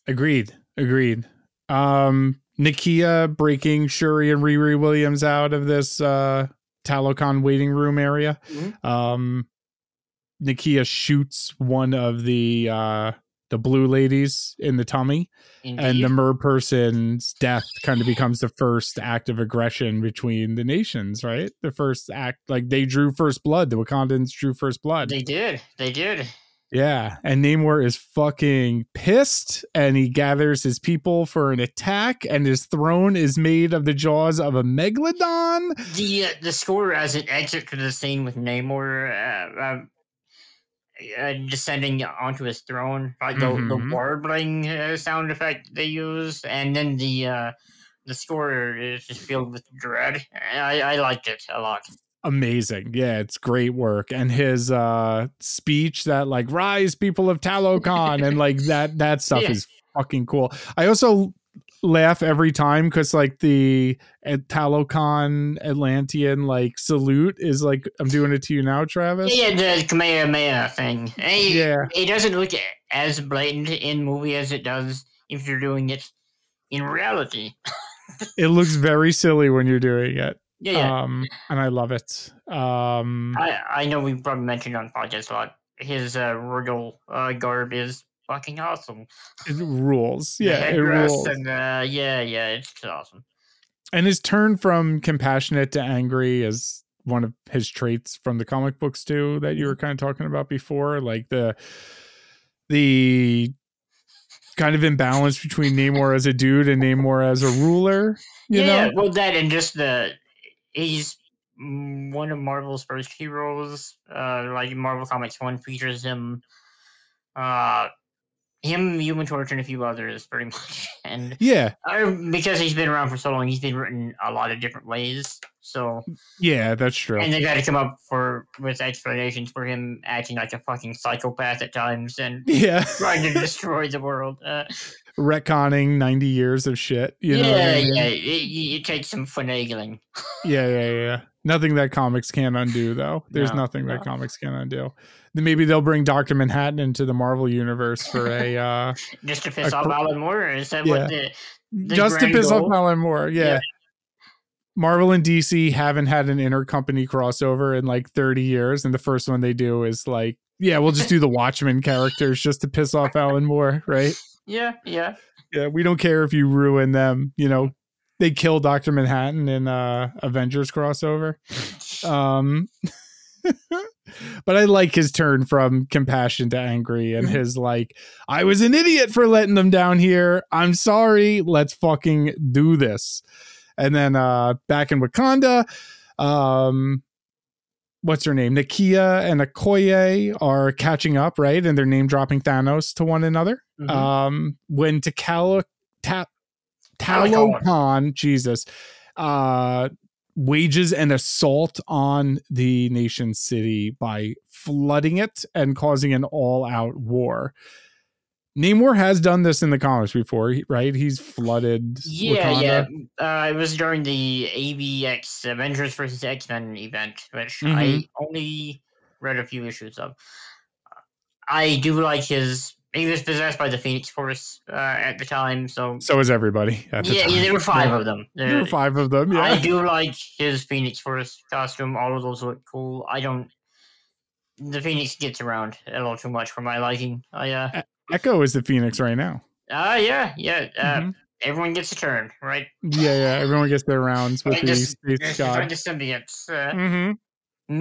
Agreed. Agreed. Um, Nakia breaking Shuri and Riri Williams out of this uh Talokan waiting room area. Mhm. Um, Nakia shoots one of the uh the blue ladies in the tummy. and the mer person's death kind of becomes the first act of aggression between the nations, right? The first act, like they drew first blood. The Wakandans drew first blood. they did. They did. yeah, and Namor is fucking pissed, and he gathers his people for an attack, and his throne is made of the jaws of a megalodon. The uh, the score as it exits to the scene with Namor uh, uh, uh, descending onto his throne, like the, Mhm. the warbling uh, sound effect they use, and then the uh, the score is just filled with dread. I, I liked it a lot. Amazing. Yeah, it's great work. And his uh speech that like rise people of Talokan and like that that stuff Yeah. is fucking cool. I also laugh every time because like the uh, Talokan Atlantean like salute is like I'm doing it to you now, Travis. Yeah, the Kamehameha thing. Hey, Yeah. It doesn't look as blatant in movie as it does if you're doing it in reality. It looks very silly when you're doing it. Yeah, yeah. Um and I love it. Um I, I know we've probably mentioned on podcast a lot. His uh, royal uh, garb is fucking awesome. it rules. Yeah, it rules. And uh, yeah, yeah, it's awesome. and his turn from compassionate to angry is one of his traits from the comic books too that you were kind of talking about before like the the kind of imbalance between Namor as a dude and Namor as a ruler you yeah, know well, that and just the he's one of Marvel's first heroes. Uh, like Marvel Comics One features him, uh, him, Human Torch, and a few others, pretty much. And yeah uh, because he's been around for so long, he's been written a lot of different ways. So, yeah that's true and they got to come up for with explanations for him acting like a fucking psychopath at times and yeah trying to destroy the world. Uh, retconning 90 years of shit you know yeah, I mean? yeah, it, it, it takes some finagling. yeah yeah yeah nothing that comics can undo though there's No, nothing that comics can undo then maybe they'll bring Dr. Manhattan into the Marvel universe for a uh Just to piss A off Alan Moore? Is that Yeah. what the, The just to piss off? Alan Moore. Yeah. Yeah. Marvel and DC haven't had an intercompany crossover in like 30 years, and the first one they do is like, yeah, we'll just do the Watchmen characters just to piss off Alan Moore, right? Yeah, yeah. Yeah, we don't care if you ruin them. You know, they kill Doctor Manhattan in uh Avengers crossover. Um, but I like his turn from compassion to angry and Mhm. his like, I was an idiot for letting them down here. I'm sorry. Let's fucking do this. And then uh back in Wakanda, um what's her name? Nakia and Okoye are catching up, right? And they're name dropping Thanos to one another. Mhm. Um when Takala Ta- Talokan. Talokan, Jesus, uh wages an assault on the nation city by flooding it and causing an all-out war. Namor has done this in the comics before, right? He's flooded. yeah, Wakanda. yeah. Uh, it was during the AVX Avengers versus X Men event, which I Mhm. only read a few issues of. I do like his. He was possessed by the Phoenix Force uh, at the time, so So is everybody the yeah, yeah, there were five Yeah. of them. There were five of them. Yeah. I do like his Phoenix Force costume. All of those look cool. I don't. The Phoenix gets around a little too much for my liking. I uh, Echo is the Phoenix right now. uh yeah, yeah. Uh, Mhm. Everyone gets a turn, right? Yeah, yeah. Everyone gets their rounds with the just- space Just god. symbiotes. Uh, Mm-hmm.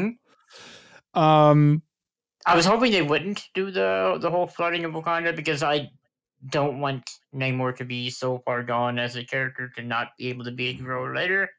Mhm. Um, I was hoping they wouldn't do the the whole flooding of Wakanda because I don't want Namor to be so far gone as a character to not be able to be a hero later.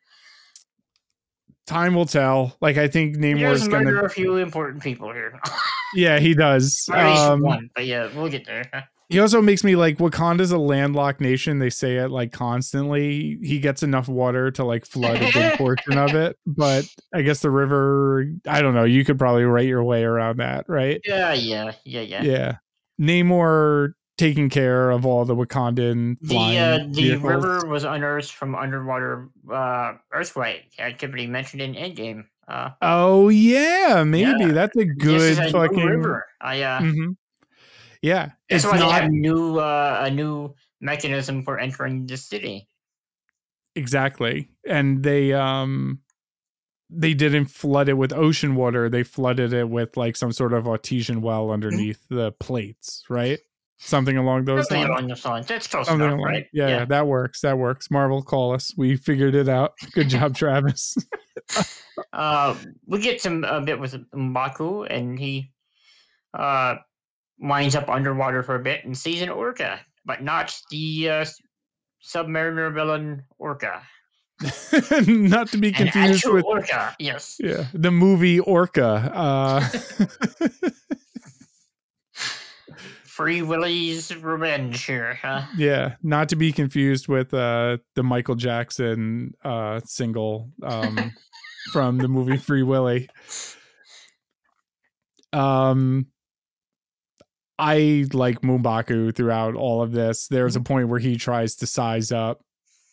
time will tell. Like I think Namor's gonna. murder a few important people here. Yeah, he does. Or at least Um, one, but yeah, we'll get there. He also makes me like Wakanda's a landlocked nation. They say it like constantly. He gets enough water to like flood a good portion of it, but I guess the river. I don't know. You could probably write your way around that, right? Yeah, yeah, yeah, yeah. Yeah. Namor taking care of all the Wakandan The uh, the vehicles. river was unearthed from underwater uh, earthquake activity mentioned in Endgame. Uh, Oh yeah, maybe Yeah. that's a good a fucking. river. I uh, Mhm. Yeah, that's it's why they not have new uh, a new mechanism for entering the city. exactly, and they um they didn't flood it with ocean water. They flooded it with like some sort of artesian well underneath the plates, right? Something along those Something lines. along those lines. That's close Something enough, along- right? Yeah, yeah, that works. That works. Marvel, call us. We figured it out. Good job, Travis. Uh, we get some a bit with M'Baku, and he uh winds up underwater for a bit and sees an orca, but not the uh, submariner villain orca. Not to be confused with orca. Yes. yeah the movie Orca. Uh, Free Willy's revenge here, huh? yeah, not to be confused with uh the Michael Jackson uh single um from the movie Free Willy. Um I like Mumbaku throughout all of this. There's a point where he tries to size up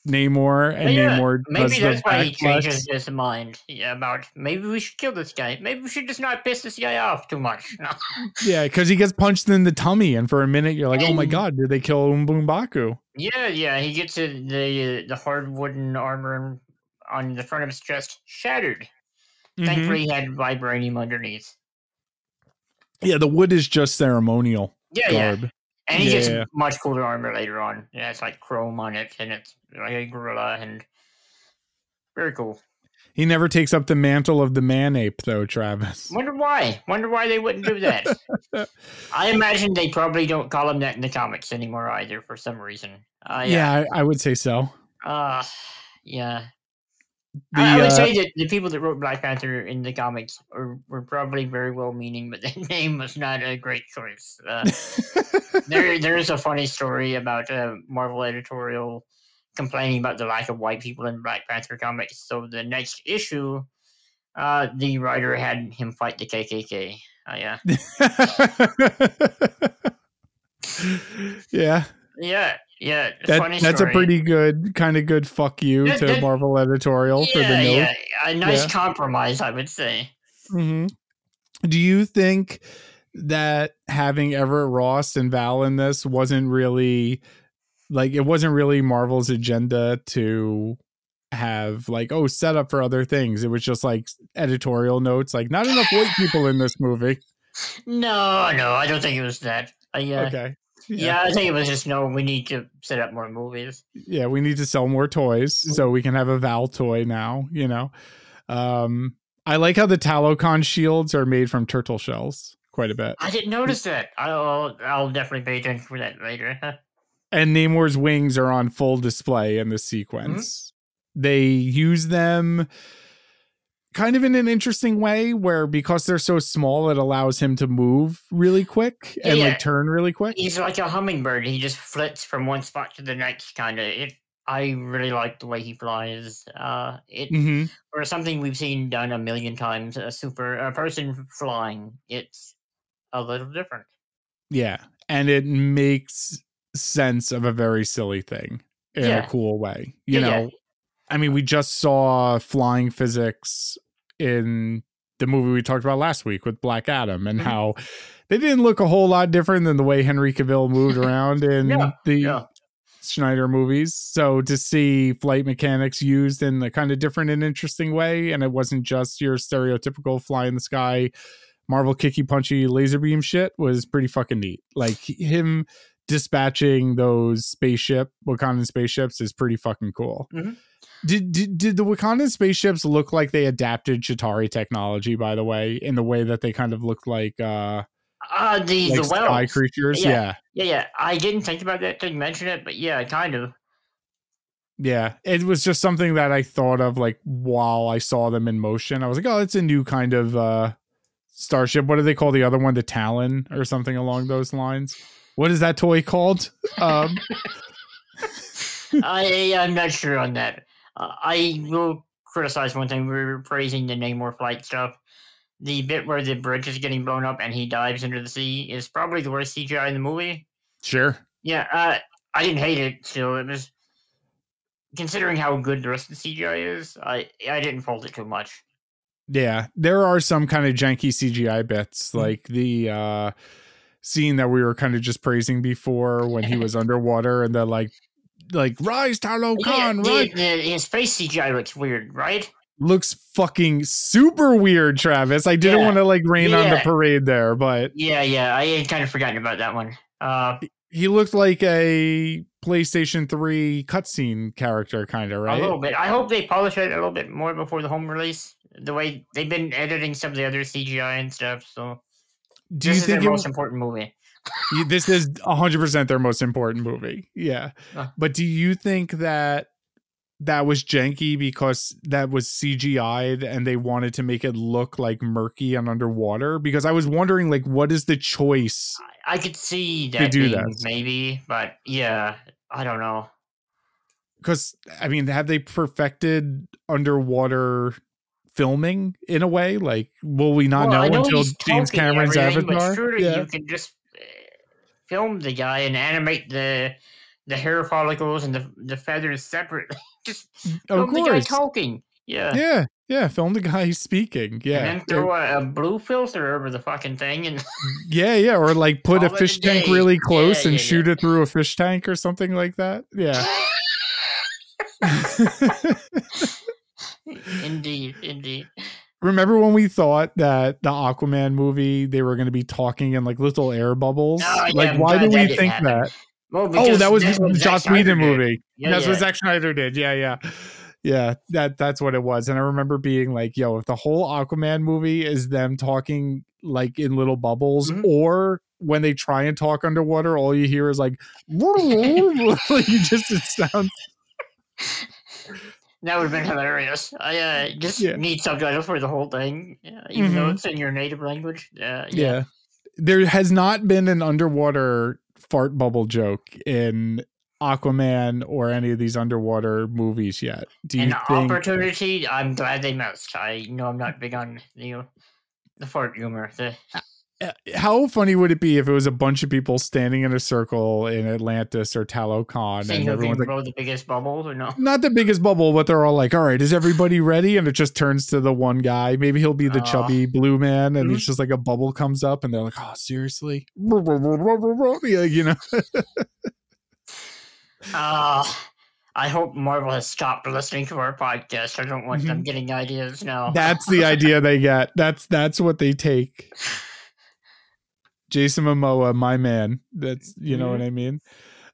Namor and Mm-hmm. Yeah, Namor does Maybe the that's why he changes his mind about maybe we should kill this guy. Maybe we should just not piss this guy off too much. Yeah, because he gets punched in the tummy, and for a minute you're like, "Oh my god, did they kill Mumbaku?" Yeah, yeah, he gets the the hard wooden armor on the front of his chest shattered. Mhm. Thankfully, he had vibranium underneath. Yeah, the wood is just ceremonial Yeah, yeah, and he gets Yeah. much cooler armor later on. Yeah, it's like chrome on it, and it's like a gorilla, and very cool. He never takes up the mantle of the man ape, though, Travis. Wonder why? Wonder why they wouldn't do that. I imagine they probably don't call him that in the comics anymore either for some reason. Uh, yeah. Yeah, I, I would say so. Uh, yeah. The, I, would uh, say that the people that wrote Black Panther in the comics are, were probably very well meaning, but the name was not a great choice. Uh, there, there is a funny story about a Marvel editorial complaining about the lack of white people in Black Panther comics. So the next issue, uh, the writer had him fight the KKK. Uh, yeah, yeah, yeah, yeah. that, that's a pretty good kind of good fuck you That- to that- Marvel editorial for the yeah, note. yeah, a nice Yeah. compromise, I would say. hmm Do you think that having Everett Ross and Val in this wasn't really like it wasn't really Marvel's agenda to have like oh set up for other things. It was just like editorial notes, like not enough white people in this movie. No, no, I don't think it was that. Uh, yeah, Okay. Yeah. I think it was just no. We need to set up more movies. yeah, we need to sell more toys so we can have a Val toy now, you know. Um I like how the Talokan shields are made from turtle shells quite a bit. I didn't notice that. I'll I'll definitely pay attention for that later. And Namor's wings are on full display in the sequence. They use them kind of in an interesting way where because they're so small it allows him to move really quick and Yeah. like turn really quick. He's like a hummingbird. He just flits from one spot to the next, kind of. It. I really like the way he flies. Uh, it Mhm. or something we've seen done a million times. A super a person flying. It's a little different. Yeah. And it makes sense of a very silly thing in Yeah. a cool way. You yeah. know, I mean, we just saw flying physics in the movie we talked about last week with Black Adam and Mhm. how they didn't look a whole lot different than the way Henry Cavill moved around in Yeah, the yeah. Snyder movies. So to see flight mechanics used in a kind of different and interesting way, and it wasn't just your stereotypical fly in the sky, Marvel kicky punchy laser beam shit was pretty fucking neat. Like him dispatching those spaceship Wakandan spaceships is pretty fucking cool. Mhm. Did, did did the Wakandan spaceships look like they adapted Chitauri technology? By the way, in the way that they kind of looked like uh Uh, the like the sky wells. creatures? Yeah. yeah. Yeah, yeah. I didn't think about that Didn't mention it, but yeah, kind of. Yeah, it was just something that I thought of like while I saw them in motion. I was like, oh, it's a new kind of uh starship. What do they call the other one? The Talon or something along those lines. What is that toy called? Um, I I'm not sure on that. Uh, I will criticize one thing. We were praising the Namor flight stuff. The bit where the bridge is getting blown up and he dives into the sea is probably the worst CGI in the movie. sure. Yeah, uh, I didn't hate it. Still, it was considering how good the rest of the CGI is. I I didn't fault it too much. Yeah, there are some kind of janky CGI bits, Mhm. like the uh scene that we were kind of just praising before when he was underwater and they're like like rise Yeah, Khan, the- rise the- his face CGI looks weird, right? looks fucking super weird, Travis. I didn't Yeah. want to like rain on the parade there, but Yeah, yeah. I had kind of forgotten about that one. Uh, he looked like a PlayStation 3 cutscene character, kind of, right? A little bit. I hope they polish it a little bit more before the home release. The way they've been editing some of the other CGI and stuff. So Do this you is think it, most important movie. This is 100% their most important movie? Yeah. Uh. But do you think that that was janky because that was CGI'd and they wanted to make it look like murky and underwater? Because I was wondering, like, what is the choice? I could see that do that. maybe, but yeah, I don't know. Because, I mean, have they perfected underwater filming in a way? Like, will we not Well, I know until James Cameron's Avatar? But surely Yeah. you can just film the guy and animate the the hair follicles and the the feathers separately. just mm, Of film the guy talking. Yeah. Yeah, yeah. Film the guy speaking. Yeah, And then throw a, a blue filter over the fucking thing and yeah, yeah. Or like put a fish tank really close Yeah, and yeah, shoot yeah. it through a fish tank or something like that. Yeah. indeed, indeed. Remember when we thought that the Aquaman movie they were going to be talking in like little air bubbles? Oh, yeah, like, why did we think happen. that? Well, Oh, that was the Joss Whedon movie. Yeah, that's yeah. what Zack Snyder did. Yeah, yeah. Yeah, that that's what it was. And I remember being like, yo, if the whole Aquaman movie is them talking like in little bubbles, Mhm. or when they try and talk underwater, all you hear is like, like you just it sounds That would have been hilarious. I uh, just Yeah. need subtitles for the whole thing, uh, even though Mhm. it's in your native language. Uh, yeah. yeah. There has not been an underwater fart bubble joke in Aquaman or any of these underwater movies yet. Do you An think opportunity. I'm glad they missed. I know I'm not big on know, the fart humor. The, how funny would it be if it was a bunch of people standing in a circle in Atlantis or Talokan and everyone's like blow the biggest bubbles or no? not the biggest bubble, but they're all like, "All right, is everybody ready?" And it just turns to the one guy. Maybe he'll be the Aw. chubby blue man, and Mhm. it's just like a bubble comes up, and they're like, "Oh, seriously?" Yeah, you know. Uh, I hope Marvel has stopped listening to our podcast. I don't want them Mhm. getting ideas now. That's the idea they get. That's that's what they take. Jason Momoa, my man. That's you know what I mean.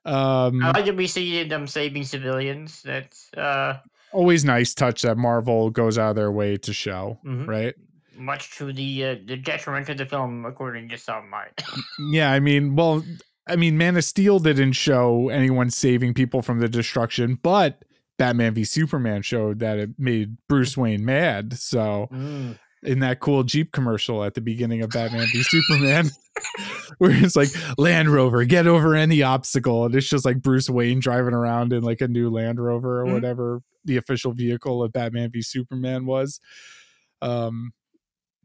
Um, I like that we see them saving civilians. That's uh, always nice touch that Marvel goes out of their way to show, Mhm. right? much to the uh, the detriment of the film, according to some. might. Yeah, I mean, well, I mean, Man of Steel didn't show anyone saving people from the destruction, but Batman v Superman showed that it made Bruce Wayne mad. So Mm. In that cool Jeep commercial at the beginning of Batman v Superman, where it's like Land Rover, get over any obstacle, and it's just like Bruce Wayne driving around in like a new Land Rover or Mhm. whatever the official vehicle of Batman v Superman was. Um,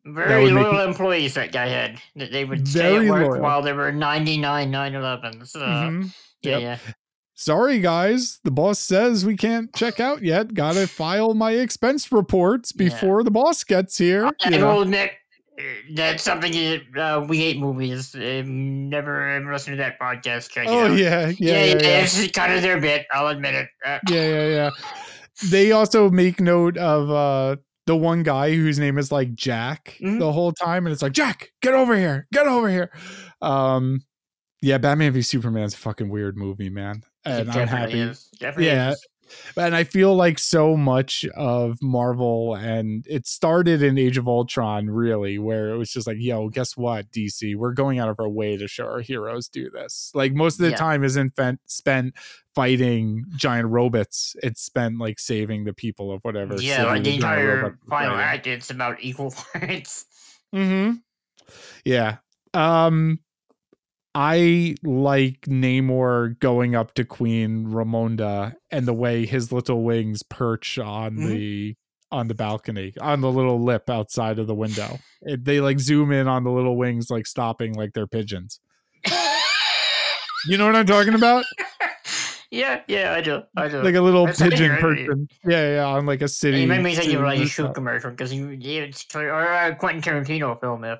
Very make employees that guy had. That they would stay at work loyal. while there were 99 911s. So, mhm. yeah, Yep. yeah. Sorry guys the boss says we can't check out yet gotta file my expense reports Yeah. before the boss gets here I you know? uh, that's something that uh, we hate movies. Um, never ever listen to that podcast. Check oh yeah yeah yeah, yeah, yeah, It's kind of their bit. I'll admit it. Uh, yeah, yeah, yeah. they also make note of uh the one guy whose name is like jack Mhm. the whole time and it's like jack get over here get over here um yeah batman v superman's a fucking weird movie man and i'm happy is. Yeah. is. and I feel like so much of Marvel and it started in Age of Ultron really where it was just like yo guess what DC we're going out of our way to show our heroes do this like most of the Yeah. time isn't spent fighting giant robots it's spent like saving the people of whatever Yeah, like the entire final act, it's about equal parts. Mm-hmm. Yeah. Um I like Namor going up to Queen Ramonda and the way his little wings perch on Mhm. the on the balcony, on the little lip outside of the window. It, they like zoom in on the little wings like stopping like they're pigeons. You know what I'm talking about? yeah, yeah, I do. I do. Like a little That's pigeon person. Yeah, yeah, on like a city. you made me think city of like a shoot commercial because you, yeah, it's or a Quentin Tarantino film. If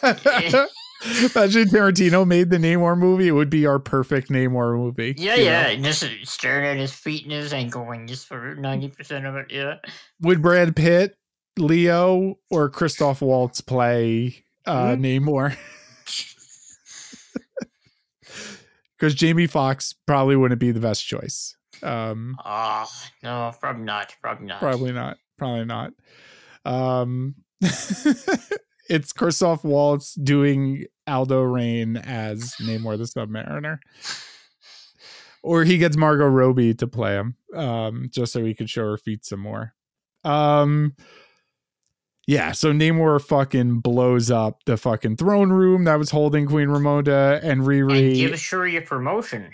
Imagine Tarantino made the Namor movie. It would be our perfect Namor movie. yeah, you know? yeah, and just staring at his feet and his ankle wings for ninety percent of it. Yeah, Would Brad Pitt, Leo, or Christoph Waltz play uh, Hmm? Namor? Because Jamie Foxx probably wouldn't be the best choice. Um, oh no, probably not. Probably not. probably not. Probably not. Um, it's Christoph Waltz doing Aldo Raine as Namor the Submariner. Or he gets Margot Robbie to play him, um, just so he could show her feet some more. Um, yeah, so Namor fucking blows up the fucking throne room that was holding Queen Ramonda and and Riri. gives Shuri a promotion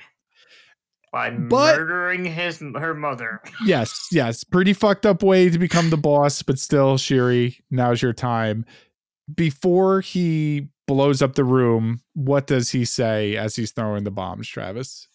by But- murdering his her mother. yes, yes, pretty fucked up way to become the boss, but still, Shuri, now's your time. Before he blows up the room, what does he say as he's throwing the bombs, Travis?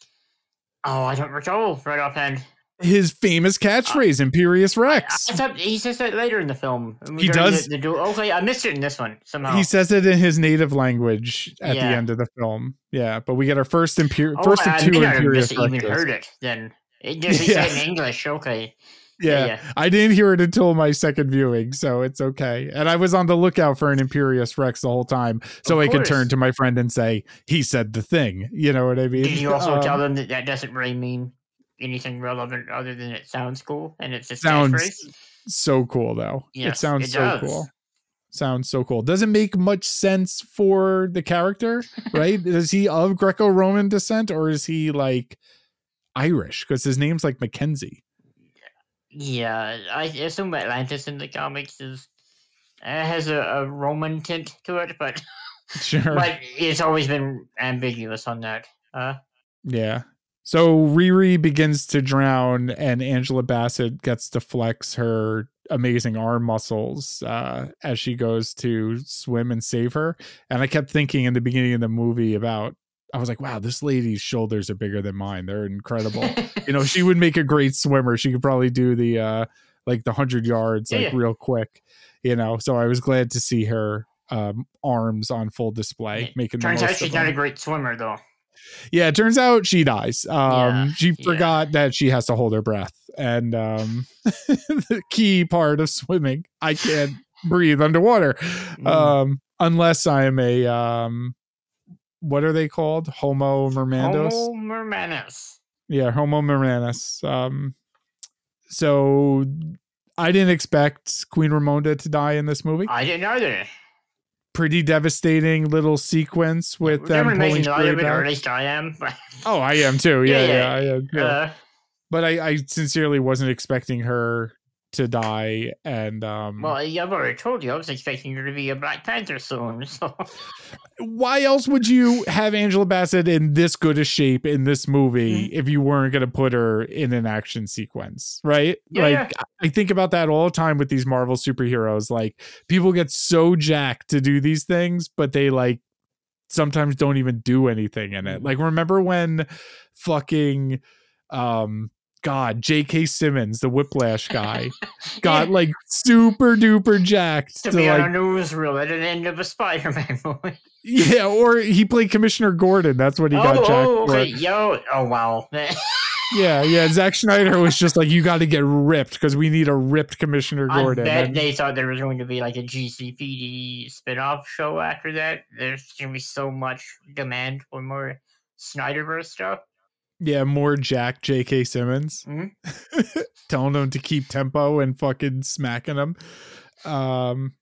Oh, I don't recall oh, right offhand. His famous catchphrase, uh, Imperious Rex. I thought he says that later in the film. He does? The, the duel. Okay, I missed it in this one somehow. He says it in his native language at the end of the film. Yeah, but we get our first imper- oh, first I, of I two have Imperious even heard it then. It just Yeah. said in English. Okay. Yeah, yeah. I didn't hear it until my second viewing, so it's okay. And I was on the lookout for an Imperious Rex the whole time, so I could turn to my friend and say, "He said the thing." You know what I mean? Did you also Um, tell them that that doesn't really mean anything relevant other than it sounds cool and it's a Sounds so cool though. it sounds it so does. cool. Sounds so cool. Doesn't make much sense for the character, right? is he of Greco-Roman descent or is he like Irish? Because his name's like McKenzie. Yeah, I assume Atlantis in the comics is uh, has a, a Roman tint to it, but Sure. but it's always been ambiguous on that. Uh, Yeah. So Riri begins to drown, and Angela Bassett gets to flex her amazing arm muscles uh, as she goes to swim and save her. And I kept thinking in the beginning of the movie about, I was like, wow, this lady's shoulders are bigger than mine. They're incredible. you know, she would make a great swimmer. She could probably do the uh, like the hundred yards like Yeah. real quick. You know, so I was glad to see her um, arms on full display, Yeah. making the turns most out she's not a great swimmer though. yeah, it turns out she dies. Um, Yeah, she yeah. forgot that she has to hold her breath, and um, the key part of swimming, I can't breathe underwater, Mm. um, unless I am a um, what are they called? Homo mermandos. Homo Mermanus. Yeah, Homo Moranus. Um, so I didn't expect Queen Ramonda to die in this movie. I didn't either. Pretty devastating little sequence with them pulling making light Shuri of it, or back. at least I am. Oh, I am too. Yeah, Yeah, yeah, yeah. I am too. uh, but I, I sincerely wasn't expecting her to die. And um, well, I've already told you I was expecting her to be a Black Panther soon. So why else would you have Angela Bassett in this good a shape in this movie Mhm. if you weren't going to put her in an action sequence, right? Yeah, like yeah. I think about that all the time with these Marvel superheroes. Like people get so jacked to do these things, but they like sometimes don't even do anything in it. Mhm. Like remember when fucking um God, J.K. Simmons, the Whiplash guy, got like super duper jacked to to be like on a newsreel at the end of a Spider-Man movie. yeah, or he played Commissioner Gordon. That's what he oh, got jacked oh, for. okay, yo, oh wow. Yeah, yeah. Zack Snyder was just like, you got to get ripped because we need a ripped Commissioner Gordon. I bet And- they thought there was going to be like a GCPD spin-off show after that. There's going to be so much demand for more Snyderverse stuff. Yeah, more Jack J.K. Simmons Mhm. telling him to keep tempo and fucking smacking him. Um,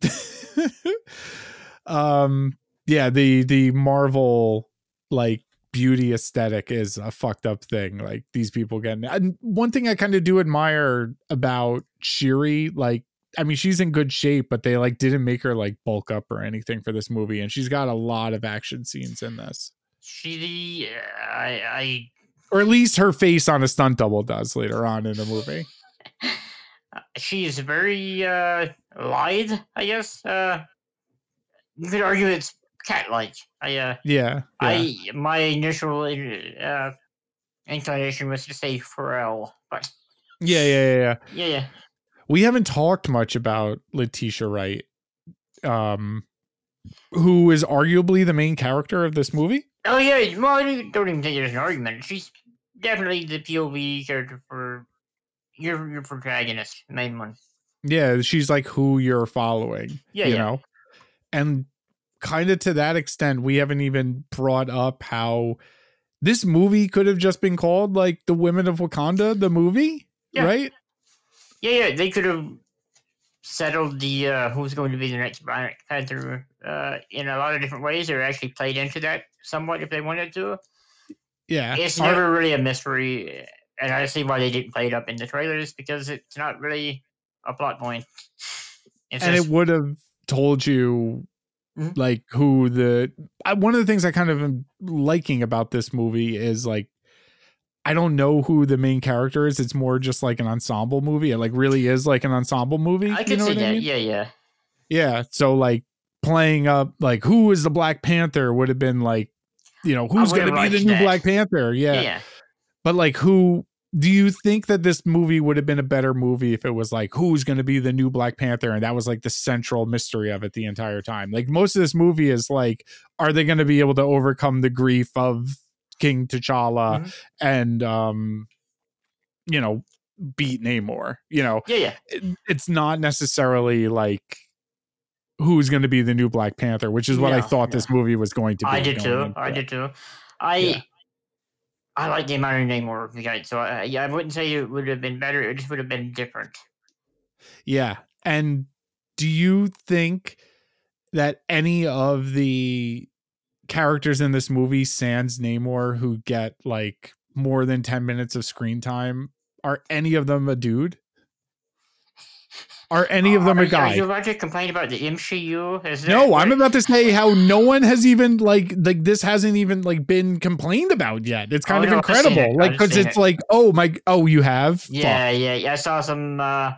um, yeah. The the Marvel like beauty aesthetic is a fucked up thing. Like these people getting. And one thing I kind of do admire about Shuri, like I mean, she's in good shape, but they like didn't make her like bulk up or anything for this movie, and she's got a lot of action scenes in this, She, I, I or at least her face on a stunt double does later on in the movie. Uh, she's very uh, lithe, I guess. Uh, you could argue it's cat-like. I, uh, Yeah, yeah. I, my initial uh, inclination was to say Pharrell, but yeah, yeah, yeah, yeah. yeah, yeah. We haven't talked much about Letitia Wright, um, who is arguably the main character of this movie. Oh yeah, well, I don't even think there's an argument. She's definitely the POV character for your your protagonist, main one. Yeah, she's like who you're following. Yeah, you yeah. know, and kind of to that extent, we haven't even brought up how this movie could have just been called like the Women of Wakanda, the movie, Yeah. right? Yeah, yeah, they could have settled the uh, who's going to be the next Black Panther uh, in a lot of different ways, or actually played into that somewhat if they wanted to. Yeah, It's never really a mystery, and I see why they didn't play it up in the trailers because it's not really a plot point. It's and just, it would have told you Mhm. like who the I, one of the things i kind of am liking about this movie is like i don't know who the main character is it's more just like an ensemble movie it like really is like an ensemble movie I you know see that. I mean? Yeah, yeah. yeah so like playing up like who is the black panther would have been like you know who's gonna be the new that. black panther Yeah. yeah. yeah. but like who do you think that this movie would have been a better movie if it was like who's going to be the new black panther and that was like the central mystery of it the entire time like most of this movie is like are they going to be able to overcome the grief of king t'challa Mhm. and um you know beat namor you know Yeah, yeah. it- it's not necessarily like who's going to be the new black panther which is what i thought no. this movie was going to be I did too. I did too. I Yeah. I like the amount of Namor got, so I, yeah, I wouldn't say it would have been better. It just would have been different. Yeah. And do you think that any of the characters in this movie, sans Namor, who get like more than 10 minutes of screen time, are any of them a dude? Are any of them are, a you- Are guy? you about to complain about the MCU? Is No, what- I'm about to say how no one has even like like this hasn't even like been complained about yet. It's kind Oh, of no, incredible. Like because it's it. like, oh my oh, you have? Fuck. Yeah, yeah, yeah. I saw some uh,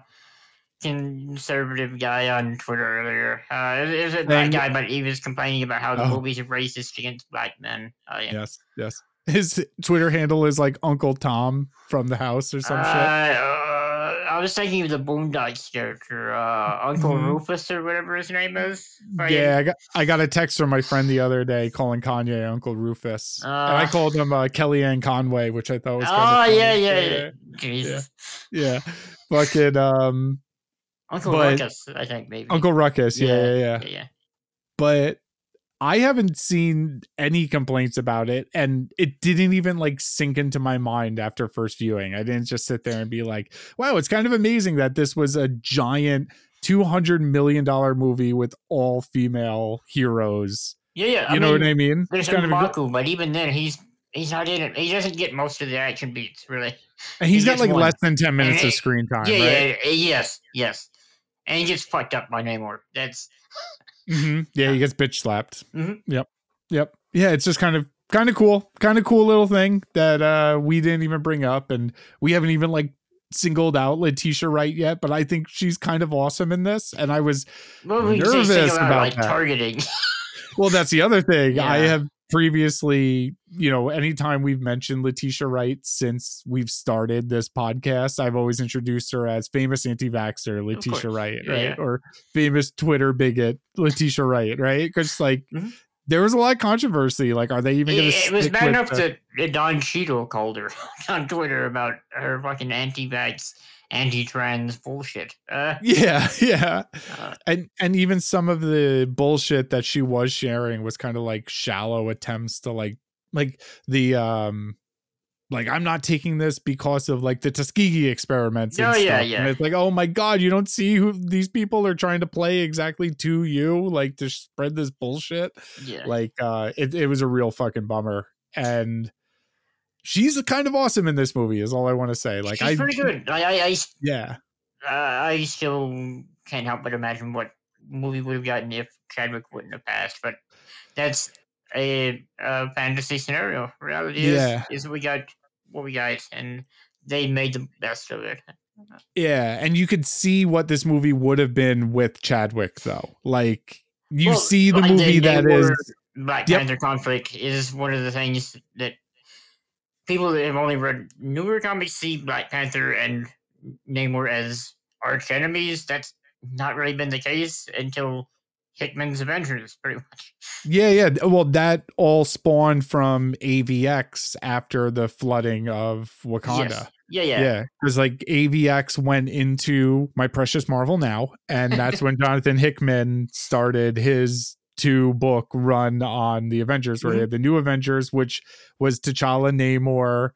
conservative guy on Twitter earlier. Uh, it, was a black guy, but he was complaining about how the Oh. movies are racist against black men. Oh yeah. Yes, yes. His Twitter handle is like Uncle Tom from the house or some uh, shit. uh, I was thinking of the Boondocks character, uh, Uncle Mhm. Rufus or whatever his name is. Right? Yeah, I got I got a text from my friend the other day calling Kanye Uncle Rufus, and I Uh. called him uh, Kellyanne Conway, which I thought was. Oh funny. yeah, yeah, yeah. Jesus. yeah. Fucking um, Uncle But- Ruckus, I think maybe. Uncle Ruckus. Yeah, yeah, yeah. yeah, yeah. But I haven't seen any complaints about it, and it didn't even like sink into my mind after first viewing. I didn't just sit there and be like, "Wow, it's kind of amazing that this was a giant." Two hundred million dollar movie with all female heroes. Yeah, yeah. You I know mean, what I mean? There's It's kind of a- M'Baku, but even then, he's he's not in it. He doesn't get most of the action beats, really. And he's He got like one. less than 10 minutes And of it- screen time, yeah, right? yeah, yes, yes. And he gets fucked up by Namor. That's hmm Yeah, he gets bitch slapped. Mhm. Yep. Yep. Yeah, it's just kind of kind of cool. Kind of cool little thing that uh we didn't even bring up and we haven't even like singled out Letitia Wright yet, but I think she's kind of awesome in this and I was well, we Nervous about, about like that. targeting. well that's the other thing. I have previously, you know, anytime we've mentioned Letitia Wright since we've started this podcast, I've always introduced her as famous anti-vaxxer Letitia. Wright, right? yeah. Or famous Twitter bigot Letitia Wright, right? Because like Mhm. there was a lot of controversy. Like, are they even going to? it was bad enough that that Don Cheadle called her on Twitter about her fucking anti-vax, anti-trans bullshit. Uh, Yeah, yeah, uh, and and even some of the bullshit that she was sharing was kind of like shallow attempts to like like the um like I'm not taking this because of like the Tuskegee experiments. And Oh, yeah, stuff. yeah. And it's like, oh my god, you don't see who these people are trying to play exactly to you, like to spread this bullshit. yeah. Like, uh, it it was a real fucking bummer, and she's kind of awesome in this movie. Is all I want to say. Like, She's I pretty good. I, I, I, yeah, uh, I still can't help but imagine what movie would have gotten if Chadwick wouldn't have passed. But that's a, a fantasy scenario. Reality Yeah. is, is we got what we got, and they made the best of it. Yeah, and you could see what this movie would have been with Chadwick, though. Like you Well, see the like, movie they that is, Black Yep. Panther conflict is one of the things that people that have only read newer comics see Black Panther and Namor as arch enemies. That's not really been the case until Hickman's Avengers, pretty much. yeah, yeah. Well, that all spawned from AVX after the flooding of Wakanda. Yes. Yeah, yeah. Yeah, because like AVX went into My Precious Marvel Now, and that's when Jonathan Hickman started his two book run on the Avengers, where he Mhm. had the new Avengers, which was T'Challa, Namor,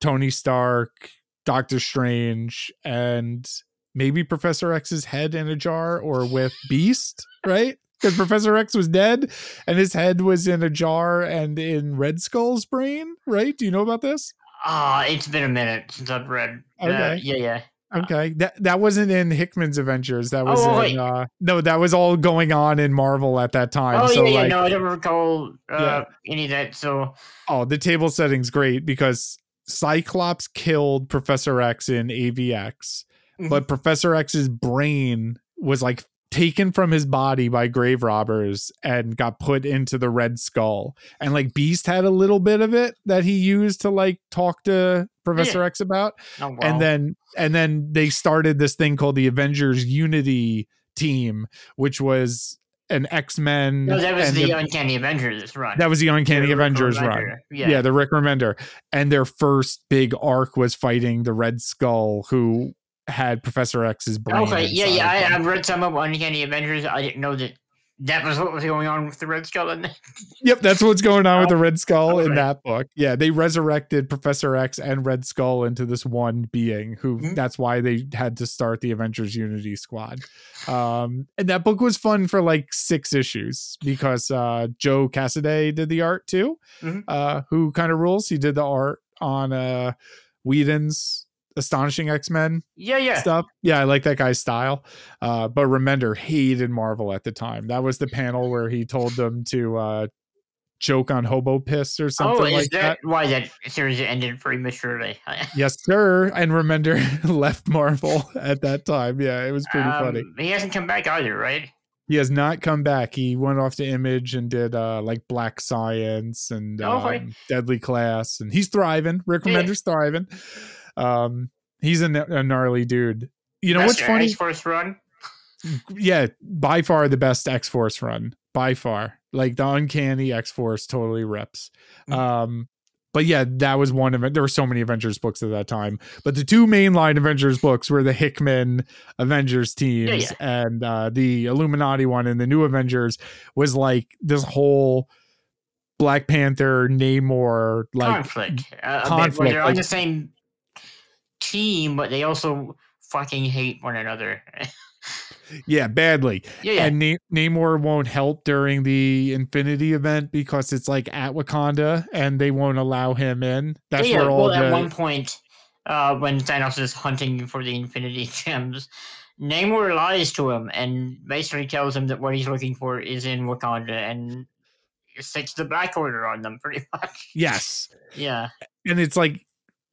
Tony Stark, Doctor Strange, and maybe Professor X's head in a jar or with Beast, right? Because Professor X was dead and his head was in a jar and in Red Skull's brain, right? Do you know about this? Ah, it's been a minute since I've read. uh, Okay. yeah, yeah. Okay, that that wasn't in Hickman's Avengers. That was Oh, in uh, no, that was all going on in Marvel at that time. Oh, so yeah, yeah. like, No, I don't recall uh, Yeah. any of that. So, oh, the table setting's great because Cyclops killed Professor X in AVX, Mhm. but Professor X's brain was like taken from his body by grave robbers and got put into the Red Skull. And like Beast had a little bit of it that he used to like talk to Professor X about. oh, wow. and then and then they started this thing called the Avengers Unity team, which was an X Men. no, that was and the Uncanny Avengers run. that was the Uncanny The Rick Avengers run. Yeah. Yeah. the Rick Remender, and their first big arc was fighting the Red Skull, who had Professor X's brain. Okay, yeah, yeah. I, I've read some of Uncanny Avengers. I didn't know that that was what was going on with the Red Skull. And Yep, that's what's going on with the Red Skull in Okay. that book. Yeah, they resurrected Professor X and Red Skull into this one being who Mhm. that's why they had to start the Avengers Unity Squad. Um and that book was fun for like 6 issues because uh Joe Cassaday did the art too. Mhm. Uh who kind of rules. He did the art on uh Whedon's Astonishing X-Men yeah, yeah. stuff. Yeah, I like that guy's style. Uh, but Remender hated Marvel at the time. That was the panel where he told them to uh, joke on hobo piss or something Oh, is like that, that. why that series ended prematurely? Yes, sir. And Remender left Marvel at that time. Yeah, it was pretty funny. Um, He hasn't come back either, right? He has not come back. He went off to Image and did uh, like Black Science and Okay. um, Deadly Class, and he's thriving. Rick Yeah. Remender's thriving. Um, He's a, a gnarly dude. You know Best what's funny? X-Force run. yeah, by far the best X Force run. By far. Like the uncanny X Force totally rips. Mm. Um, but yeah, that was one event. There were so many Avengers books at that time. But the two mainline Avengers books were the Hickman Avengers teams yeah. and uh, the Illuminati one and the New Avengers was like this whole Black Panther, Namor, like conflict. Uh, bit conflict, where they're on like- the same team, but they also fucking hate one another. yeah, badly. yeah, yeah. And Na- Namor won't help during the Infinity event because it's like at Wakanda and they won't allow him in. That's yeah, where all well, at one point, uh, when Thanos is hunting for the Infinity Gems, Namor lies to him and basically tells him that what he's looking for is in Wakanda and sets the Black Order on them, pretty much. yes, Yeah, and it's like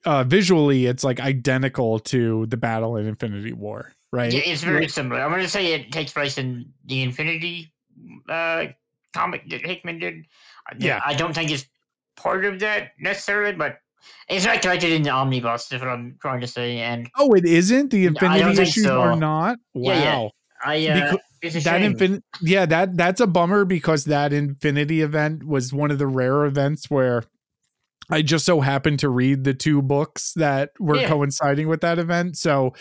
uh visually it's like identical to the battle in Infinity War, right? yeah it's very similar. I'm going to say it takes place in the Infinity uh, comic that Hickman did. Yeah. I don't think it's part of that necessarily, but it's not connected in the omnibus. Is what I'm trying to say. And Oh, it isn't. The Infinity think issues so. are not. Wow. Yeah, yeah. I uh, Becau- it's a that shame. infin- yeah that that's a bummer because that infinity event was one of the rare events where i just so happened to read the two books that were Yeah. coinciding with that event so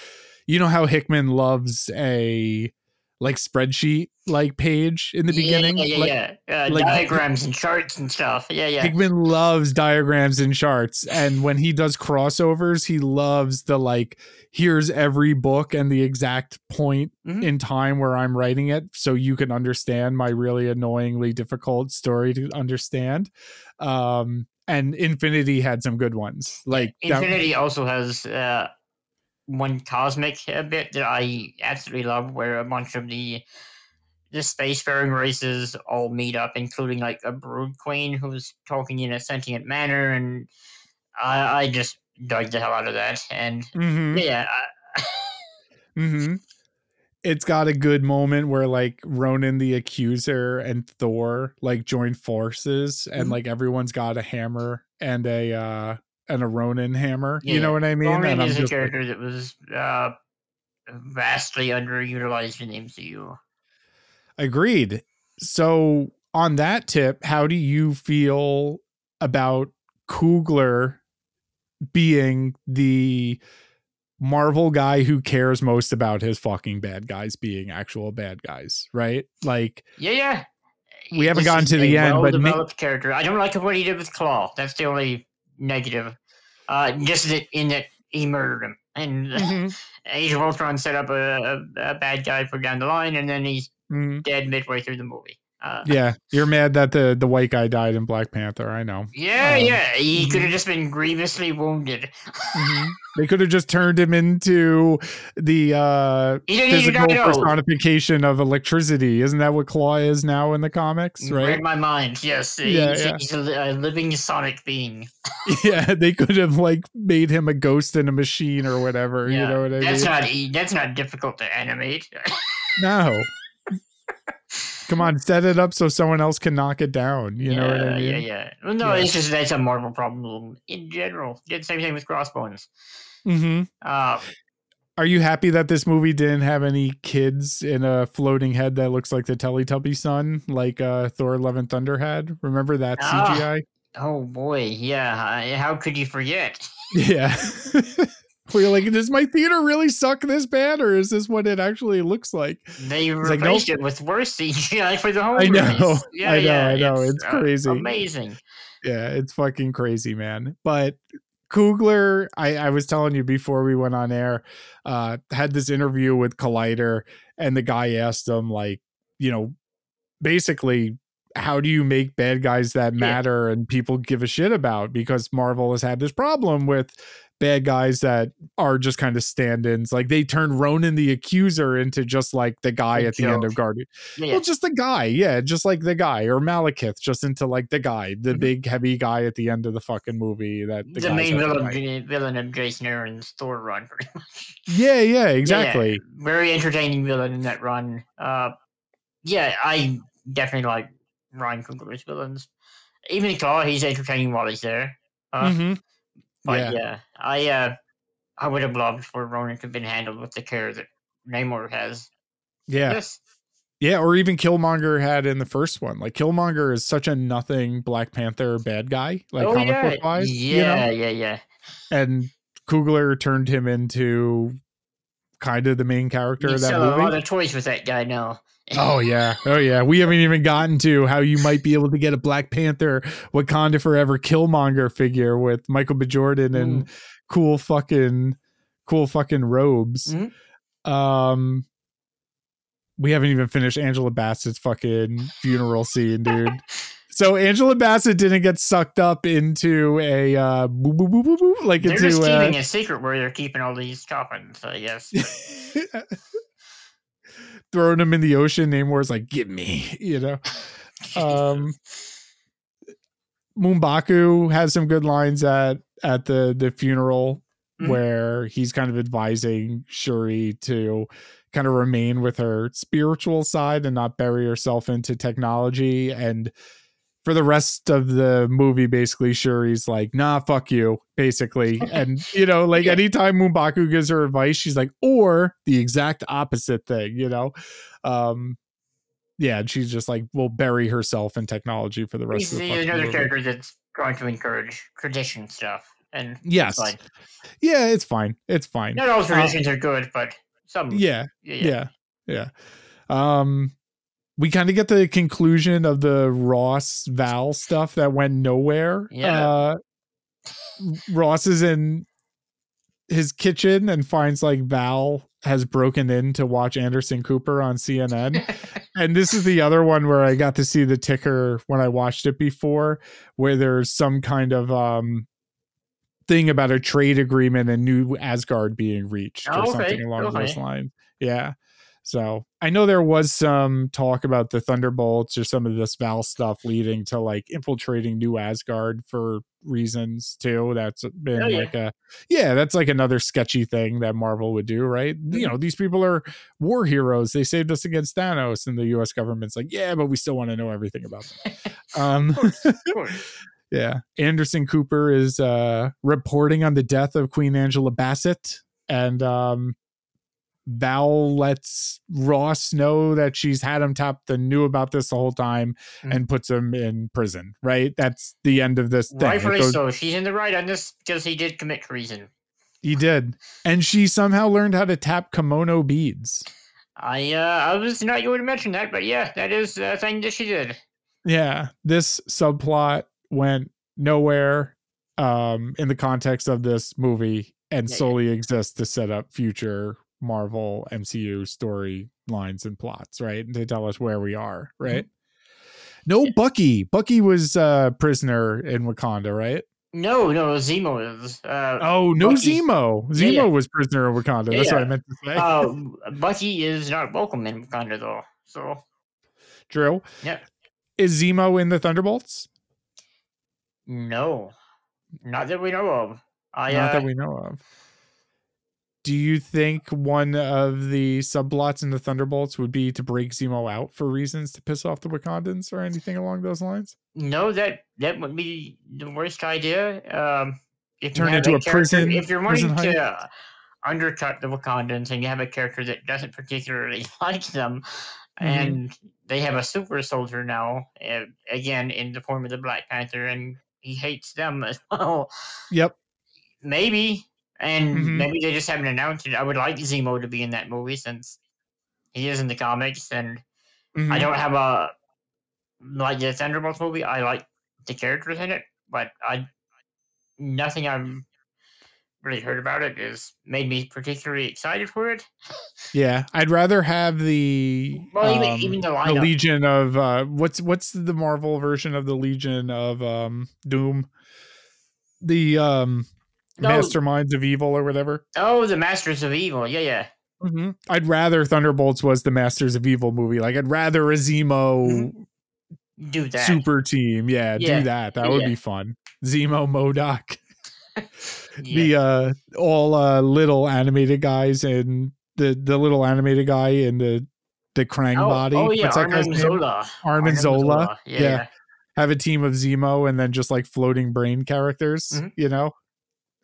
you know how hickman loves a like spreadsheet like page in the beginning Yeah, yeah, Like, yeah. yeah. Uh, like- diagrams and charts and stuff. Yeah, yeah. Hickman loves diagrams and charts. And when he does crossovers, he loves the like, here's every book and the exact point Mhm. in time where I'm writing it. So you can understand my really annoyingly difficult story to understand. Um, and Infinity had some good ones. Like, that- Infinity also has uh, one cosmic bit that I absolutely love, where a bunch of the the spacefaring races all meet up, including like a brood queen who's talking in a sentient manner, and I, I just dug the hell out of that. And Mhm. yeah, I, hmm It's got a good moment where like Ronan the Accuser and Thor like join forces and Mhm. like everyone's got a hammer and a uh and a Ronan hammer. you know what I mean? Ronan is a just like, character that was uh, vastly underutilized in the MCU. agreed. So on that tip, how do you feel about Coogler being the Marvel guy who cares most about his fucking bad guys being actual bad guys, right? Like Yeah, yeah. We haven't gotten to the end, but ma- character. I don't like what he did with Claw. That's the only negative. Uh, just that in that he murdered him, and Mhm. Age of Ultron set up a, a, a bad guy for down the line, and then he's Mhm. dead midway through the movie. Uh, Yeah, you're mad that the the white guy died in Black Panther. I know. yeah, Um, yeah. He could have just been grievously wounded. Mhm. They could have just turned him into the uh physical personification of electricity. Isn't that what Claw is now in the comics? Read Right? my mind. Yes, Yeah, he's, yeah. he's a, a living sonic being. yeah, they could have like made him a ghost in a machine or whatever. Yeah, You know what I that's mean? not e- that's not difficult to animate. no. Come on, set it up so someone else can knock it down. You know what I mean? Yeah, yeah. Well, no, Yeah. it's just that's a Marvel problem in general. Did the same thing with Crossbones. hmm Uh, Are you happy that this movie didn't have any kids in a floating head that looks like the Teletubby son, like uh, Thor: Love and Thunder had? Remember that Ah. CGI? oh boy, yeah. How could you forget? Yeah. We're like, does my theater really suck this bad, or is this what it actually looks like? They like, replaced it with worse CGI for the whole I know. Yeah, I know, yeah, I know, it's uh, crazy. amazing. Yeah, it's fucking crazy, man. But Coogler, I, I was telling you before we went on air, uh, had this interview with Collider, and the guy asked him, like, you know, basically, how do you make bad guys that Yeah. matter and people give a shit about? Because Marvel has had this problem with bad guys that are just kind of stand-ins. Like they turned Ronan the Accuser into just like the guy The at the end of Guardian. Yeah, Well, just the guy, yeah, just like the guy, or Malekith, just into like the guy, the Mhm. big heavy guy at the end of the fucking movie. That the, guys main villain, villain of Jason Aaron's Thor run, pretty much. Yeah, yeah, Yeah, yeah. exactly. Very entertaining villain in that run. Uh, yeah, I definitely like Ryan Coogler's villains. Even Claw, he's entertaining while he's there. Uh, Mhm. But Yeah. yeah. I uh I would have loved for Ronan to have been handled with the care that Namor has. Yeah. Yes. Yeah, or even Killmonger had in the first one. Like Killmonger is such a nothing Black Panther bad guy, like oh comic yeah. book wise. yeah, you know? yeah, yeah. And Coogler turned him into kind of the main character You of that sell a lot of toys with that guy now. Oh yeah, oh yeah. We haven't even gotten to how you might be able to get a Black Panther Wakanda Forever Killmonger figure with Michael B. Jordan and cool fucking cool fucking robes. Mhm. Um we haven't even finished Angela Bassett's fucking funeral scene, dude. So Angela Bassett didn't get sucked up into a uh boo boo boo boo boo like They're just into keeping uh, a secret where they're keeping all these coffins. I guess. throwing them in the ocean. Namor's like, "Give me," you know. Um, Mumbaku has some good lines at at the the funeral Mhm. where he's kind of advising Shuri to kind of remain with her spiritual side and not bury herself into technology and for the rest of the movie basically Shuri's like nah fuck you basically and you know like Yeah. anytime Mumbaku gives her advice she's like or the exact opposite thing you know um yeah and she's just like will bury herself in technology for the rest He's of the he's fucking another movie. character that's trying to encourage tradition stuff, and yes fine. yeah it's fine it's fine Not all traditions are good, but some. yeah yeah, yeah yeah um we kind of get the conclusion of the ross val stuff that went nowhere. Yeah. uh ross is in his kitchen and finds like val has broken in to watch anderson cooper on cnn and this is the other one where i got to see the ticker when i watched it before where there's some kind of um thing about a trade agreement and new asgard being reached or Oh, okay, something along those lines. Yeah so i know there was some talk about the thunderbolts or some of this val stuff leading to like infiltrating new asgard for reasons too that's been Oh, yeah. like a yeah that's like another sketchy thing that marvel would do right Mm-hmm. you know these people are war heroes they saved us against thanos and the us government's like yeah but we still want to know everything about them um Of course. yeah anderson cooper is uh reporting on the death of queen angela bassett and um val lets ross know that she's had him tapped and knew about this the whole time Mhm. and puts him in prison right that's the end of this thing Rightfully goes- so. She's in the right on this because he did commit treason. he did and she somehow learned how to tap kimoyo beads I uh, I was not going to mention that, but yeah, that is a thing that she did. yeah this subplot went nowhere um in the context of this movie and Yeah, yeah. solely exists to set up future marvel mcu storylines and plots right and to tell us where we are right no Mm-hmm. Yeah. bucky bucky was uh prisoner in wakanda right No, no, Zemo is. Uh, oh no Bucky- zemo zemo Yeah, yeah. was prisoner in wakanda that's what i meant to say uh, Bucky is not welcome in Wakanda though. So Drew. Yeah. Is Zemo in the Thunderbolts? no, not that we know of. I Not uh, that we know of. Do you think one of the subplots in the Thunderbolts would be to break Zemo out for reasons to piss off the Wakandans or anything along those lines? no that that would be the worst idea. Um, if Turn into a prison- If you're wanting to uh, undercut the Wakandans and you have a character that doesn't particularly like them, Mhm. and they have a super soldier now, uh, again in the form of the Black Panther, and he hates them as well. Yep. Maybe, and Mhm. maybe they just haven't announced it. I would like Zemo to be in that movie since he is in the comics, and I Mhm. don't have a like the Thunderbolts movie. I like the characters in it, but I nothing I've really heard about it has made me particularly excited for it. Yeah, I'd rather have the Well, even um, even the the. Legion of uh, what's what's the Marvel version of the Legion of um, Doom, the um, No. Masterminds of Evil or whatever. oh, the Masters of Evil. Yeah, yeah. Mhm. I'd rather Thunderbolts was the Masters of Evil movie. Like I'd rather a Zemo Do that. super team. Yeah, Yeah. do that. That would Yeah. be fun. Zemo MODOK. Yeah. The uh all uh little animated guys and the the little animated guy in the the Krang oh, body. oh yeah, that guy's Arnim name? Zola. Zola. Yeah, Yeah. Have a team of Zemo and then just like floating brain characters, Mhm. you know?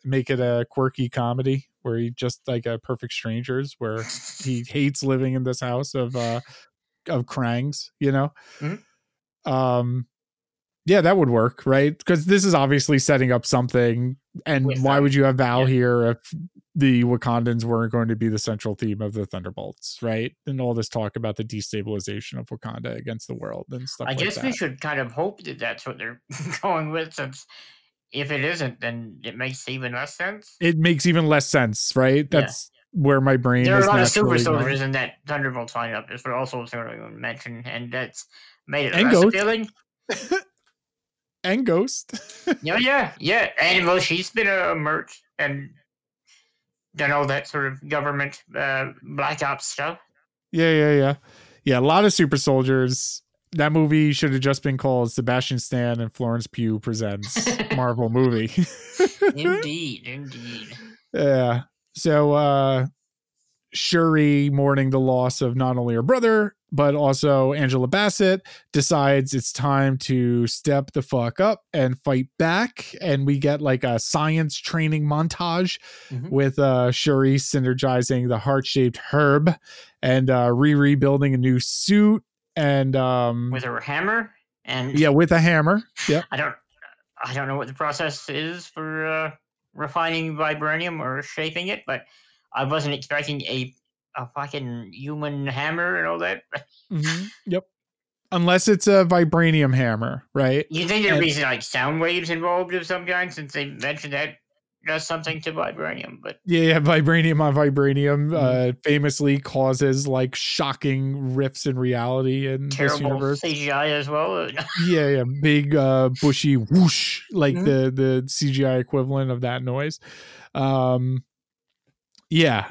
Make it a quirky comedy where he just like a perfect strangers, where he hates living in this house of uh of Krangs, you know. Mhm. Um, yeah, that would work, right? Because this is obviously setting up something. And With, why um, would you have Val yeah. here if the Wakandans weren't going to be the central theme of the Thunderbolts, right? And all this talk about the destabilization of Wakanda against the world and stuff I like guess that. we should kind of hope that that's what they're going with, since if it isn't, then it makes even less sense. it makes even less sense, right? Yeah. That's where my brain There are is a lot of super soldiers in that Thunderbolts lineup, is what also sort of mention, and that's made it And less Ghost. appealing. and Ghost. Yeah, yeah, yeah. And well, she's been a merch and done all that sort of government uh, black ops stuff. yeah, yeah, yeah. Yeah, a lot of super soldiers. That movie should have just been called Sebastian Stan and Florence Pugh presents Marvel movie. Indeed, indeed. Yeah. So uh Shuri mourning the loss of not only her brother, but also Angela Bassett decides it's time to step the fuck up and fight back. And we get like a science training montage Mhm. with uh Shuri synergizing the heart-shaped herb and uh Riri building a new suit and um With a hammer and yeah, with a hammer. Yeah, I don't, I don't know what the process is for uh, refining vibranium or shaping it, but I wasn't expecting a a fucking human hammer and all that. Mhm. Yep. Unless it's a vibranium hammer, right? You think there'd And- be like sound waves involved of some kind, since they mentioned that does something to vibranium, but Yeah, yeah, vibranium on vibranium Mhm. uh famously causes like shocking rifts in reality in this universe. CGI as well. Yeah, yeah, big uh bushy whoosh like Mhm. the the CGI equivalent of that noise. Um yeah.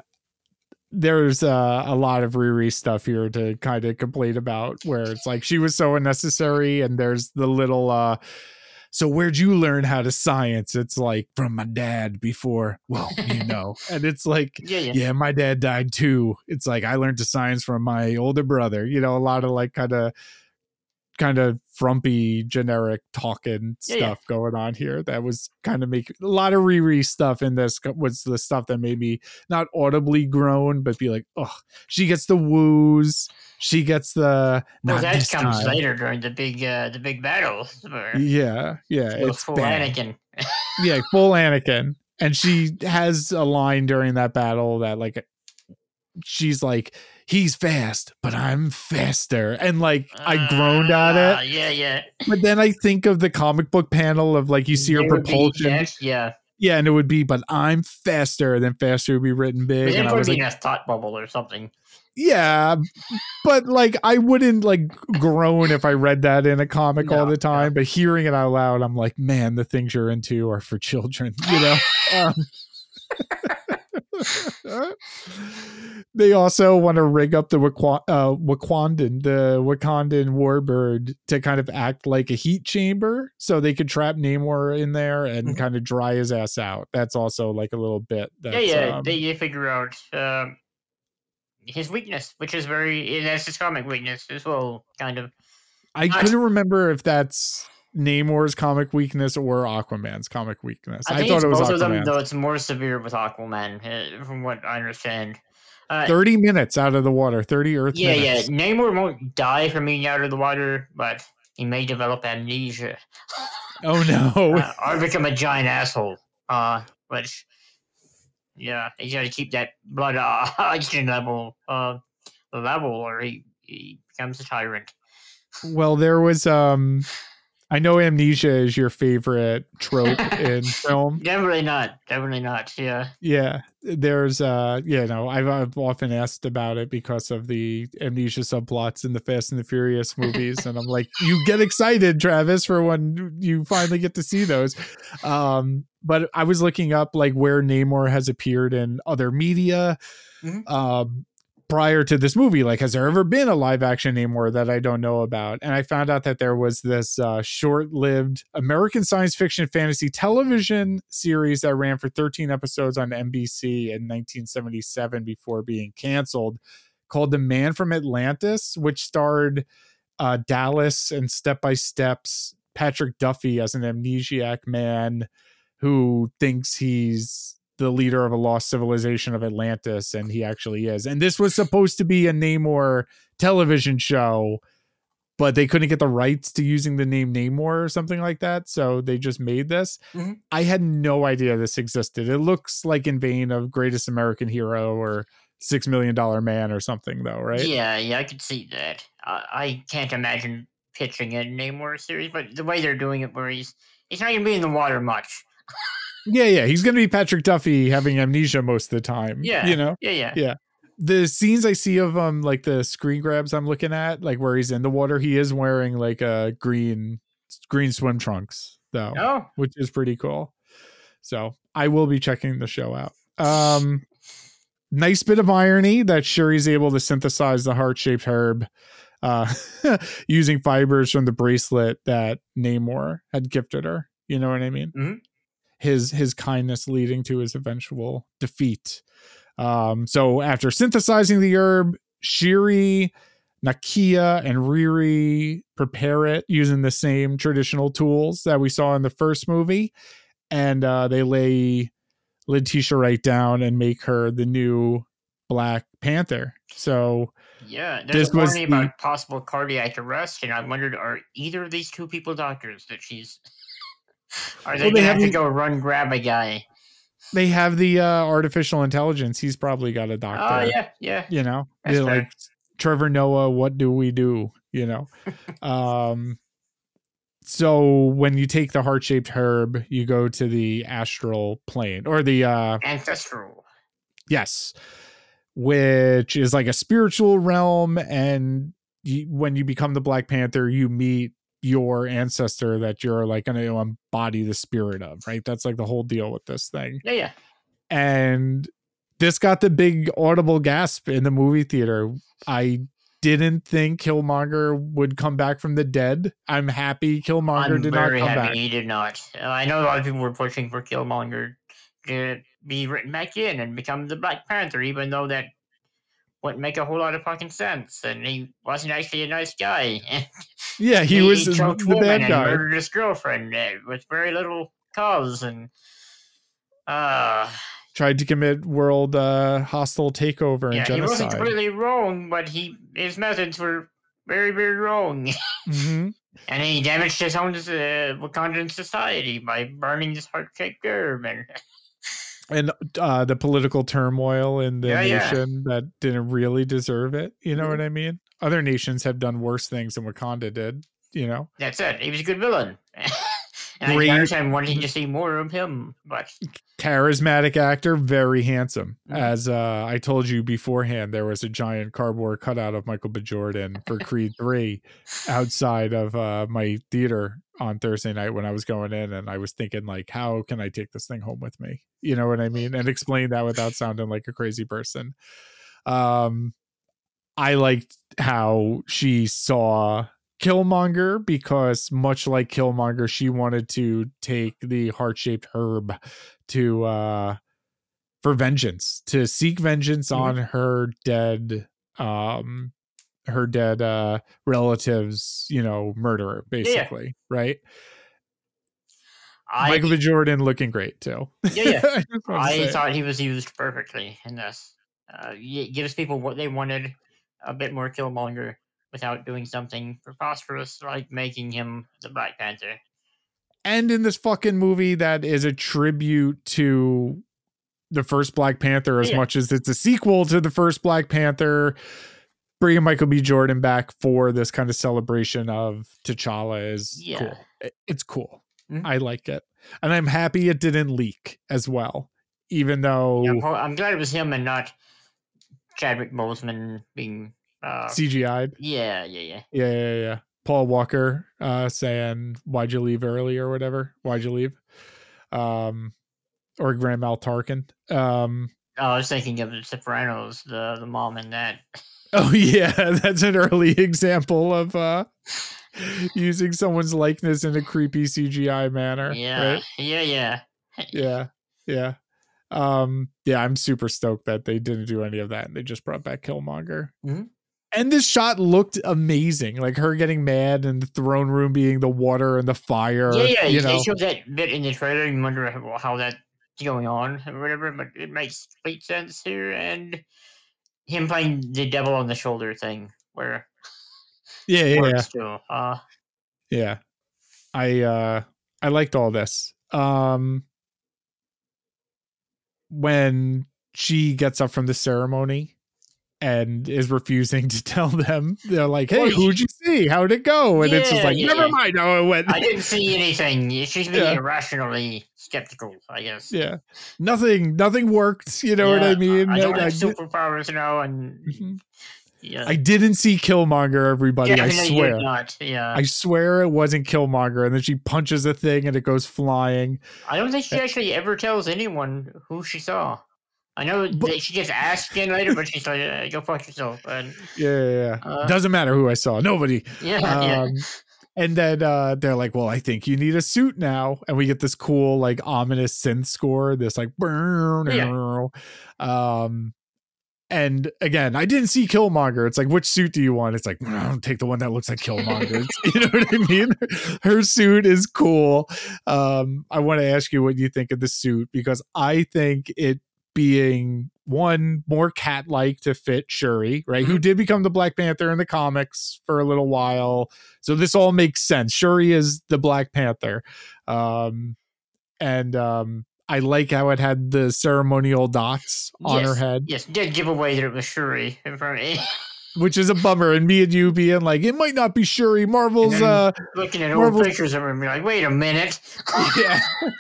There's uh, a lot of Riri stuff here to kind of complain about where it's like she was so unnecessary and there's the little uh so where'd you learn how to science? It's like from my dad before, well, you know. and it's like yeah, yeah, yeah, my dad died too. It's like I learned to science from my older brother. You know, a lot of like kind of kind of frumpy generic talking Yeah, yeah. stuff going on here that was kind of make a lot of Riri stuff in this was the stuff that made me not audibly groan but be like oh she gets the woos she gets the Well, that comes time. later during the big, uh, the big battle. Yeah yeah it's full bad. Anakin. yeah, full Anakin. And she has a line during that battle that like she's like, he's fast, but I'm faster. And like I groaned at Ah, it. Yeah, yeah. But then I think of the comic book panel of like you see her There would be propulsion. that, yeah. Yeah, and it would be, but I'm faster. Then faster would be written big. then And I would was be like, in a thought bubble or something. Yeah. But like I wouldn't like groan if I read that in a comic all the time. But hearing it out loud, I'm like, man, the things you're into are for children, you know? um, they also want to rig up the uh, Wakandan, the Wakandan warbird, to kind of act like a heat chamber, so they could trap Namor in there and Mhm. kind of dry his ass out. That's also like a little bit. That's, yeah, yeah. um, they, they figure out um, his weakness, which is very that's his comic weakness as well, kind of. I not- couldn't remember if that's Namor's comic weakness or Aquaman's comic weakness. I I, thought it was both of them, though it's more severe with Aquaman, uh, from what I understand. Uh, Thirty minutes out of the water, thirty Earth yeah, minutes. yeah. Namor won't die from being out of the water, but he may develop amnesia Oh no! uh, or become a giant asshole. Uh, which, yeah, he's got to keep that blood oxygen level uh, level, or he, he becomes a tyrant. Well, there was um I know amnesia is your favorite trope in film. Definitely not. Definitely not. Yeah. Yeah. There's uh you know, I've I've often asked about it because of the amnesia subplots in the Fast and the Furious movies. and I'm like, you get excited, Travis, for when you finally get to see those. Um, but I was looking up like where Namor has appeared in other media. Mhm. Um prior to this movie like has there ever been a live action Namor that I don't know about? And I found out that there was this uh, short-lived American science fiction fantasy television series that ran for 13 episodes on NBC in 1977 before being canceled called The Man from Atlantis which starred uh, Dallas and Step by Steps Patrick Duffy as an amnesiac man who thinks he's the leader of a lost civilization of Atlantis, and he actually is. And this was supposed to be a Namor television show, but they couldn't get the rights to using the name Namor or something like that, so they just made this. Mhm. I had no idea this existed. It looks like in vein of Greatest American Hero or Six Million Dollar Man or something, though, right? Yeah, yeah, I could see that. I, I can't imagine pitching a Namor series, but the way they're doing it, where he's he's not gonna be in the water much. Yeah, yeah. He's gonna be Patrick Duffy having amnesia most of the time. Yeah, you know. yeah, yeah, Yeah. the scenes I see of um like the screen grabs I'm looking at, like where he's in the water, he is wearing like a green green swim trunks though, Oh, which is pretty cool. So I will be checking the show out. Um nice bit of irony that Shuri's able to synthesize the heart-shaped herb uh using fibers from the bracelet that Namor had gifted her. You know what I mean? Mhm. His his kindness leading to his eventual defeat. Um, so after synthesizing the herb, Shuri, Nakia, and Riri prepare it using the same traditional tools that we saw in the first movie. And uh, they lay Letitia Wright down and make her the new Black Panther. So yeah. This There's a was the- about possible cardiac arrest, and I wondered, are either of these two people doctors that she's? They Well, they have to go run grab a guy? they have the uh, artificial intelligence. He's probably got a doctor. Oh yeah, yeah. you know like trevor noah what do we do you know um so when you take the heart-shaped herb you go to the astral plane or the uh Ancestral. yes which is like a spiritual realm and you, when you become the black panther you meet your ancestor that you're like going to embody the spirit of right that's like the whole deal with this thing Yeah, yeah. and this got the big audible gasp in the movie theater. I didn't think Killmonger would come back from the dead. I'm happy Killmonger I'm did not very come happy back. he did not. Uh, I know a lot of people were pushing for Killmonger to be written back in and become the Black Panther, even though that wouldn't make a whole lot of fucking sense. And he wasn't actually a nice guy. Yeah, he, was the choked the woman and guy. murdered his girlfriend uh, with very little cause. And uh, Tried to commit world uh, hostile takeover and yeah, he wasn't genocide. completely wrong, but he his methods were very, very wrong. Mhm. And he damaged his own uh, Wakandan society by burning his heart-shaped herb. And And uh, the political turmoil in the Yeah, yeah. nation that didn't really deserve it. You know Mhm. what I mean? Other nations have done worse things than Wakanda did. You know, that's it. He was a good villain. and I Great- can understand wanting to see more of him, but charismatic actor, very handsome. Mhm. As uh, I told you beforehand, there was a giant cardboard cutout of Michael B. Jordan for Creed 3 outside of uh, my theater on Thursday night when I was going in, and I was thinking, like, how can I take this thing home with me? You know what I mean? And explain that without sounding like a crazy person. Um, I liked how she saw Killmonger because much like Killmonger, she wanted to take the heart-shaped herb to uh for vengeance, to seek vengeance Mhm. on her dead um her dead uh relatives, you know, murderer, yeah. basically, right? I Michael B. Jordan looking great too. Yeah, yeah. I I thought he was used perfectly in this. Uh, it gives people what they wanted, a bit more Killmonger, without doing something preposterous like making him the Black Panther. and in this fucking movie that is a tribute to the first Black Panther as Yeah. much as it's a sequel to the first Black Panther. Bringing Michael B. Jordan back for this kind of celebration of T'Challa is Yeah. cool. It- It's cool. Mhm. I like it, and I'm happy it didn't leak as well. Even though Yeah, I'm, glad it was him and not Chadwick Boseman being. Uh, CGI'd, yeah, yeah, yeah. yeah, yeah, yeah. Paul Walker uh, saying, "Why'd you leave early?" or whatever. Why'd you leave? Um, or Grand Moff Tarkin. Um, Oh, I was thinking of the Sopranos, the the mom in that. Oh yeah, that's an early example of uh using someone's likeness in a creepy CGI manner. Yeah, Right? yeah, yeah. Yeah. Yeah. Um yeah, I'm super stoked that they didn't do any of that and they just brought back Killmonger. Mhm. And this shot looked amazing. Like her getting mad and the throne room being the water and the fire. Yeah, yeah. You they know. showed that bit in the trailer. You wonder how, how that going on or whatever, but it makes complete sense here. And him playing the devil on the shoulder thing, where Yeah, yeah, yeah. Uh, Yeah. I uh I liked all this. Um when she gets up from the ceremony and is refusing to tell them, they're like, Hey, who'd you see? How'd it go? And it's just like, yeah, never mind how it went. I didn't see anything. She's being Yeah. irrationally skeptical, I guess. yeah. Nothing nothing worked. You know what I mean? I don't I, have I, superpowers now, and Mhm. yeah, I didn't see Killmonger, everybody. I Definitely did swear. Yeah, I swear it wasn't Killmonger. And then she punches a thing and it goes flying. I don't think she actually ever tells anyone who she saw. I know But- that she gets asked later, but she's like, uh, "Go fuck yourself." And Yeah, yeah, yeah. Uh, Doesn't matter who I saw. Nobody. yeah, yeah. Um, and then uh, they're like, "Well, I think you need a suit now," and we get this cool, like, ominous synth score. This like, yeah. um, and again, I didn't see Killmonger. It's like, which suit do you want? It's like, "Mm, take the one that looks like Killmonger's. you know what I mean? Her suit is cool. Um, I want to ask you what you think of the suit because I think it being one more cat-like to fit Shuri, right? Who did become the Black Panther in the comics for a little while. So this all makes sense. Shuri is the Black Panther. Um and um I like how it had the ceremonial dots on her head, Yes, did give away that it was Shuri in front of me. which is a bummer. And me and you being like, it might not be Shuri. Marvel's uh Looking at Marvel- old pictures of her and be like, "Wait a minute." yeah.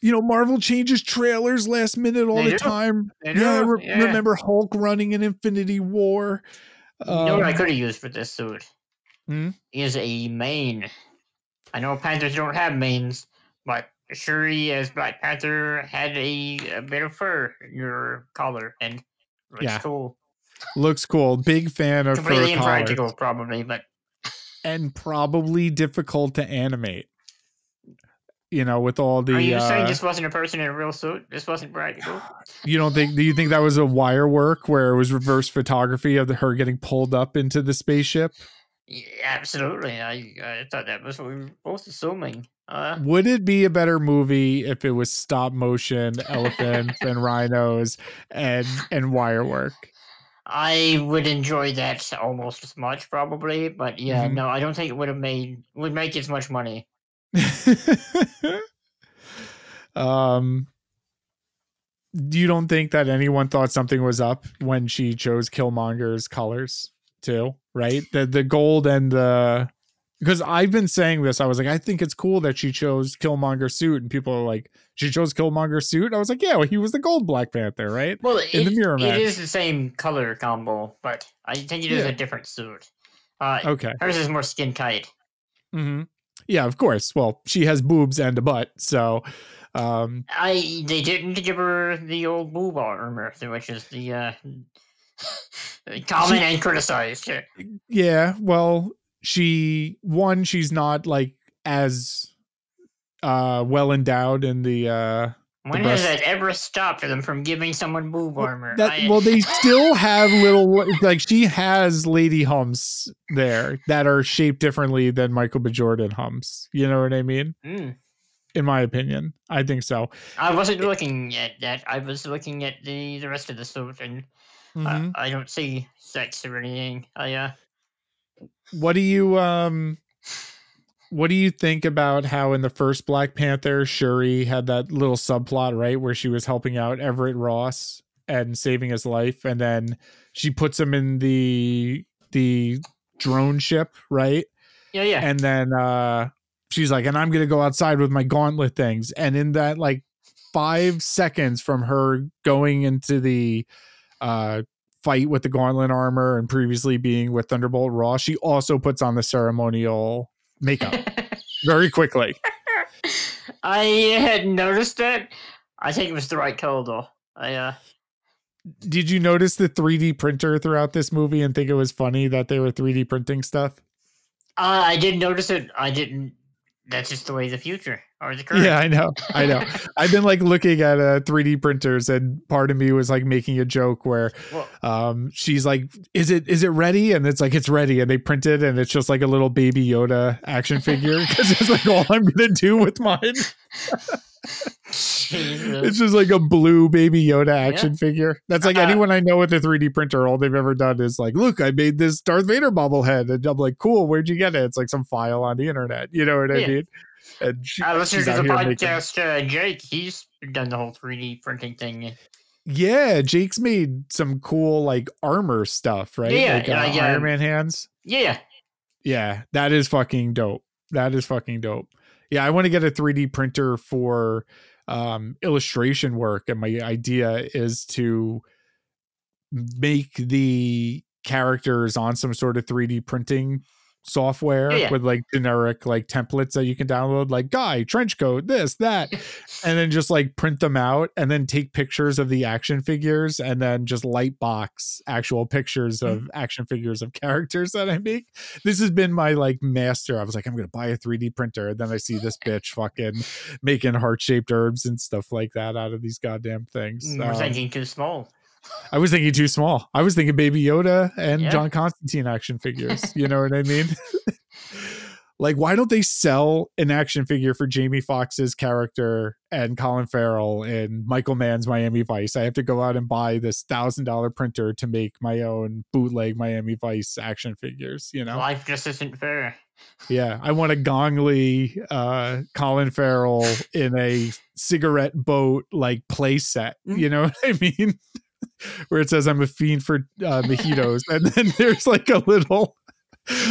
you know, Marvel changes trailers last minute all They the do. time. They Yeah, I re- yeah. remember Hulk running in Infinity War. you know what I Um, could have used for this suit? Hmm? Is a mane. I know Panthers don't have manes, but Shuri as Black Panther had a, a bit of fur in your collar and looks Yeah. cool. looks cool. Big fan of Completely fur collars. impractical, probably, but and probably difficult to animate. You know, with all the are you saying uh, this wasn't a person in a real suit? This wasn't practical. you don't think do you think that was a wire work where it was reverse photography of the, her getting pulled up into the spaceship? Yeah, absolutely. I I thought that was what we were both assuming. Uh, Would it be a better movie if it was stop motion elephants and rhinos and and wire work? I would enjoy that almost as much, probably. But yeah, Mhm. no, I don't think it would have made would make as much money. um you don't think that anyone thought something was up when she chose Killmonger's colors too, right? The the gold and the because I've been saying this, I was like, I think it's cool that she chose Killmonger suit, and people are like, she chose Killmonger suit. I was like, yeah, well, he was the gold Black Panther, right? Well, In the mirror it match. is the same color combo, but I think it is Yeah. a different suit. Uh, Okay. hers is more skin tight. hmm Yeah, of course. Well, she has boobs and a butt, so um I they didn't give her the old boob armor, which is the uh, common and criticized. Yeah. yeah well she one she's not like as uh well endowed in the uh When has that ever stopped them from giving someone boob armor? that I- well they still have little like she has lady humps there that are shaped differently than michael b jordan humps you know what i mean Mm. in my opinion i think so I wasn't looking at that. I was looking at the the rest of the suit, and Mhm. I, I don't see sex or anything. I uh, what do you um what do you think about how in the first black panther shuri had that little subplot right where she was helping out everett ross and saving his life and then she puts him in the the drone ship right yeah, yeah. and then uh she's like and i'm gonna go outside with my gauntlet things and in that like five seconds from her going into the uh fight with the gauntlet armor and previously being with thunderbolt ross she also puts on the ceremonial makeup very quickly I had noticed it. I think it was the right color though. I uh, did you notice the 3d printer throughout this movie and think it was funny that they were 3d printing stuff uh, I didn't notice it. I didn't. That's just the way the future or the current. yeah i know i know i've been like looking at uh 3d printers and part of me was like making a joke where um she's like is it is it ready and it's like it's ready and they print it and it's just like a little baby yoda action figure because it's like all i'm gonna do with mine. It's just like a blue baby Yoda action figure. That's like Uh, anyone I know with a 3D printer, all they've ever done is like, look, I made this Darth Vader bobblehead. And I'm like, cool, where'd you get it? It's like some file on the internet. You know what I mean? And she, I listened to the here making- podcast. Uh, Jake, he's done the whole 3D printing thing. Yeah, Jake's made some cool like armor stuff, right? Yeah, like, uh, like, Iron um, Man hands. Yeah, Yeah, that is fucking dope. That is fucking dope. Yeah, I want to get a 3D printer for um illustration work and my idea is to make the characters on some sort of 3D printing software Yeah, yeah. with like generic like templates that you can download like guy trench coat this that and then just like print them out and then take pictures of the action figures and then just light box actual pictures Mm-hmm. of action figures of characters that I make. This has been my like master. I was like, I'm gonna buy a 3D printer, and then I see this bitch fucking making heart shaped herbs and stuff like that out of these goddamn things. we're Um, thinking too small. I was thinking too small. I was thinking Baby Yoda and Yeah. John Constantine action figures. You know what I mean? like, why don't they sell an action figure for Jamie Foxx's character and Colin Farrell in Michael Mann's Miami Vice? I have to go out and buy this thousand dollar printer to make my own bootleg Miami Vice action figures. You know? Life just isn't fair. Yeah, I want a Gong Li uh, Colin Farrell in a cigarette boat like play set. Mm. You know what I mean? Where it says I'm a fiend for uh, mojitos, and then there's like a little,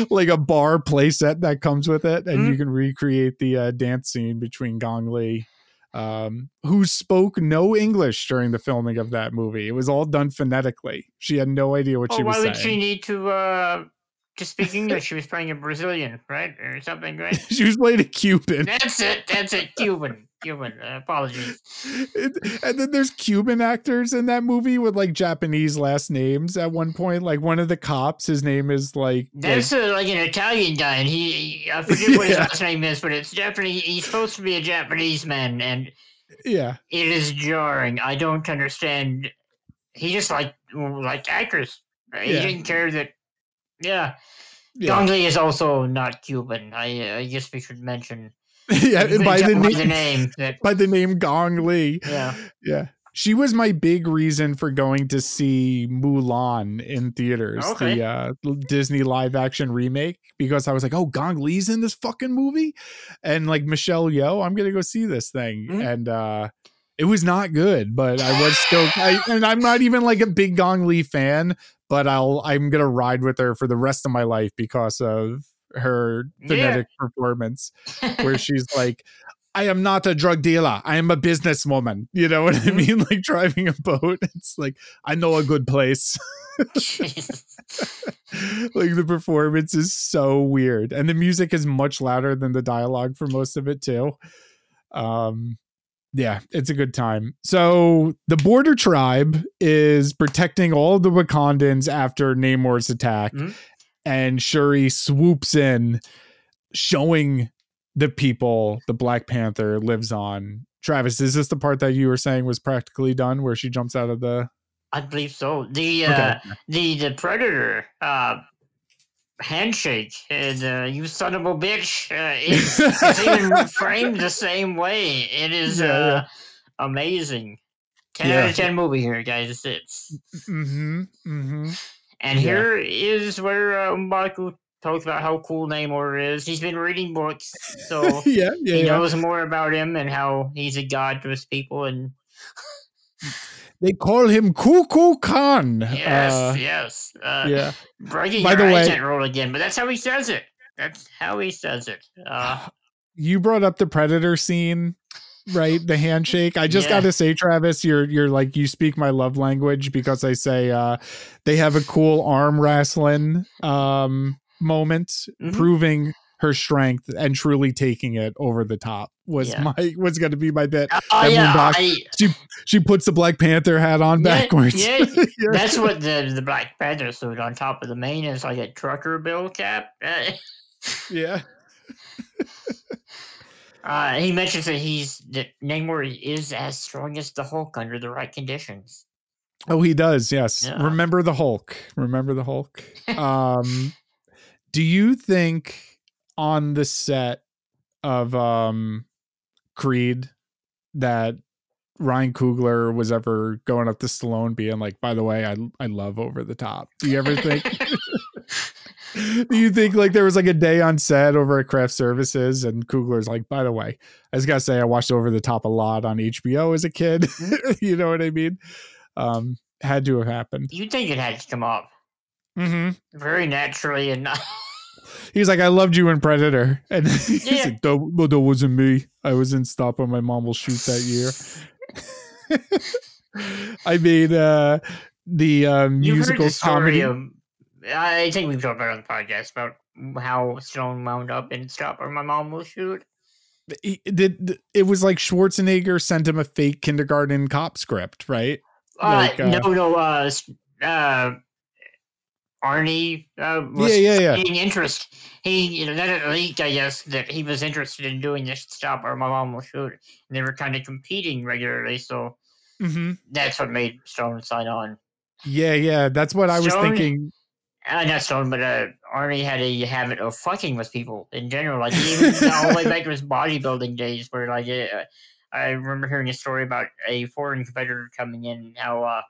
like a bar play set that comes with it, and you Mm. can recreate the uh, dance scene between Gong Li. Um, who spoke no English during the filming of that movie? It was all done phonetically. She had no idea what Oh, she was why would she need to uh to speak English? she was playing a Brazilian, right, or something, right? she was playing a Cuban. That's it. That's it. Cuban. Cuban. Uh, apologies. And then there's Cuban actors in that movie with like Japanese last names at one point. Like one of the cops, his name is like, like- That's uh, like an Italian guy, and he, I forget what his last name is, but it's Japanese. He's supposed to be a Japanese man, and yeah, it is jarring. I don't understand. He just like like actors. He Yeah. didn't care that. Yeah, yeah, Gong Li is also not Cuban. I uh, I guess we should mention yeah. By the, by name, the name by the name Gong Li. Yeah, Yeah. She was my big reason for going to see Mulan in theaters, Okay. the uh, Disney live action remake, because I was like, oh, Gong Li's in this fucking movie. And like Michelle Yeoh, I'm going to go see this thing. Mhm. And uh, it was not good, but I was still, I, and I'm not even like a big Gong Li fan, but I'll, I'm going to ride with her for the rest of my life because of her Yeah. phonetic performance where she's like, I am not a drug dealer. I am a businesswoman. You know what I Mhm. mean? Like driving a boat. It's like, I know a good place. Like the performance is so weird. And the music is much louder than the dialogue for most of it, too. Um, yeah, it's a good time. So the border tribe is protecting all the Wakandans after Namor's attack. Mhm. And Shuri swoops in, showing the people the Black Panther lives on. Travis, is this the part that you were saying was practically done where she jumps out of the I believe so. The uh, Okay. the the predator uh, handshake and uh, you son of a bitch. Uh, it's even framed the same way. It is Yeah, uh, amazing. Ten out of ten movie here, guys. It's Mm-hmm. Mm-hmm. And Yeah. here is where uh, Michael talks about how cool Namor is. He's been reading books, so yeah, yeah, he knows more about him and how he's a god to his people. And They call him K'uk'ulkan. yes, Uh, yes, uh, yeah. breaking By the way- accent again, but that's how he says it. That's how he says it. Uh, you brought up the predator scene right the handshake i just Yeah. gotta say travis you're you're like you speak my love language because i say uh they have a cool arm wrestling um moment Mhm. proving her strength and truly taking it over the top was Yeah. my was gonna be my bit oh yeah, I, she puts the black panther hat on Yeah, backwards yeah, that's what the the Black Panther suit on top of the mane is like a trucker bill cap. Yeah Uh, he mentions that he's that Namor is as strong as the Hulk under the right conditions. Oh, he does. Yes. Yeah. Remember the Hulk. Remember the Hulk. um, do you think on the set of um Creed that Ryan Coogler was ever going up to Stallone being like, by the way, I I love over the top. Do you ever think Do you think like there was like a day on set over at Craft Services and Coogler's like, by the way, I just gotta say I watched Over the Top a lot on HBO as a kid. Mm-hmm. you know what I mean? Um, had to have happened. You'd think it had to come up Mm-hmm. very naturally and not. He's like, I loved you in Predator. And he's Yeah. like, that, that wasn't me. I was in Stop or My Mom Will Shoot that year. I made uh, the uh, musical comedy. of. I think we've talked about it on the podcast about how Stone wound up in Stop or My Mom Will Shoot. did it was like Schwarzenegger sent him a fake kindergarten cop script, right? Uh, Like, uh, no, no. Uh, uh, Arnie uh, was Yeah, yeah, yeah. interest. He you know, let it leaked, I guess, that he was interested in doing this stop or my mom will shoot. And they were kind of competing regularly, so Mm-hmm. that's what made Stone sign on. Yeah, yeah. That's what I was thinking. Uh, not Stone, but uh, Arnie had a habit of fucking with people in general. Like even all the way back to his bodybuilding days, where like uh, I remember hearing a story about a foreign competitor coming in, and how uh,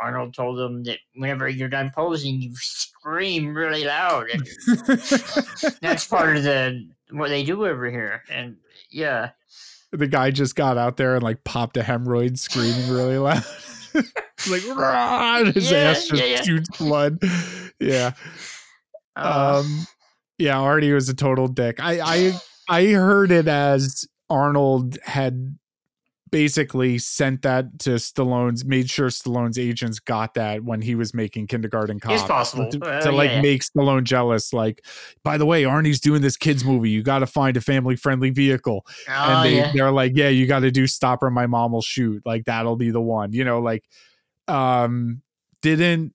Arnold told him that whenever you're done posing, you scream really loud, and that's part of the what they do over here. And yeah, the guy just got out there and like popped a hemorrhoid screaming really loud. like "Rah!" his Yeah, ass just yeah, yeah. shoots blood. Yeah. uh, um yeah artie was a total dick i i i heard it as arnold had basically sent that to stallone's made sure stallone's agents got that when he was making kindergarten cop It's possible. to, Uh, to, like yeah, yeah. make stallone jealous like by the way arnie's doing this kids movie you got to find a family friendly vehicle oh, and they, yeah. they're like yeah you got to do stop or my mom will shoot like that'll be the one you know like um didn't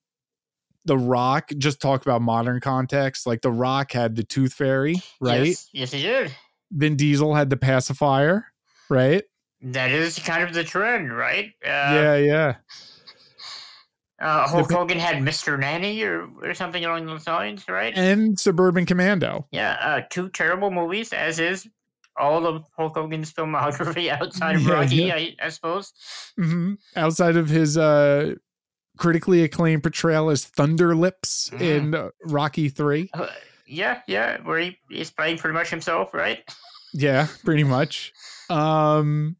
the rock just talk about modern context like the rock had the tooth fairy right Yes, yes, he did. vin diesel had the pacifier right That is kind of the trend, right? Uh, yeah yeah Uh, Hulk Hogan had Mr. Nanny or, or something along those lines, right? and suburban commando yeah, uh, two terrible movies, as is all of Hulk Hogan's filmography outside of Yeah, Rocky, yeah. I, I suppose. hmm outside of his uh critically acclaimed portrayal as thunder lips Mm. in uh, rocky 3 Uh, yeah, yeah, where he, he's playing pretty much himself, right? Yeah, pretty much. Um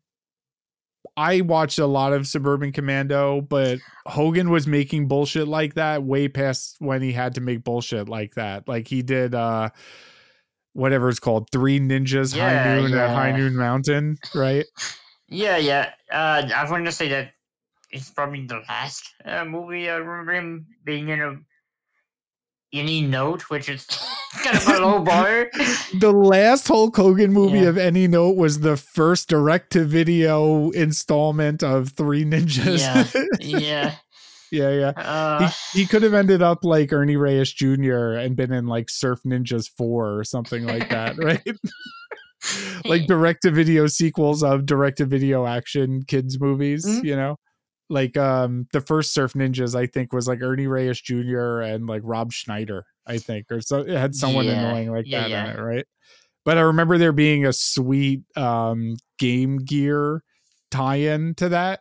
I watched a lot of Suburban Commando, but Hogan was making bullshit like that way past when he had to make bullshit like that. Like he did uh whatever it's called, Three Ninjas High Yeah, Noon at High. Noon Mountain, right? Yeah, yeah. Uh, I wanted to say that it's probably the last uh, movie I remember him being in a any note, which is kind of a low bar. The last Hulk Hogan movie Yeah. of any note was the first direct to video installment of Three Ninjas. Yeah, yeah. yeah, yeah. Uh, he, he could have ended up like Ernie Reyes Jr. and been in like Surf Ninjas 4 or something like that, right? like direct to video sequels of direct to video action kids movies, Mhm. you know? Like um the first Surf Ninjas I think was like Ernie Reyes Jr. and like Rob Schneider, I think, or so it had someone Yeah, annoying like yeah, that yeah. in it, right? But I remember there being a sweet um Game Gear tie-in to that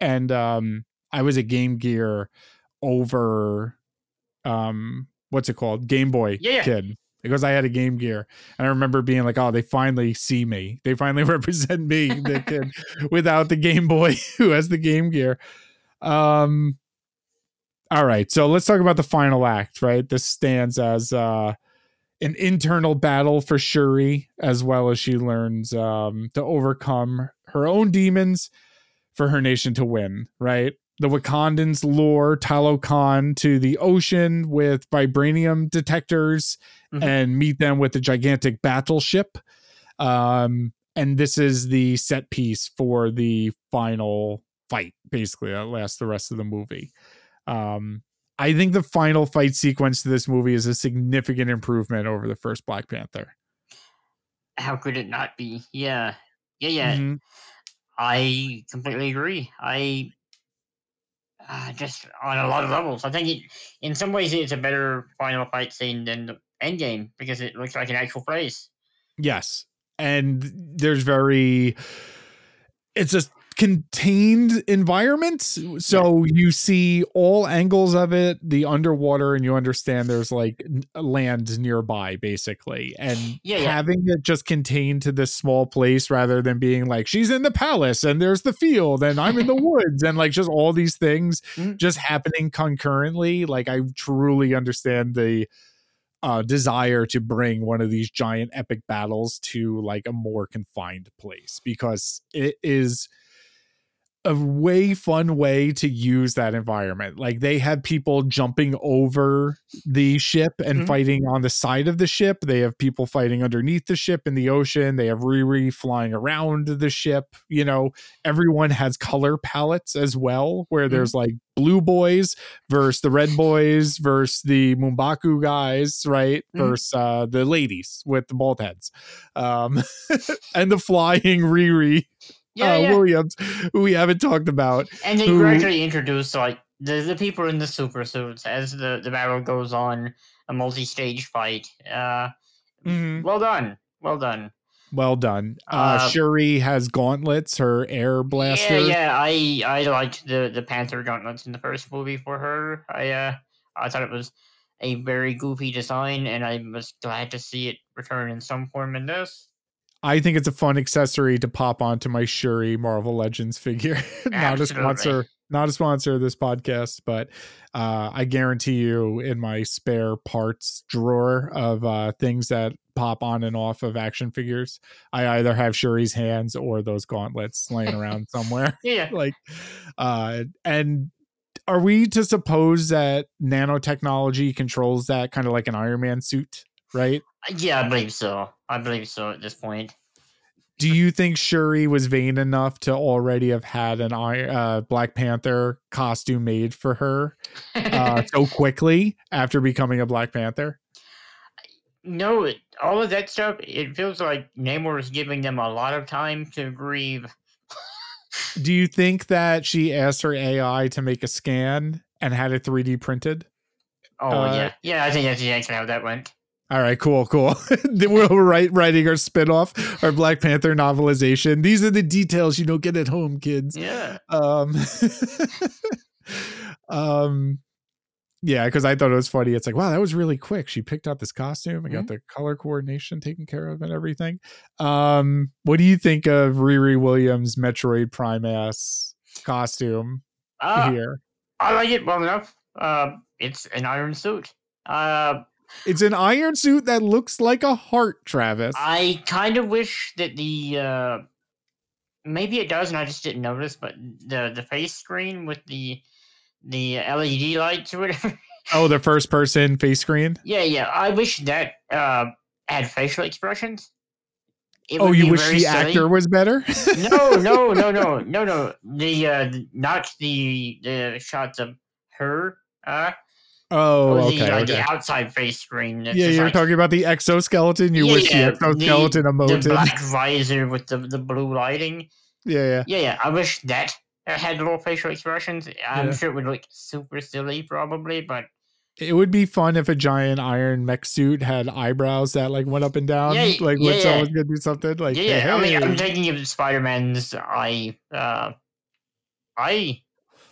and um I was a Game Gear over um what's it called game boy kid because i had a game gear. And i remember being like oh they finally see me. They finally represent me the kid without the game boy who has the game gear. Um all right so let's talk about the final act right? This stands as uh an internal battle for shuri as well as she learns um to overcome her own demons for her nation to win right? The Wakandans lure Talokan to the ocean with vibranium detectors Mhm. and meet them with a gigantic battleship. Um, and this is the set piece for the final fight, basically, that lasts the rest of the movie. Um, I think the final fight sequence to this movie is a significant improvement over the first Black Panther. how could it not be? Yeah, yeah, yeah. Mhm. I completely agree. I uh, just on a lot of levels. I think it, in some ways it's a better final fight scene than the Endgame because it looks like an actual place. Yes. And there's very it's a contained environment so you see all angles of it the underwater and you understand there's like land nearby basically and Yeah, yeah. having it just contained to this small place rather than being like she's in the palace and there's the field and i'm in the woods and like just all these things Mhm. just happening concurrently like i truly understand the uh, desire to bring one of these giant epic battles to like a more confined place because it is a way fun way to use that environment. Like they have people jumping over the ship and Mhm. fighting on the side of the ship. They have people fighting underneath the ship in the ocean. They have Riri flying around the ship. You know, everyone has color palettes as well, where there's like blue boys versus the red boys versus the M'Baku guys, right? Mhm. Versus uh, the ladies with the bald heads. Um, and the flying Riri Yeah, uh, yeah. Williams, who we haven't talked about. And they who- gradually introduce like the, the people in the super suits as the, the battle goes on, a multi stage fight. Uh, Mhm. Well done. Well done. Well done. Uh, Uh, Shuri has gauntlets, her air blaster. Yeah, yeah. I I liked the the Panther gauntlets in the first movie for her. I uh I thought it was a very goofy design, and I was glad to see it return in some form in this. I think it's a fun accessory to pop onto my Shuri Marvel Legends figure. not a sponsor, not a sponsor of this podcast, but uh, I guarantee you, in my spare parts drawer of uh, things that pop on and off of action figures, I either have Shuri's hands or those gauntlets laying around somewhere. Yeah, like uh and are we to suppose that nanotechnology controls that kind of like an iron man suit right yeah, I believe so. I believe so at this point. do you think shuri was vain enough to already have had an uh, black panther costume made for her uh, so quickly after becoming a black panther no, it- all of that stuff. It feels like Namor is giving them a lot of time to grieve. do you think that she asked her ai to make a scan and had it 3d printed Oh Uh, yeah, yeah. I think that's exactly how that went. All right, cool, cool. We're write, writing our spinoff, our Black Panther novelization. These are the details you don't get at home, kids. Yeah. Um, um, yeah, because I thought it was funny. It's like, wow, that was really quick. She picked out this costume and got the color coordination taken care of and everything. Um, what do you think of Riri Williams' Metroid Prime ass costume Uh, here? I like it well enough. Uh, it's an iron suit. Uh, It's an iron suit that looks like a heart, Travis. I kind of wish that the uh, maybe it does, and I just didn't notice. But the the face screen with the the LED lights or whatever. oh, the first person face screen. yeah, yeah. I wish that uh, had facial expressions. It Oh, you wish the silly. actor was better? no, no, no, no, no, no. The uh, not the the shots of her. Uh, Oh, or the, okay. the outside face screen. Yeah, you're like talking about the exoskeleton. You Yeah, wish yeah, the exoskeleton the emoted. black visor with the the blue lighting. yeah, yeah. Yeah, yeah. I wish that had little facial expressions. I'm Yeah. sure it would look super silly, probably, but It would be fun if a giant iron mech suit had eyebrows that like went up and down. Yeah, like yeah, when yeah. someone's gonna do something. Like yeah, yeah. I mean, I'm hey. thinking of Spider Man's eye, uh, eye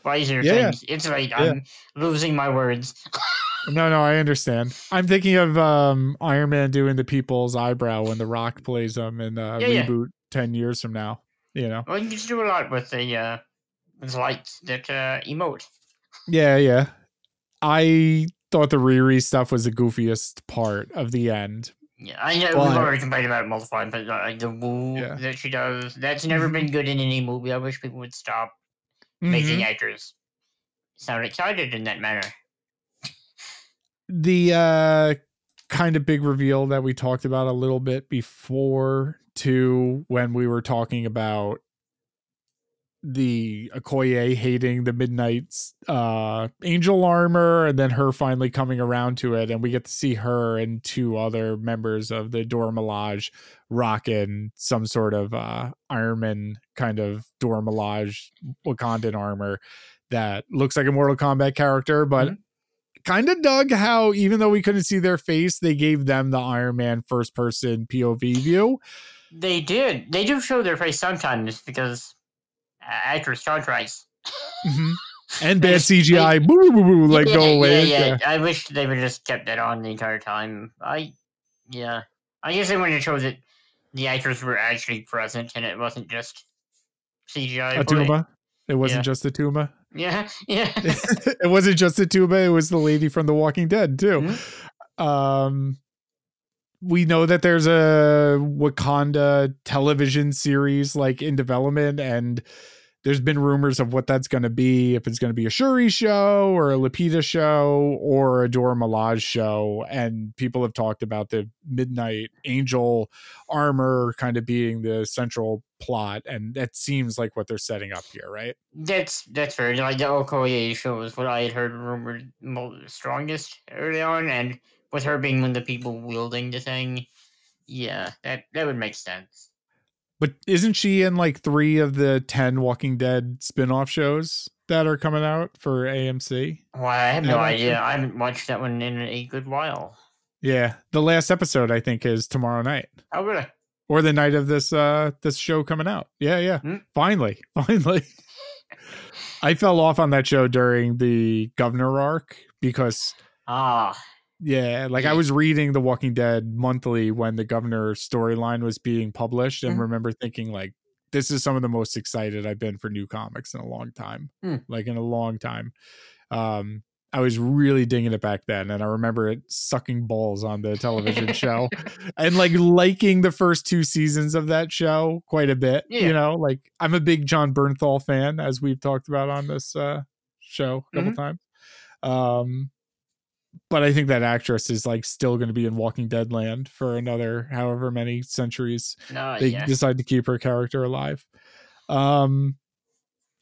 visor Yeah, things. It's like Yeah. I'm losing my words. no, no, I understand. I'm thinking of um Iron Man doing the people's eyebrow when The Rock plays them in uh, Yeah, reboot ten years from now. You know. Well, you can do a lot with the uh, with lights that uh, emote. Yeah, yeah. I thought the Riri stuff was the goofiest part of the end. Yeah, I know Well, we've already complained about it multiple times, but uh, the woo Yeah. that she does, that's never been good in any movie. I wish people would stop making Mhm. actors sound excited in that manner. the uh kind of big reveal that we talked about a little bit before too when we were talking about the Okoye hating the Midnight's uh angel armor and then her finally coming around to it and we get to see her and two other members of the Dora Milaje rocking some sort of uh Ironman kind of Dora Milaje Wakandan armor that looks like a Mortal Kombat character but Mhm. kind of dug how even though we couldn't see their face they gave them the Iron Man first person POV view They did. They do show their face sometimes because actress contracts. Mhm. and bad CGI, boo, boo, boo, boo, like yeah, go away. Yeah, yeah. Yeah. I wish they would have just kept that on the entire time. I, yeah. I guess they wanted to show that the actors were actually present and it wasn't just CGI. Attuma. It wasn't Yeah. just Attuma. Yeah, yeah. it wasn't just Attuma. It was the lady from The Walking Dead too. Mhm. Um, we know that there's a Wakanda television series like in development, and there's been rumors of what that's going to be. If it's going to be a Shuri show or a Lupita show or a Dora Milaje show, and people have talked about the Midnight Angel armor kind of being the central plot, and that seems like what they're setting up here, right? That's that's fair. Like the Okoye show was what I had heard rumored mo- strongest early on, and with her being one of the people wielding the thing, yeah, that that would make sense. But isn't she in like three of the 10 Walking Dead spin off shows that are coming out for AMC? Well, I have no idea. I haven't watched that one in a good while. Yeah. The last episode, I think, is tomorrow night Oh, really? or the night of this uh this show coming out. Yeah, yeah. Hmm. Finally. Finally. I fell off on that show during the governor arc because Ah, yeah, like I was reading The Walking Dead monthly when the governor storyline was being published and Mhm. remember thinking like this is some of the most excited I've been for new comics in a long time. Hmm. Like in a long time. Um I was really digging it back then and I remember it sucking balls on the television show and like liking the first two seasons of that show quite a bit. Yeah. You know, like I'm a big Jon Bernthal fan as we've talked about on this uh show a couple Mhm. times. Um but I think that actress is like still going to be in Walking Dead land for another however many centuries no, they yeah. decide to keep her character alive. Um,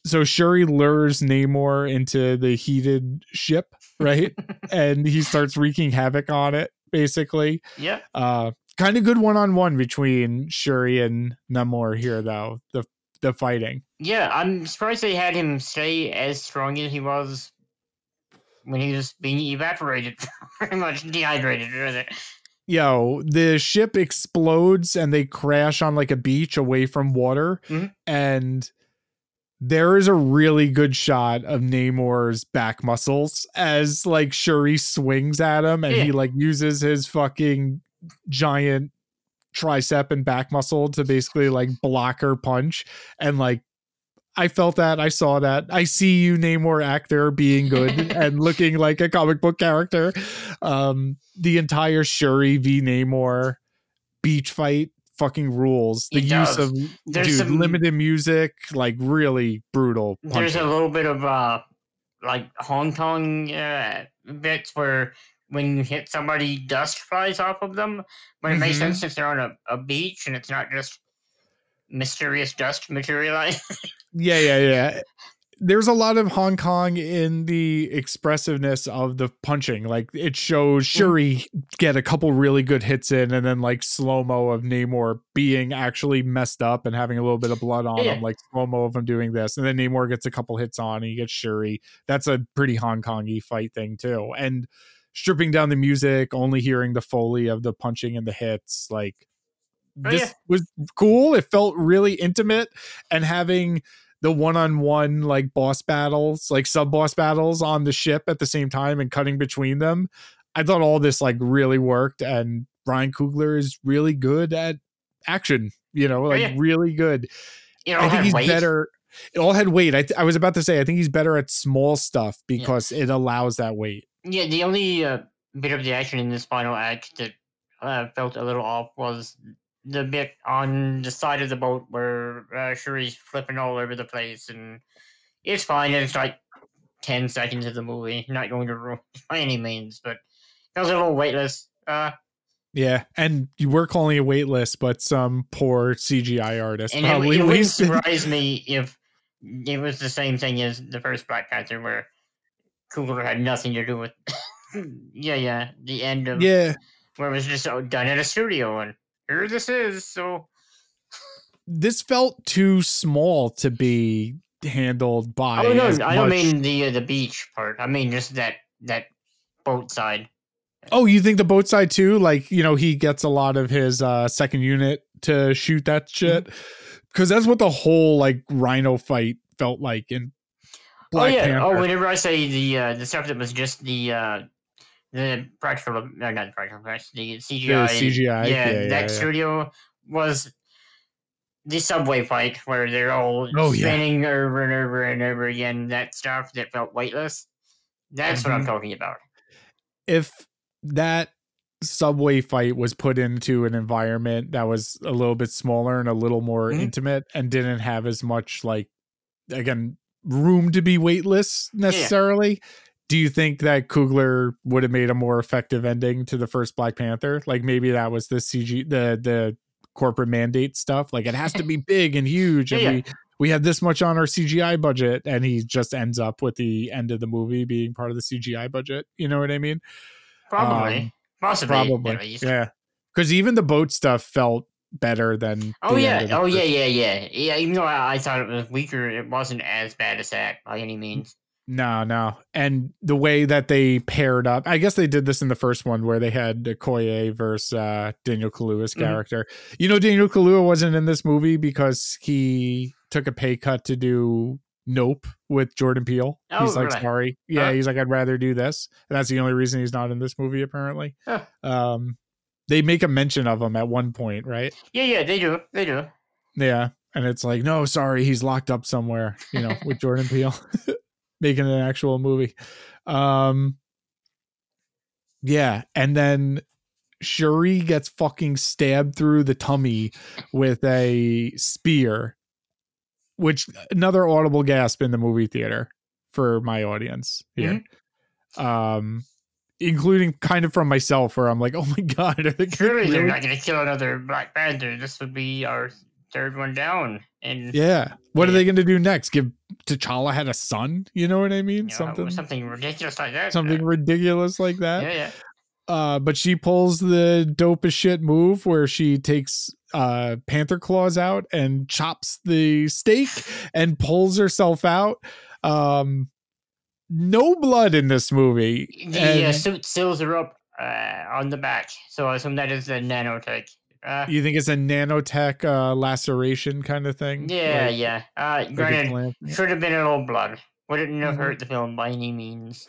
so Shuri lures Namor into the heated ship, right? and he starts wreaking havoc on it, basically. yeah. Uh, kind of good one on one between Shuri and Namor here, though. The the fighting. Yeah, I'm surprised they had him stay as strong as he was when he was being evaporated, pretty much dehydrated. Rather. yo, the ship explodes and they crash on like a beach away from water. Mhm. And there is a really good shot of Namor's back muscles as like Shuri swings at him and he like uses his fucking giant tricep and back muscle to basically like block her punch. And like, I felt that. I saw that. I see you, Namor actor, being good and looking like a comic book character. Um, the entire Shuri v Namor beach fight fucking rules. The It use does. of There's dude, some- limited music, like really brutal. There's a little bit of uh, like Hong Kong uh, bits where when you hit somebody, dust flies off of them. But it makes Mhm. sense if they're on a, a beach and it's not just mysterious dust materialize. Yeah, yeah, yeah. There's a lot of Hong Kong in the expressiveness of the punching. Like it shows mm. Shuri get a couple really good hits in, and then like slow mo of Namor being actually messed up and having a little bit of blood on Yeah. him, like slow mo of him doing this, and then Namor gets a couple hits on, and he gets Shuri. That's a pretty Hong Kongy fight thing too, and stripping down the music, only hearing the foley of the punching and the hits, like Oh, this yeah. was cool. It felt really intimate, and having the one-on-one like boss battles, like sub-boss battles on the ship at the same time and cutting between them. I thought all this like really worked, and Ryan Coogler is really good at action. You know, like Oh, yeah. really good. you know, I think he's weight. better. It all had weight. I, th- I was about to say I think he's better at small stuff because it allows that weight. Yeah, the only uh, bit of the action in this final act that uh, felt a little off was the bit on the side of the boat where uh, Shuri's flipping all over the place, and it's fine. It's like ten seconds of the movie. Not going to ruin it by any means, but it was a little weightless. Uh, Yeah, and you were calling it weightless, but some poor CGI artist and it, probably it wouldn't surprise me if it was the same thing as the first Black Panther, where Coogler had nothing to do with. yeah, yeah, the end of Yeah, where it was just done at a studio and here this is so this felt too small to be handled by. oh no as i don't much- mean the uh, the beach part i mean just that that boat side Oh, you think the boat side too? Like, you know, he gets a lot of his uh second unit to shoot that shit. because that's what the whole like Rhino fight felt like in Black oh yeah. Panther. Oh, whenever I say the uh, the stuff that was just the uh, the practical, uh, not practical the CGI. CGI, Yeah, yeah, that yeah, yeah. studio was the subway fight where they're all Oh, yeah. spinning over and over and over again. That stuff that felt weightless. That's what I'm Mhm. talking about. if that subway fight was put into an environment that was a little bit smaller and a little more Mhm. intimate and didn't have as much like again room to be weightless necessarily do you think that Coogler would have made a more effective ending to the first Black Panther like maybe that was the CG the the corporate mandate stuff like it has to be big and huge and Yeah, we yeah. we have this much on our CGI budget and he just ends up with the end of the movie being part of the CGI budget you know what I mean Probably. Um, Possibly. Probably. Yeah. Because even the boat stuff felt better than. Oh yeah. Oh yeah. Yeah. Yeah. Yeah. Even though I, I thought it was weaker, it wasn't as bad as that by any means. No, no. And the way that they paired up, I guess they did this in the first one where they had Okoye versus uh, Daniel Kaluuya's Mhm. character. You know, Daniel Kaluuya wasn't in this movie because he took a pay cut to do Nope with Jordan Peele. Oh, he's like, really? sorry. Yeah, Huh? he's like, I'd rather do this. And that's the only reason he's not in this movie, apparently. Huh. Um, they make a mention of him at one point, right? Yeah. Yeah. They do. They do. Yeah. And it's like, no, sorry, he's locked up somewhere, you know, with Jordan Peele making an actual movie. Um Yeah, and then Shuri gets fucking stabbed through the tummy with a spear, which another audible gasp in the movie theater for my audience here. Um including kind of from myself where I'm like, "Oh my god, are they Surely they're not going to kill another Black Panther. This would be our third one down. And Yeah. What are they going to do next? Give T'Challa had a son? You know what I mean? you know, something something ridiculous like that. something ridiculous like Uh, that. yeah. Yeah. Uh, but she pulls the dopest shit move where she takes uh panther claws out and chops the steak and pulls herself out. Um no blood in this movie. The uh, suit seals her up uh, on the back. So I assume that is the nanotech. Uh, you think it's a nanotech uh laceration kind of thing? yeah, Like- yeah. Uh, granted, should have been a little blood. Wouldn't have Mhm. hurt the film by any means.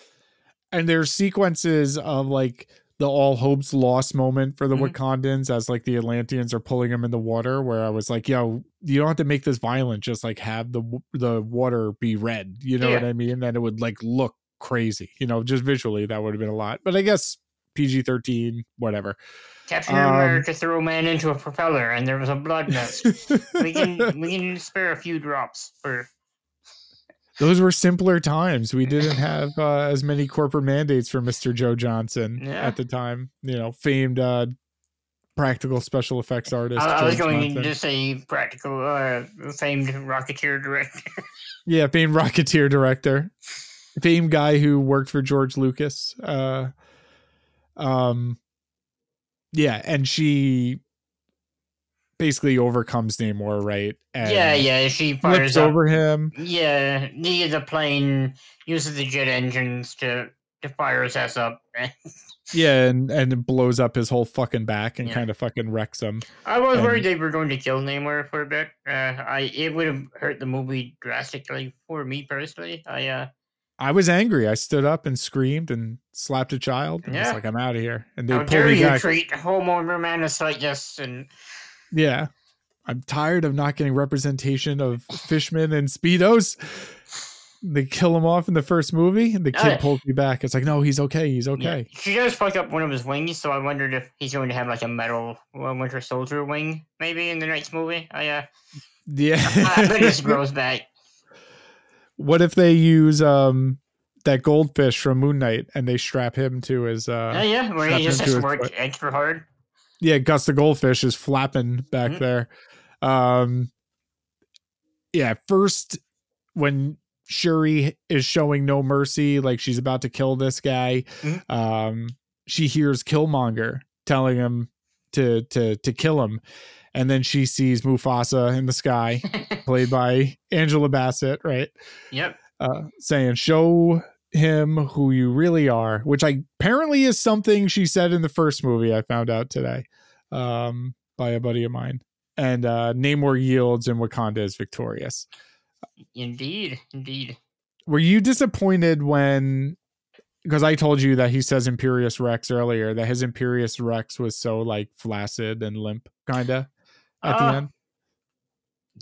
and there's sequences of like the all hopes lost moment for the Mhm. Wakandans as like the Atlanteans are pulling them in the water. Where I was like, "Yo, you don't have to make this violent. Just like have the the water be red. You know what I mean? And it would like look crazy. You know, just visually that would have been a lot. But I guess PG thirteen, whatever. Captain Um, America threw a man into a propeller, and there was a blood mess. we can we can spare a few drops for. Those were simpler times. We didn't have uh, as many corporate mandates for Mr. Joe Johnston Yeah. at the time. You know, famed uh, practical special effects artist. I, I was going Johnston. to say practical, uh, famed Rocketeer director. Yeah, famed Rocketeer director, famed guy who worked for George Lucas. Uh, um, yeah, and she basically overcomes Namor, right? And yeah, yeah. She fires up. over him. Yeah, the plane uses the jet engines to to fire his ass up. Yeah, and and it blows up his whole fucking back and Yeah. kind of fucking wrecks him. I was And- worried they were going to kill Namor for a bit. Uh, I it would have hurt the movie drastically for me personally. I uh, I was angry. I stood up and screamed and slapped a child and was Yeah. like, "I'm out of here." And they how pulled dare me you back. treat homo romantics like this? And Yeah. I'm tired of not getting representation of fishmen and speedos. They kill him off in the first movie, and the kid Uh, pulls me back. It's like, no, he's okay. He's yeah, okay. she does fuck up one of his wings, so I wondered if he's going to have like a metal Winter Soldier wing maybe in the next movie. I uh, Yeah. I bet it grows back. What if they use um that goldfish from Moon Knight and they strap him to his Yeah, uh yeah, where strap he just has to work foot. extra hard. yeah, Gus the goldfish is flapping back Mhm. there. Um yeah, first when Shuri is showing no mercy, like she's about to kill this guy, Mhm. um, she hears Killmonger telling him to to to kill him. And then she sees Mufasa in the sky, played by Angela Bassett, right? yep. uh, saying, "Show him who you really are," which I apparently is something she said in the first movie. I found out today um, by a buddy of mine, and uh, Namor yields, and Wakanda is victorious. Indeed, indeed. Were you disappointed when? Because I told you that he says Imperious Rex earlier, that his Imperious Rex was so like flaccid and limp, kinda at Uh, the end.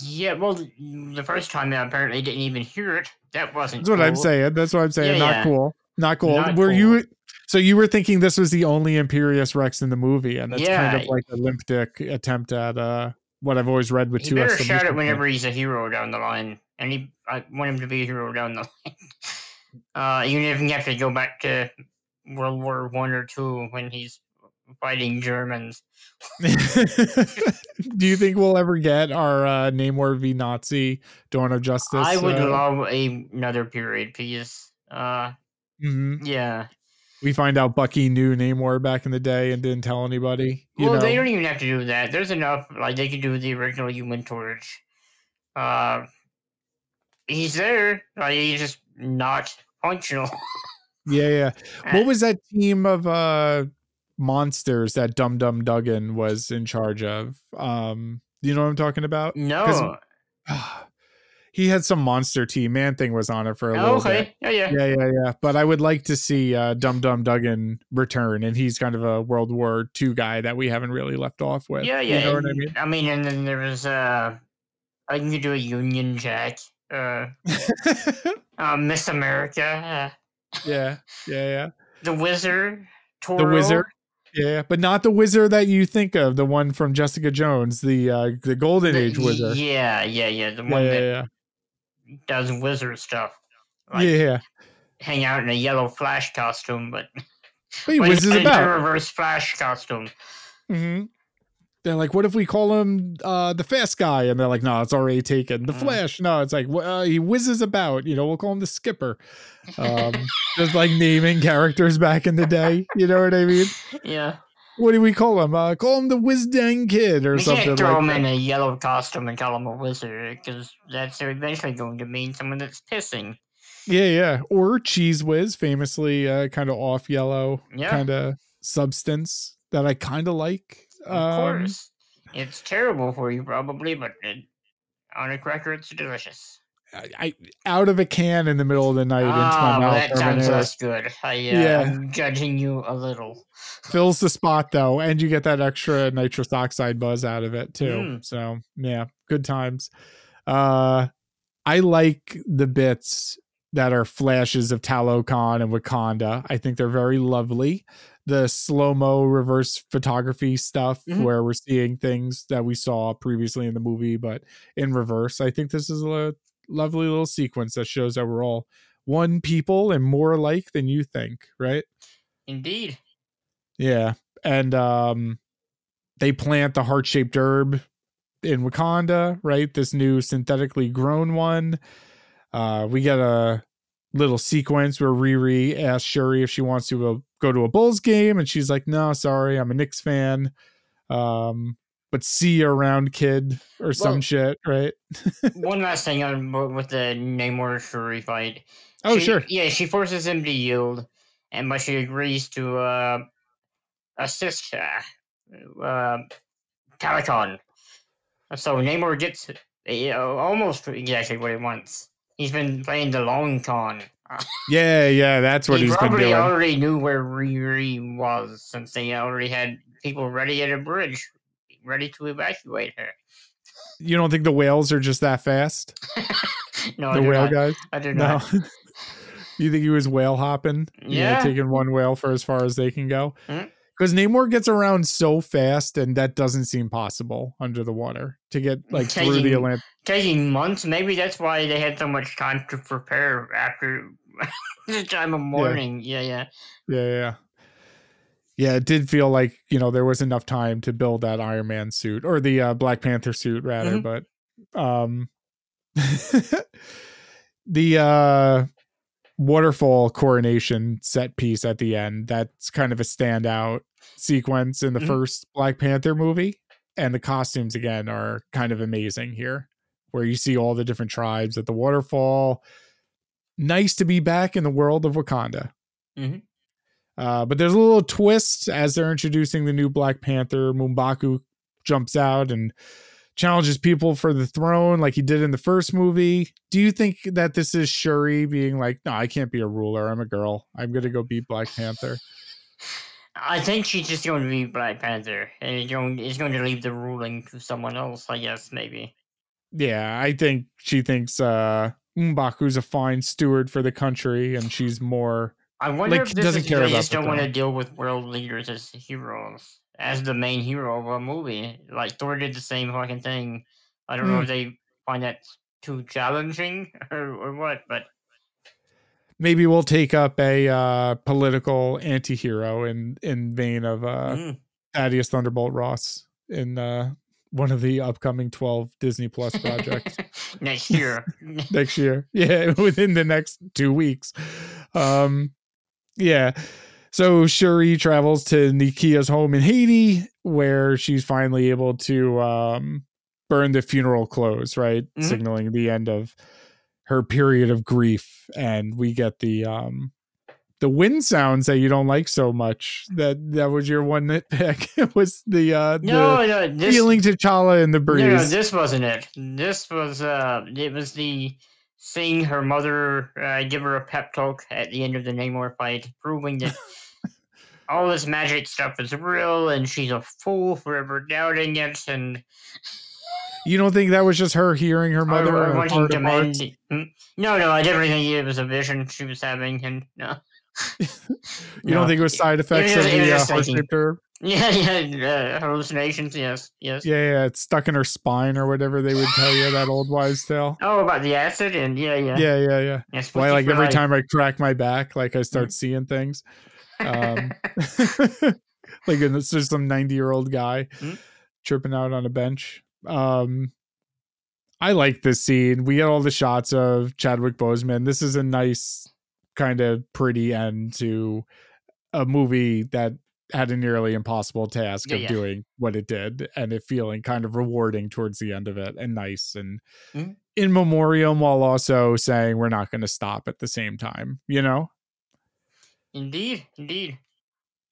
Yeah, well, the first time I apparently didn't even hear it. That wasn't. That's what I'm saying. That's what I'm saying. Yeah, Not yeah. cool. Not cool. Not were cool. you? So you were thinking this was the only Imperious Rex in the movie, and that's kind of like a limp dick attempt at uh what I've always read with He two better shout it whenever he's a hero down the line, and he, I want him to be a hero down the line. Uh, even if you have to go back to World War One or two when he's fighting Germans. Do you think we'll ever get our uh, Namor v Nazi Dawn of Justice? I would uh, love a, another period piece. Uh, mhm. yeah. We find out Bucky knew Namor back in the day and didn't tell anybody. You well, know? they don't even have to do that. There's enough. Like they could do the original Human Torch. Uh, he's there. Like he's just not functional. yeah, yeah. What was that team of uh monsters that Dum Dum Dugan was in charge of? Um, you know what I'm talking about? no. he had some monster team. Man Thing was on it for a Oh, little bit. okay. Yeah, yeah. Yeah, yeah, yeah. But I would like to see uh, Dum Dum Dugan return, and he's kind of a World War II guy that we haven't really left off with. Yeah, yeah. You know what I mean? I mean, and then there was uh, I can do a Union Jack. Uh, uh Miss America. Uh, yeah, yeah, yeah. the Wizard. Toro. The Wizard. Yeah, but not the wizard that you think of, the one from Jessica Jones, the uh, the Golden The- Age wizard. Yeah, yeah, yeah. The one yeah, that yeah. does wizard stuff. Yeah, Like, yeah. hang out in a yellow Flash costume, but But he whizzes in a about. reverse Flash costume. hmm They're like, what if we call him uh, the Fast Guy? And they're like, no, it's already taken. The Mm. Flash. No, it's like uh, he whizzes about. You know, we'll call him the Skipper. Um, just like naming characters back in the day. You know what I mean? yeah, What do we call him? Uh, call him the Whiz Dang Kid or we something can't throw like him that. in a yellow costume and call him a wizard because that's eventually going to mean someone that's pissing. Yeah, yeah. Or Cheese Whiz, famously uh, kind of off yellow Yeah, kind of substance that I kind of like. Of Um, course. It's terrible for you, probably, but it, on a cracker, it's delicious. I, I out of a can in the middle of the night into my well, mouth. that sounds less good. I, uh, Yeah. I'm judging you a little. fills the spot though, and you get that extra nitrous oxide buzz out of it too. Mm. So yeah, good times. Uh, I like the bits that are flashes of Talokan and Wakanda. I think they're very lovely. The slow mo reverse photography stuff Mhm. where we're seeing things that we saw previously in the movie, but in reverse. I think this is a lovely little sequence that shows that we're all one people and more alike than you think, right? Indeed. Yeah. And um they plant the heart-shaped herb in Wakanda, right? This new synthetically grown one. Uh we get a little sequence where Riri asks Shuri if she wants to go to a Bulls game and she's like, "No, sorry, I'm a Knicks fan." Um but see you around kid or some shit, right? One last thing on with the Namor Shuri fight. Oh, She- sure. Yeah, she forces him to yield, and but she agrees to uh, assist uh, uh, Talokan. So Namor gets uh, almost exactly what he wants. He's been playing the long con. Yeah, yeah, that's what he he's been probably doing. already knew where Riri was since they already had people ready at a bridge, ready to evacuate her. You don't think the whales are just that fast? no, the whale not. guys? I do No. not. you think he was whale hopping? You know, Yeah. taking one whale for as far as they can go. Mhm. Because Namor gets around so fast, and that doesn't seem possible under the water to get like through the Taking- Atlantic. taking months. Maybe that's why they had so much time to prepare after the time of mourning. Yeah, yeah. Yeah, yeah, yeah. It did feel like you know there was enough time to build that Iron Man suit or the uh, Black Panther suit rather, Mhm. but um, the uh waterfall coronation set piece at the end that's kind of a standout sequence in the Mhm. first black panther movie and the costumes again are kind of amazing here where you see all the different tribes at the waterfall nice to be back in the world of wakanda Mhm. uh, but there's a little twist as they're introducing the new black panther M'Baku jumps out and challenges people for the throne like he did in the first movie. Do you think that this is Shuri being like, no, I can't be a ruler. I'm a girl. I'm gonna go be Black Panther. I think she's just going to be Black Panther, and it's going, it's going to leave the ruling to someone else. I guess maybe. Yeah, I think she thinks uh M'Baku's a fine steward for the country, and she's more. I wonder Like, if this doesn't is care they about just don't want to deal with world leaders as heroes, as the main hero of a movie. Like Thor did the same fucking thing. I don't know Mm. if they find that too challenging or, or what, but Maybe we'll take up a uh, political anti-hero in in vein of uh, mm. Thaddeus Thunderbolt Ross in uh, one of the upcoming twelve Disney Plus projects. next year. next year. Yeah, within the next two weeks. Um, yeah. So Shuri travels to Nakia's home in Haiti, where she's finally able to um, burn the funeral clothes, right, Mhm. signaling the end of her period of grief. And we get the um, the wind sounds that you don't like so much. That that was your one nitpick. it was the uh, no, the no, this feeling T'Challa in the breeze. No, no, this wasn't it. This was uh, it was the seeing her mother uh, give her a pep talk at the end of the Namor fight, proving that all this magic stuff is real, and she's a fool for ever doubting it, and You don't think that was just her hearing her mother or, or wanting to mend. Hmm? No, no, I definitely think it was a vision she was having, and no. You don't think it was side effects was- of it was the uh, heart shaped herb? Yeah, yeah, hallucinations. Yes, yes. Yeah, yeah, it's stuck in her spine or whatever they would tell you that old wives' tale. Oh, about the acid, and yeah, yeah. Yeah, yeah, yeah. Yes, Why, like every time I crack my back, like I Mm-hmm. start seeing things. Um, like and it's just some ninety-year-old guy Mm. tripping out on a bench. Um, I like this scene. We get all the shots of Chadwick Boseman. This is a nice, kind of pretty end to a movie that had a nearly impossible task Yeah, of yeah. doing what it did, and it feeling kind of rewarding towards the end of it, and nice and Mhm. in memoriam, while also saying we're not going to stop at the same time. You know. Indeed, indeed.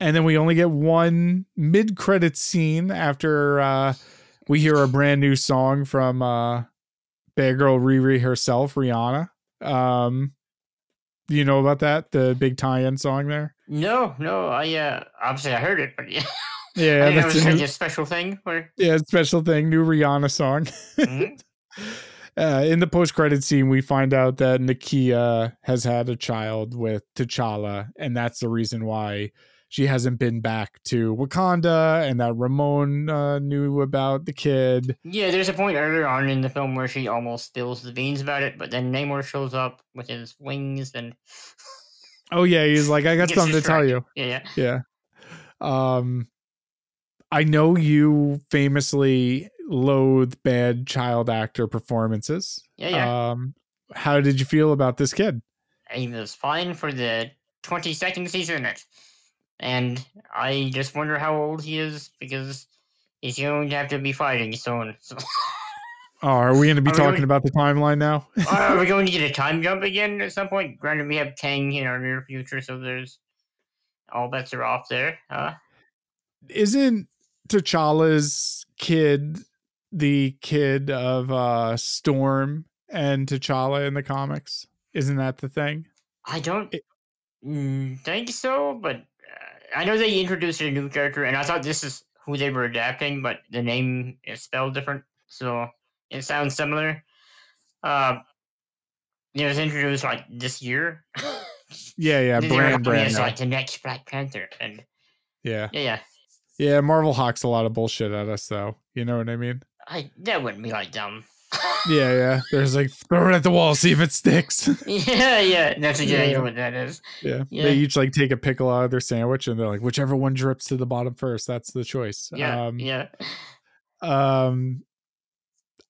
and then we only get one mid-credit scene after uh we hear a brand new song from uh bad girl riri herself rihanna um you know about that the big tie-in song there? No, no, I uh obviously I heard it, but yeah, yeah I it that's was a like new, a special thing where yeah special thing new rihanna song. Mhm. uh, in the post-credit scene we find out that nakia has had a child with t'challa and that's the reason why she hasn't been back to wakanda and that ramon uh, knew about the kid yeah, there's a point earlier on in the film where she almost spills the beans about it, but then Namor shows up with his wings and oh yeah he's like i got something to tell you yeah, yeah. yeah um i know you famously loathe bad child actor performances Yeah, yeah. um how did you feel about this kid he was fine for the 22nd season it. And I just wonder how old he is because he's going to have to be fighting soon. So, oh are we going to be Are talking about the timeline now are we going to get a time jump again at some point? Granted, we have Kang in our near future, so there's all bets are off there. Huh? isn't T'Challa's kid the kid of uh Storm and T'Challa in the comics? Isn't that the thing? I don't It- mm, think so, but I know they introduced a new character, and I thought this is who they were adapting, but the name is spelled different, so it sounds similar. Uh, it was introduced like this year. Yeah, yeah, brand brand. It's like the next Black Panther, and Yeah. yeah, yeah. Yeah, Marvel hawks a lot of bullshit at us though. You know what I mean? I that wouldn't be like them. Yeah, yeah. There's like throw it at the wall, see if it sticks. yeah, yeah. That's exactly Yeah. what that is. yeah. Yeah. They each like take a pickle out of their sandwich and they're like, whichever one drips to the bottom first, that's the choice. Yeah, Um yeah. um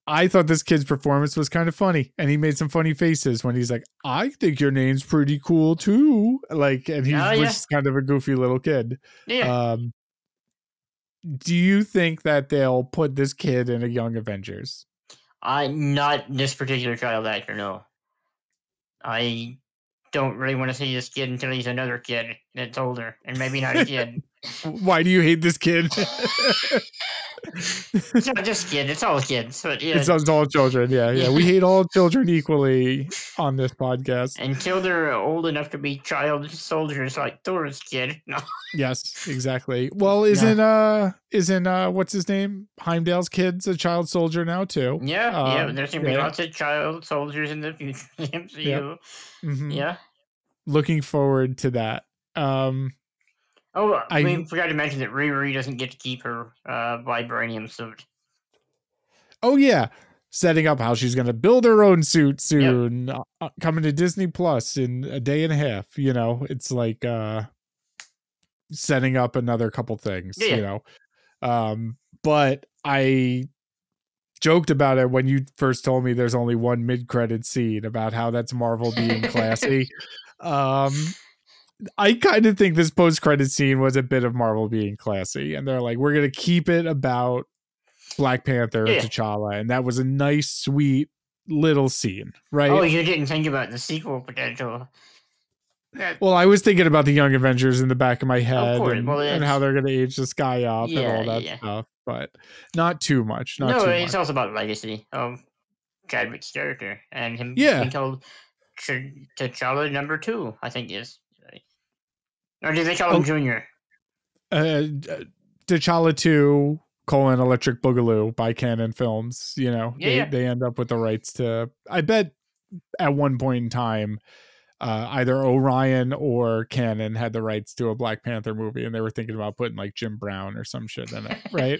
I thought this kid's performance was kind of funny, and he made some funny faces when he's like, "I think your name's pretty cool too." Like, and he Oh, was yeah. just kind of a goofy little kid. Yeah. Um, do you think that they'll put this kid in a Young Avengers? I not this particular child actor. No, I don't really want to see this kid until he's another kid that's older and maybe not a kid. Why do you hate this kid? it's not just kids; it's all kids. But yeah, It's, it's all children. Yeah, yeah. We hate all children equally on this podcast. until they're old enough to be child soldiers like Thor's kid. No, Yes, exactly. Well, isn't uh isn't uh what's his name? Heimdall's kid's a child soldier now too. yeah, yeah. Um, There's gonna be yeah. lots of child soldiers in the future. MCU. Mhm. Yeah. Looking forward to that. Um Oh, I- we forgot to mention that Riri doesn't get to keep her uh, vibranium suit. oh yeah, setting up how she's going to build her own suit soon uh, uh, coming to Disney Plus in a day and a half, you know. It's like uh setting up another couple things, Yeah, you know. Um but I joked about it when you first told me there's only one mid-credit scene about how that's Marvel being classy. um I kind of think this post-credit scene was a bit of Marvel being classy and they're like we're going to keep it about Black Panther Yeah. and T'Challa and that was a nice sweet little scene, right? Oh, you didn't think about the sequel potential. That- Well, I was thinking about the Young Avengers in the back of my head course. and, Well, and how they're going to age this guy up and all that yeah. stuff, but not too much. Not no, too it's much. also about legacy of Chadwick's character and him Yeah. being told Ch- T'Challa number two, I think is. Or did they call him Oh. Junior? uh, T'Challa 2 colon Electric Boogaloo by Cannon Films. You know, Yeah, they, yeah. they end up with the rights to, I bet at one point in time, uh, either Orion or Cannon had the rights to a Black Panther movie, and they were thinking about putting like Jim Brown or some shit in it, right?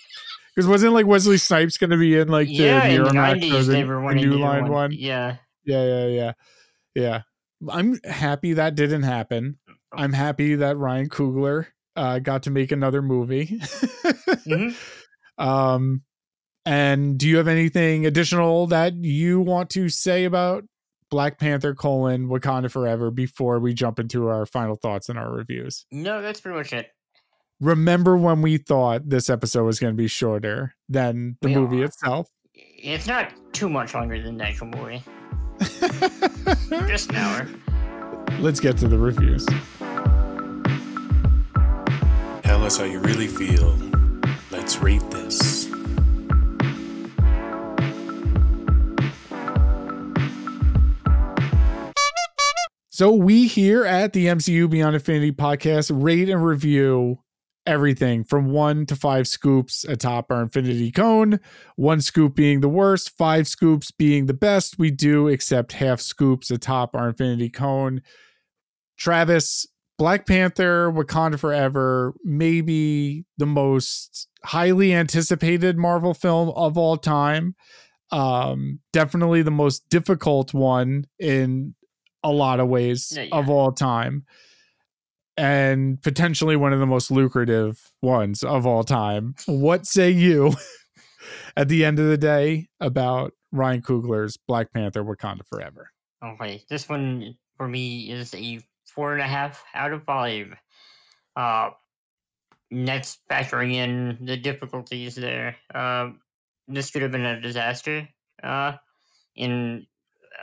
Because wasn't like Wesley Snipes going to be in like the yeah, the Miramax or the, the New Line one. one? Yeah, Yeah, yeah, yeah, yeah. I'm happy that didn't happen. I'm happy that Ryan Coogler uh, got to make another movie. Mhm. Um, and do you have anything additional that you want to say about Black Panther colon Wakanda Forever before we jump into our final thoughts and our reviews? no, that's pretty much it. Remember when we thought this episode was going to be shorter than the We movie are. itself? It's not too much longer than the actual movie. Just an hour. Let's get to the reviews. Us how you really feel. Let's rate this. So we here at the MCU Beyond Infinity podcast rate and review everything from one to five scoops atop our infinity cone. One scoop being the worst, five scoops being the best. We do accept half scoops atop our infinity cone. Travis, Black Panther, Wakanda Forever, maybe the most highly anticipated Marvel film of all time. Um, definitely the most difficult one in a lot of ways Yeah, of all time and potentially one of the most lucrative ones of all time. What say you at the end of the day about Ryan Coogler's Black Panther Wakanda Forever? Okay, this one for me is a four and a half out of five. Uh, that's factoring in the difficulties there. Um, this could have been a disaster. Uh, in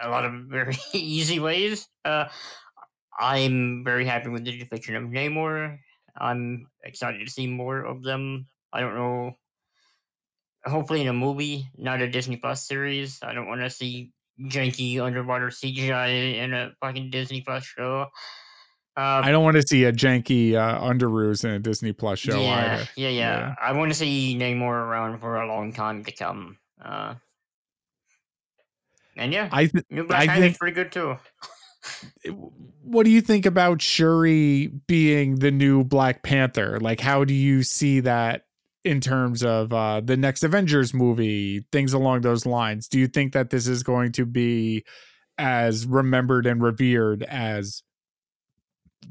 a lot of very easy ways. Uh, I'm very happy with the depiction of Namor. I'm excited to see more of them. I don't know. Hopefully, in a movie, not a Disney Plus series. I don't want to see janky underwater CGI in a fucking Disney Plus show. Uh, I don't want to see a janky uh, underoos in a Disney Plus show yeah, either. yeah, yeah, I want to see Namor around for a long time to come. Uh, and yeah, I th- New Black I think- pretty good too. what do you think about Shuri being the new Black Panther? Like, how do you see that in terms of uh, the next Avengers movie, things along those lines? Do you think that this is going to be as remembered and revered as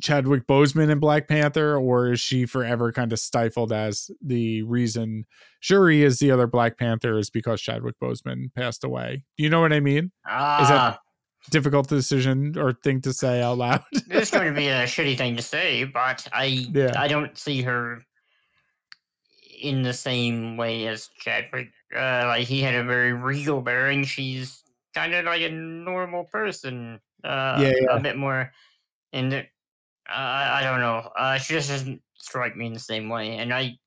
Chadwick Boseman in Black Panther, or is she forever kind of stifled as the reason Shuri is the other Black Panther is because Chadwick Boseman passed away? Do you know what I mean? Ah, Is that Difficult decision or thing to say out loud. it's going to be a shitty thing to say, but I Yeah. I don't see her in the same way as Chadwick. Uh, like he had a very regal bearing. She's kind of like a normal person. Uh, Yeah, yeah. a bit more. And uh, I I don't know. Uh, she just doesn't strike me in the same way. And I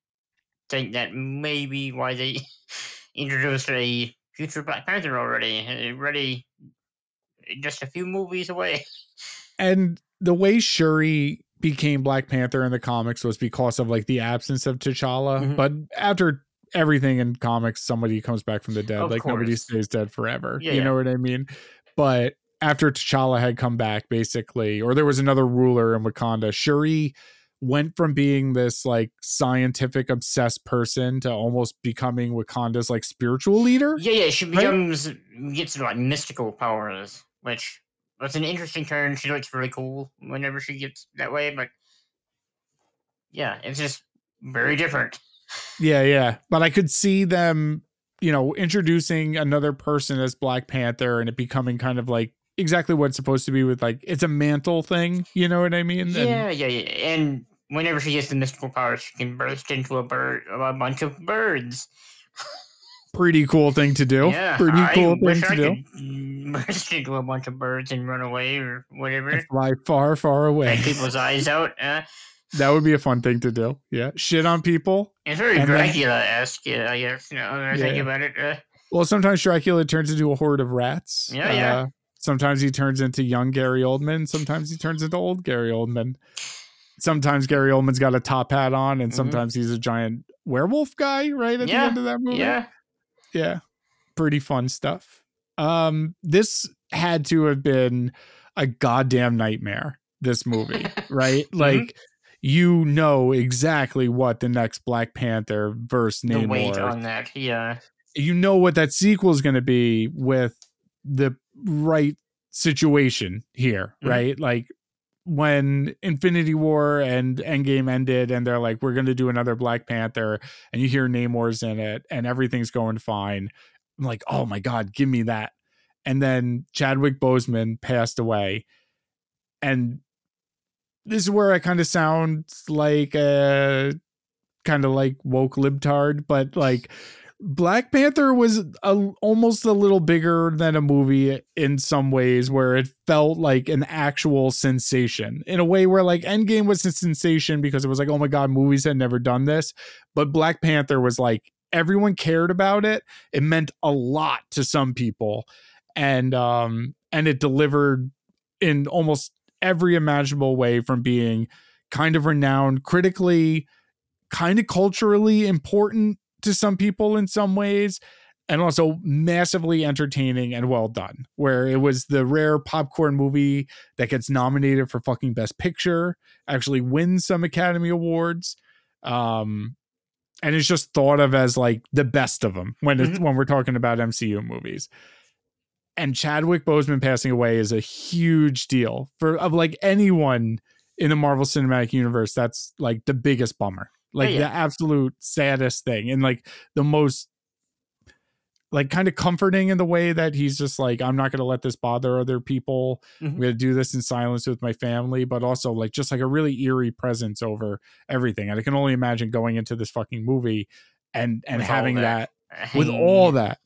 think that maybe why they introduced a future Black Panther already, already just a few movies away. And the way Shuri became Black Panther in the comics was because of like the absence of T'Challa. Mhm. But after everything in comics, somebody comes back from the dead. Of like nobody stays dead forever. Yeah, you yeah. know what I mean? But after T'Challa had come back, basically, or there was another ruler in Wakanda, Shuri went from being this like scientific obsessed person to almost becoming Wakanda's like spiritual leader. Yeah, yeah, she Right? becomes gets like mystical powers, which that's an interesting turn. She looks really cool whenever she gets that way, but yeah, it's just very different. Yeah, yeah. But I could see them, you know, introducing another person as Black Panther and it becoming kind of like exactly what it's supposed to be with like it's a mantle thing. You know what I mean? And- Yeah, yeah, yeah. And whenever she gets the mystical powers, she can burst into a bird, a bunch of birds. pretty cool thing to do. Yeah, pretty I cool thing wish to I do. could burst into a bunch of birds and run away or whatever. And fly far, far away. Take people's eyes out. Uh, That would be a fun thing to do. Yeah. Shit on people. it's very Dracula-esque, yeah, I guess. You know, I think Yeah. about it. Uh, Well, sometimes Dracula turns into a horde of rats. Yeah, yeah. Uh, sometimes he turns into young Gary Oldman. Sometimes he turns into old Gary Oldman. Sometimes Gary Oldman's got a top hat on, and Mhm. sometimes he's a giant werewolf guy. Right at Yeah, the end of that movie. yeah. yeah, pretty fun stuff. Um, this had to have been a goddamn nightmare. This movie, right? Mm-hmm. Like. You know exactly what the next Black Panther versus The Namor weight on that, yeah. you know what that sequel is going to be with the right situation here, Mhm. right? Like when Infinity War and Endgame ended, and they're like, "We're going to do another Black Panther," and you hear Namor's in it, and everything's going fine. I'm like, "Oh my god, give me that!" And then Chadwick Boseman passed away, and this is where I kind of sound like a kind of like woke libtard, but like Black Panther was a, almost a little bigger than a movie in some ways, where it felt like an actual sensation in a way where like Endgame was a sensation because it was like, oh my God, movies had never done this. But Black Panther was like, everyone cared about it. It meant a lot to some people. And, um, and it delivered in almost every imaginable way from being kind of renowned critically, kind of culturally important to some people in some ways and also massively entertaining and well done where it was the rare popcorn movie that gets nominated for fucking best picture actually wins some academy awards um and it's just thought of as like the best of them when it's, Mhm. when we're talking about MCU movies and Chadwick Boseman passing away is a huge deal for of like anyone in the Marvel Cinematic Universe that's like the biggest bummer like yeah. the absolute saddest thing and like the most like kind of comforting in the way that he's just like i'm not going to let this bother other people i'm Mhm. going to do this in silence with my family but also like just like a really eerie presence over everything and i can only imagine going into this fucking movie and and With having that, that. with all that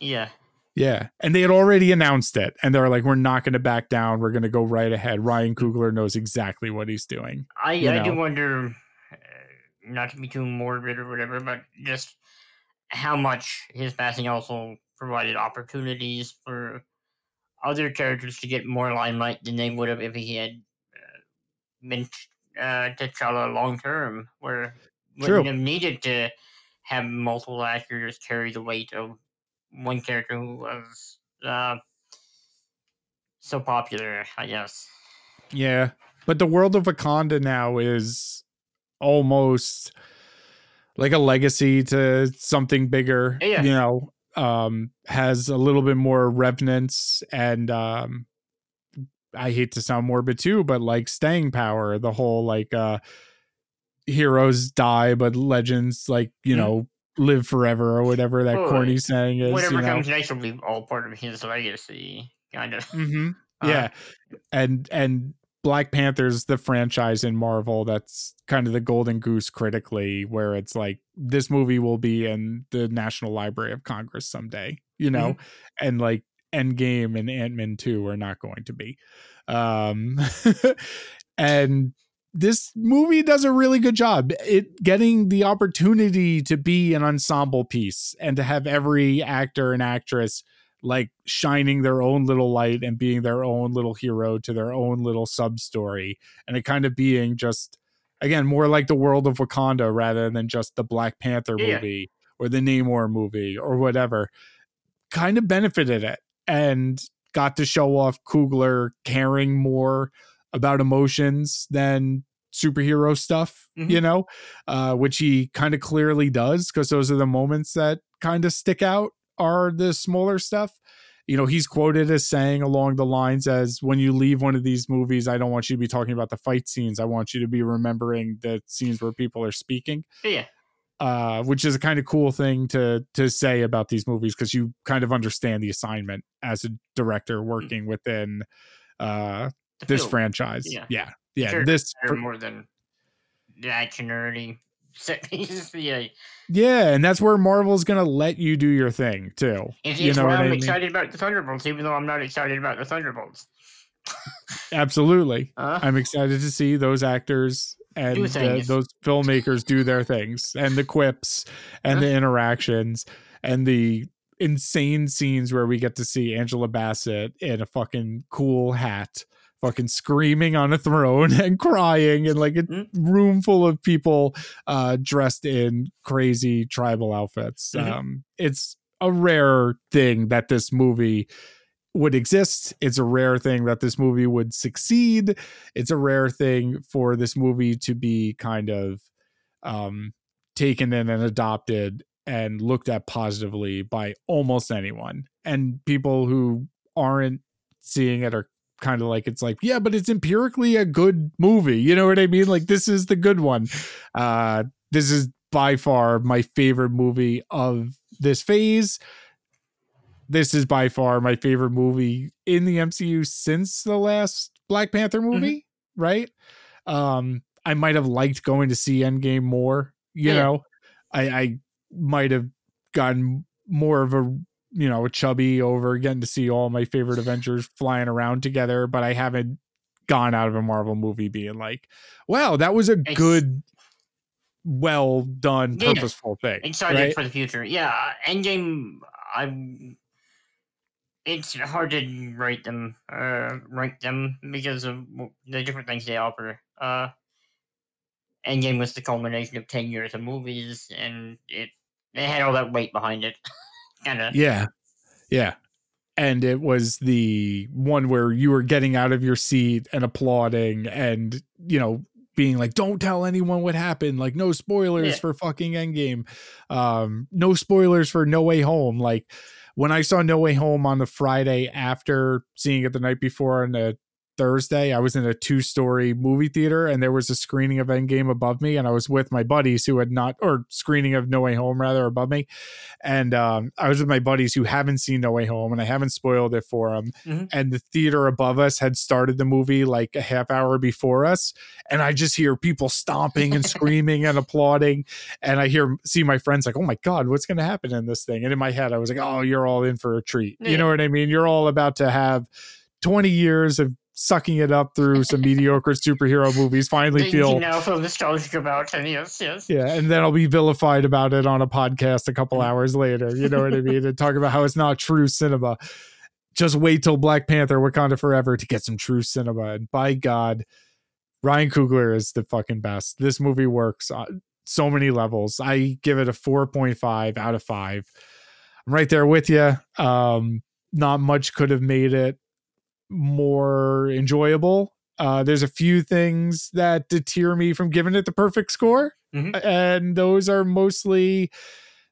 Yeah. yeah and they had already announced it and they're like we're not going to back down we're going to go right ahead ryan coogler knows exactly what he's doing I, you I do wonder, not to be too morbid or whatever, but just how much his passing also provided opportunities for other characters to get more limelight than they would have if he had uh, been uh, T'Challa long term, where True. wouldn't have needed to have multiple actors carry the weight of one character who was uh, so popular, I guess. Yeah. But the world of Wakanda now is almost like a legacy to something bigger. Yeah. You know, um, has a little bit more revenants and um I hate to sound morbid too, but like staying power, the whole like uh heroes die, but legends like, you Mhm. know, live forever or whatever that Oh, corny saying is. Whatever you know? comes next will be all part of his legacy, kind of. Mm-hmm. Uh, yeah, and and Black Panther's the franchise in Marvel that's kind of the golden goose critically, where it's like this movie will be in the National Library of Congress someday, you know, and like Endgame and Ant Man two are not going to be, um, and this movie does a really good job. It getting the opportunity to be an ensemble piece and to have every actor and actress like shining their own little light and being their own little hero to their own little sub story and it kind of being just again more like the world of Wakanda rather than just the Black Panther Yeah. movie or the Namor movie or whatever kind of benefited it and got to show off Coogler caring more about emotions than superhero stuff, Mhm. you know, uh, which he kind of clearly does because those are the moments that kind of stick out are the smaller stuff. You know, he's quoted as saying along the lines as when you leave one of these movies, I don't want you to be talking about the fight scenes. I want you to be remembering the scenes where people are speaking Yeah. uh, which is a kind of cool thing to to say about these movies because you kind of understand the assignment as a director working within uh, this franchise. Yeah. yeah, yeah. Sure. This, more than action nerdy. yeah. yeah, and that's where Marvel's gonna let you do your thing too. It's, You it's know why what I I'm mean? excited about the Thunderbolts, even though I'm not excited about the Thunderbolts. Absolutely, Uh, I'm excited to see those actors and things. those filmmakers do their things and the quips and the interactions and the insane scenes where we get to see Angela Bassett in a fucking cool hat, fucking screaming on a throne and crying and like a Mm. room full of people uh dressed in crazy tribal outfits. Mhm. Um it's a rare thing that this movie would exist. It's a rare thing that this movie would succeed. It's a rare thing for this movie to be kind of um, taken in and adopted and looked at positively by almost anyone. And people who aren't seeing it are kind of like, it's like, yeah, but it's empirically a good movie. You know what I mean? Like, this is the good one. Uh, this is by far my favorite movie of this phase this is by far my favorite movie in the MCU since the last Black Panther movie, right? Um, I might have liked going to see Endgame more, you Yeah. know. I, I might have gotten more of a you know chubby over getting to see all my favorite Avengers flying around together, but I haven't gone out of a Marvel movie being like, wow, that was a It's- good, well done, Yeah. purposeful thing. excited right? for the future. Yeah, Endgame. I'm. It's hard to rate them, uh, rank them because of the different things they offer. Uh, Endgame was the culmination of ten years of movies, and it it had all that weight behind it. Yeah. Yeah. And it was the one where you were getting out of your seat and applauding and, you know, being like, don't tell anyone what happened. Like, no spoilers Yeah. for fucking Endgame. Um, no spoilers for No Way Home. Like, when I saw No Way Home on the Friday after seeing it the night before on the Thursday, I was in a two story movie theater and there was a screening of Endgame above me. And I was with my buddies who had not, or screening of No Way Home rather above me. And um, I was with my buddies who haven't seen No Way Home and I haven't spoiled it for them. Mhm. And the theater above us had started the movie like a half hour before us. And I just hear people stomping and screaming and applauding. And I hear, see my friends like, oh my God, what's going to happen in this thing? And in my head, I was like, oh, you're all in for a treat. You know what I mean? You're all about to have 20 years of sucking it up through some mediocre superhero movies, finally feel you feel can now feel nostalgic about, and yes, yes. yeah, and then I'll be vilified about it on a podcast a couple Mhm. hours later. You know what I mean? And talk about how it's not true cinema. Just wait till Black Panther Wakanda Forever to get some true cinema. And by God, Ryan Coogler is the fucking best. This movie works on so many levels. I give it a 4.5 out of 5. I'm right there with you. Um, not much could have made it more enjoyable. Uh, there's a few things that deter me from giving it the perfect score, Mhm. and those are mostly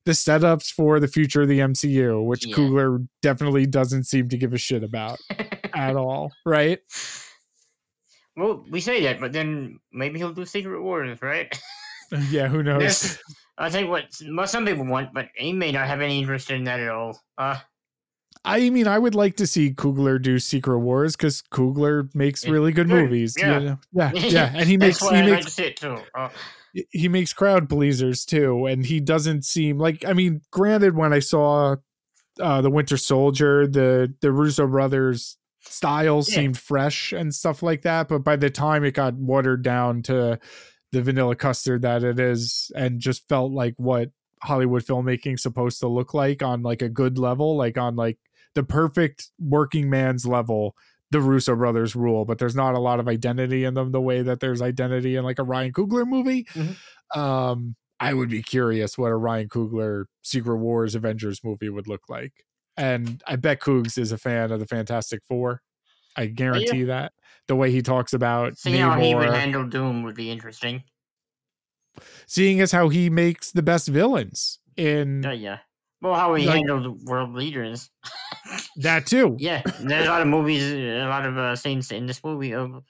the setups for the future of the MCU, which Yeah. Coogler definitely doesn't seem to give a shit about at all, right? well, we say that, but then maybe he'll do Secret Wars, right? Yeah, who knows? I think what some people want, but he may not have any interest in that at all. Uh, I mean, I would like to see Coogler do Secret Wars because Coogler makes really good good, movies. you yeah. know? yeah, yeah, and he makes he makes it too. Uh, he makes crowd pleasers too and he doesn't seem like i mean granted when i saw uh the winter soldier the the russo brothers style Yeah. seemed fresh and stuff like that. But by the time it got watered down to the vanilla custard that it is, and just felt like what Hollywood filmmaking's supposed to look like on like a good level, like on like the perfect working man's level. The Russo brothers rule, but there's not a lot of identity in them the way that there's identity in like a Ryan Coogler movie. Mhm. Um, I would be curious what a Ryan Coogler Secret Wars Avengers movie would look like. And I bet Coogs is a fan of the Fantastic Four. I guarantee that. The way he talks about Seeing how he would handle Doom would be interesting. seeing as how he makes the best villains in Oh yeah. Well, how he Like- handled world leaders. that too. Yeah, there's a lot of movies, a lot of uh, scenes in this movie of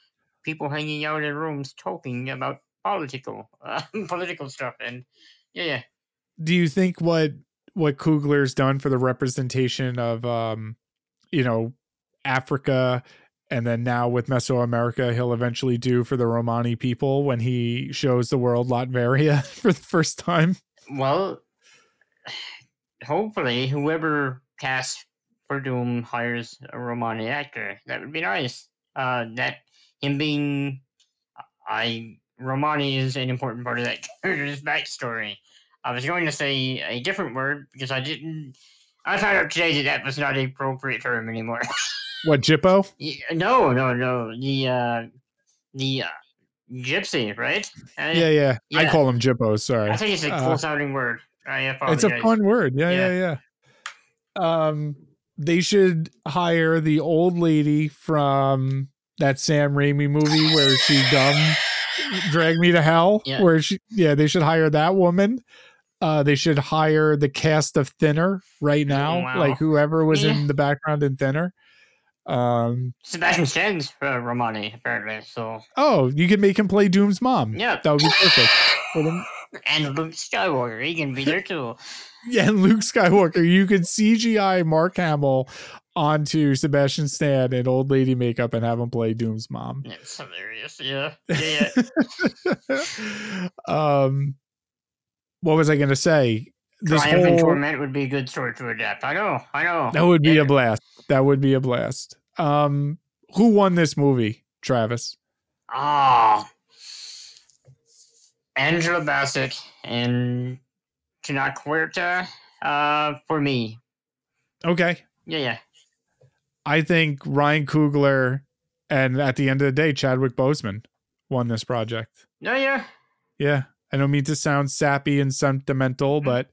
people hanging out in rooms talking about political, uh, political stuff, and yeah, yeah. do you think what what Coogler's done for the representation of um you know Africa and then now with Mesoamerica he'll eventually do for the Romani people when he shows the world Latveria for the first time Well, hopefully, whoever casts for Doom hires a Romani actor. That would be nice. Uh, that him being, I Romani is an important part of that character's backstory. I was going to say a different word because I didn't. I found out today that that was not a appropriate term anymore. what Jippo no, no, no. The uh, the uh, gypsy, right? I, yeah yeah I call him Jippo sorry I think it's a Uh, cool sounding word. I it's a fun word yeah yeah Yeah. yeah um they should hire the old lady from that Sam Raimi movie where she dumb drag me to hell Yeah. where she yeah they should hire that woman uh they should hire the cast of thinner right now Wow. like whoever was Yeah. in the background in thinner um Sebastian Stan's uh, Romani, apparently. So oh you could make him play doom's mom yeah, that would be perfect For and Luke Skywalker, he can be there too. yeah and luke skywalker you could cgi mark hamill onto sebastian stan in old lady makeup and have him play doom's mom It's hilarious. Yeah, yeah, um what was i gonna say this Triumph and whole Torment would be a good story to adapt. I know, I know. that would be Yeah. a blast that would be a blast um who won this movie travis Ah, Angela Bassett and Tenoch Huerta. Uh, for me, okay yeah, yeah. i think ryan coogler and at the end of the day chadwick boseman won this project No, yeah. yeah i don't mean to sound sappy and sentimental Mhm. but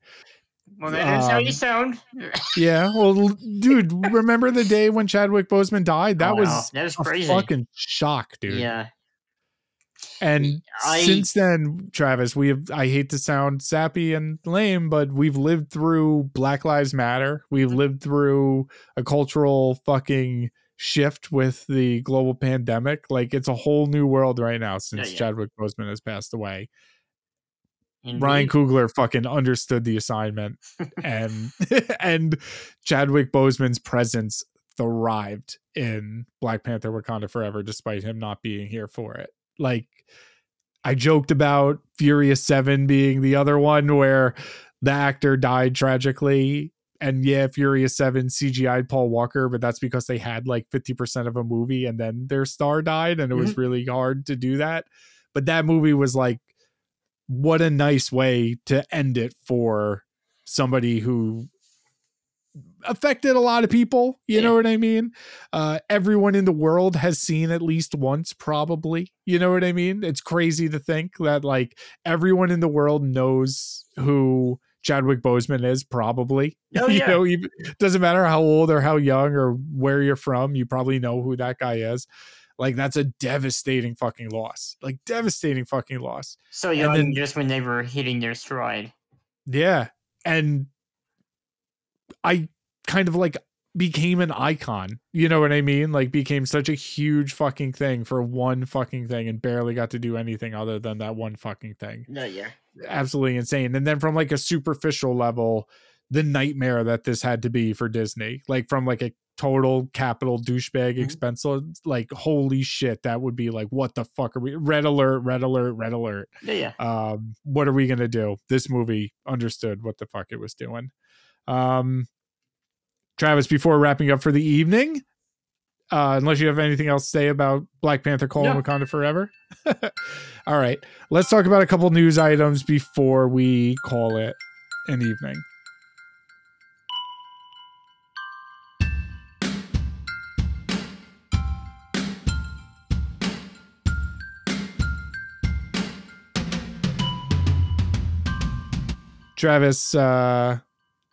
Well, that's how you Um, sound. Yeah, well, dude, remember the day when Chadwick Boseman died? That Oh, was wow, that was a crazy. fucking shock, dude. Yeah, And I- since then, Travis, we have I hate to sound sappy and lame, but we've lived through Black Lives Matter. We've Mm-hmm. lived through a cultural fucking shift with the global pandemic. Like it's a whole new world right now since yeah. Chadwick Boseman has passed away. indeed. Ryan Coogler fucking understood the assignment and and Chadwick Boseman's presence thrived in Black Panther Wakanda Forever despite him not being here for it. Like I joked about Furious 7 being the other one where the actor died tragically and yeah, Furious 7 CGI'd Paul Walker, but that's because they had like 50% of a movie and then their star died and it was mm-hmm. really hard to do that. But that movie was like what a nice way to end it for somebody who affected a lot of people you know what i mean uh everyone in the world has seen at least once probably you know what i mean it's crazy to think that like everyone in the world knows who chadwick boseman is probably Oh, you yeah. know even, doesn't matter how old or how young or where you're from you probably know who that guy is like that's a devastating fucking loss like devastating fucking loss so young, then- just when they were hitting their stride. Yeah. And I kind of like became an icon. You know what I mean? Like became such a huge fucking thing for one fucking thing and barely got to do anything other than that one fucking thing. No, yeah. Absolutely insane. And then from like a superficial level, the nightmare that this had to be for Disney. Like from like a total capital douchebag Mhm. expense like holy shit that would be like what the fuck are we red alert red alert red alert Yeah, yeah. um what are we gonna do this movie understood what the fuck it was doing um travis before wrapping up for the evening Uh, unless you have anything else to say about Black Panther: Call No. Wakanda Forever. All right, let's talk about a couple news items before we call it an evening. Travis, uh,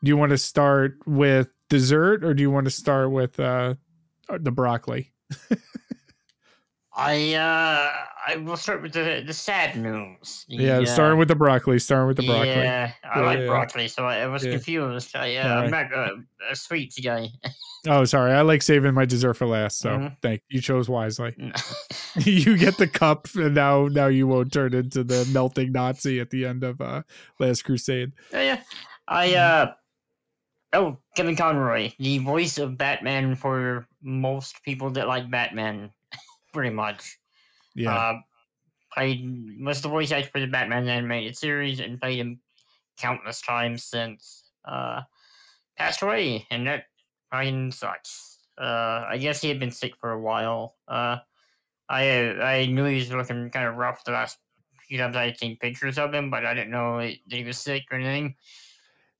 do you want to start with dessert or do you want to start with uh, the broccoli? I uh I will start with the the sad news. The, Yeah, uh, starting with the broccoli. Starting with the broccoli. Yeah, I Yeah, like yeah. broccoli, so I, I was Yeah. confused. I, uh, Alright. I'm not uh, a sweets guy. Oh, sorry. I like saving my dessert for last. So Mhm. thank you. chose wisely. you get the cup, and now now you won't turn into the melting Nazi at the end of uh, Last Crusade. yeah, yeah. I uh oh Kevin Conroy, the voice of Batman for most people that like Batman, pretty much. Yeah. Uh, played was the voice actor for the Batman animated series and played him countless times since uh passed away, and that fucking sucks. Uh, I guess he had been sick for a while. Uh, I I knew he was looking kind of rough the last few times I had seen pictures of him, but I didn't know that he was sick or anything.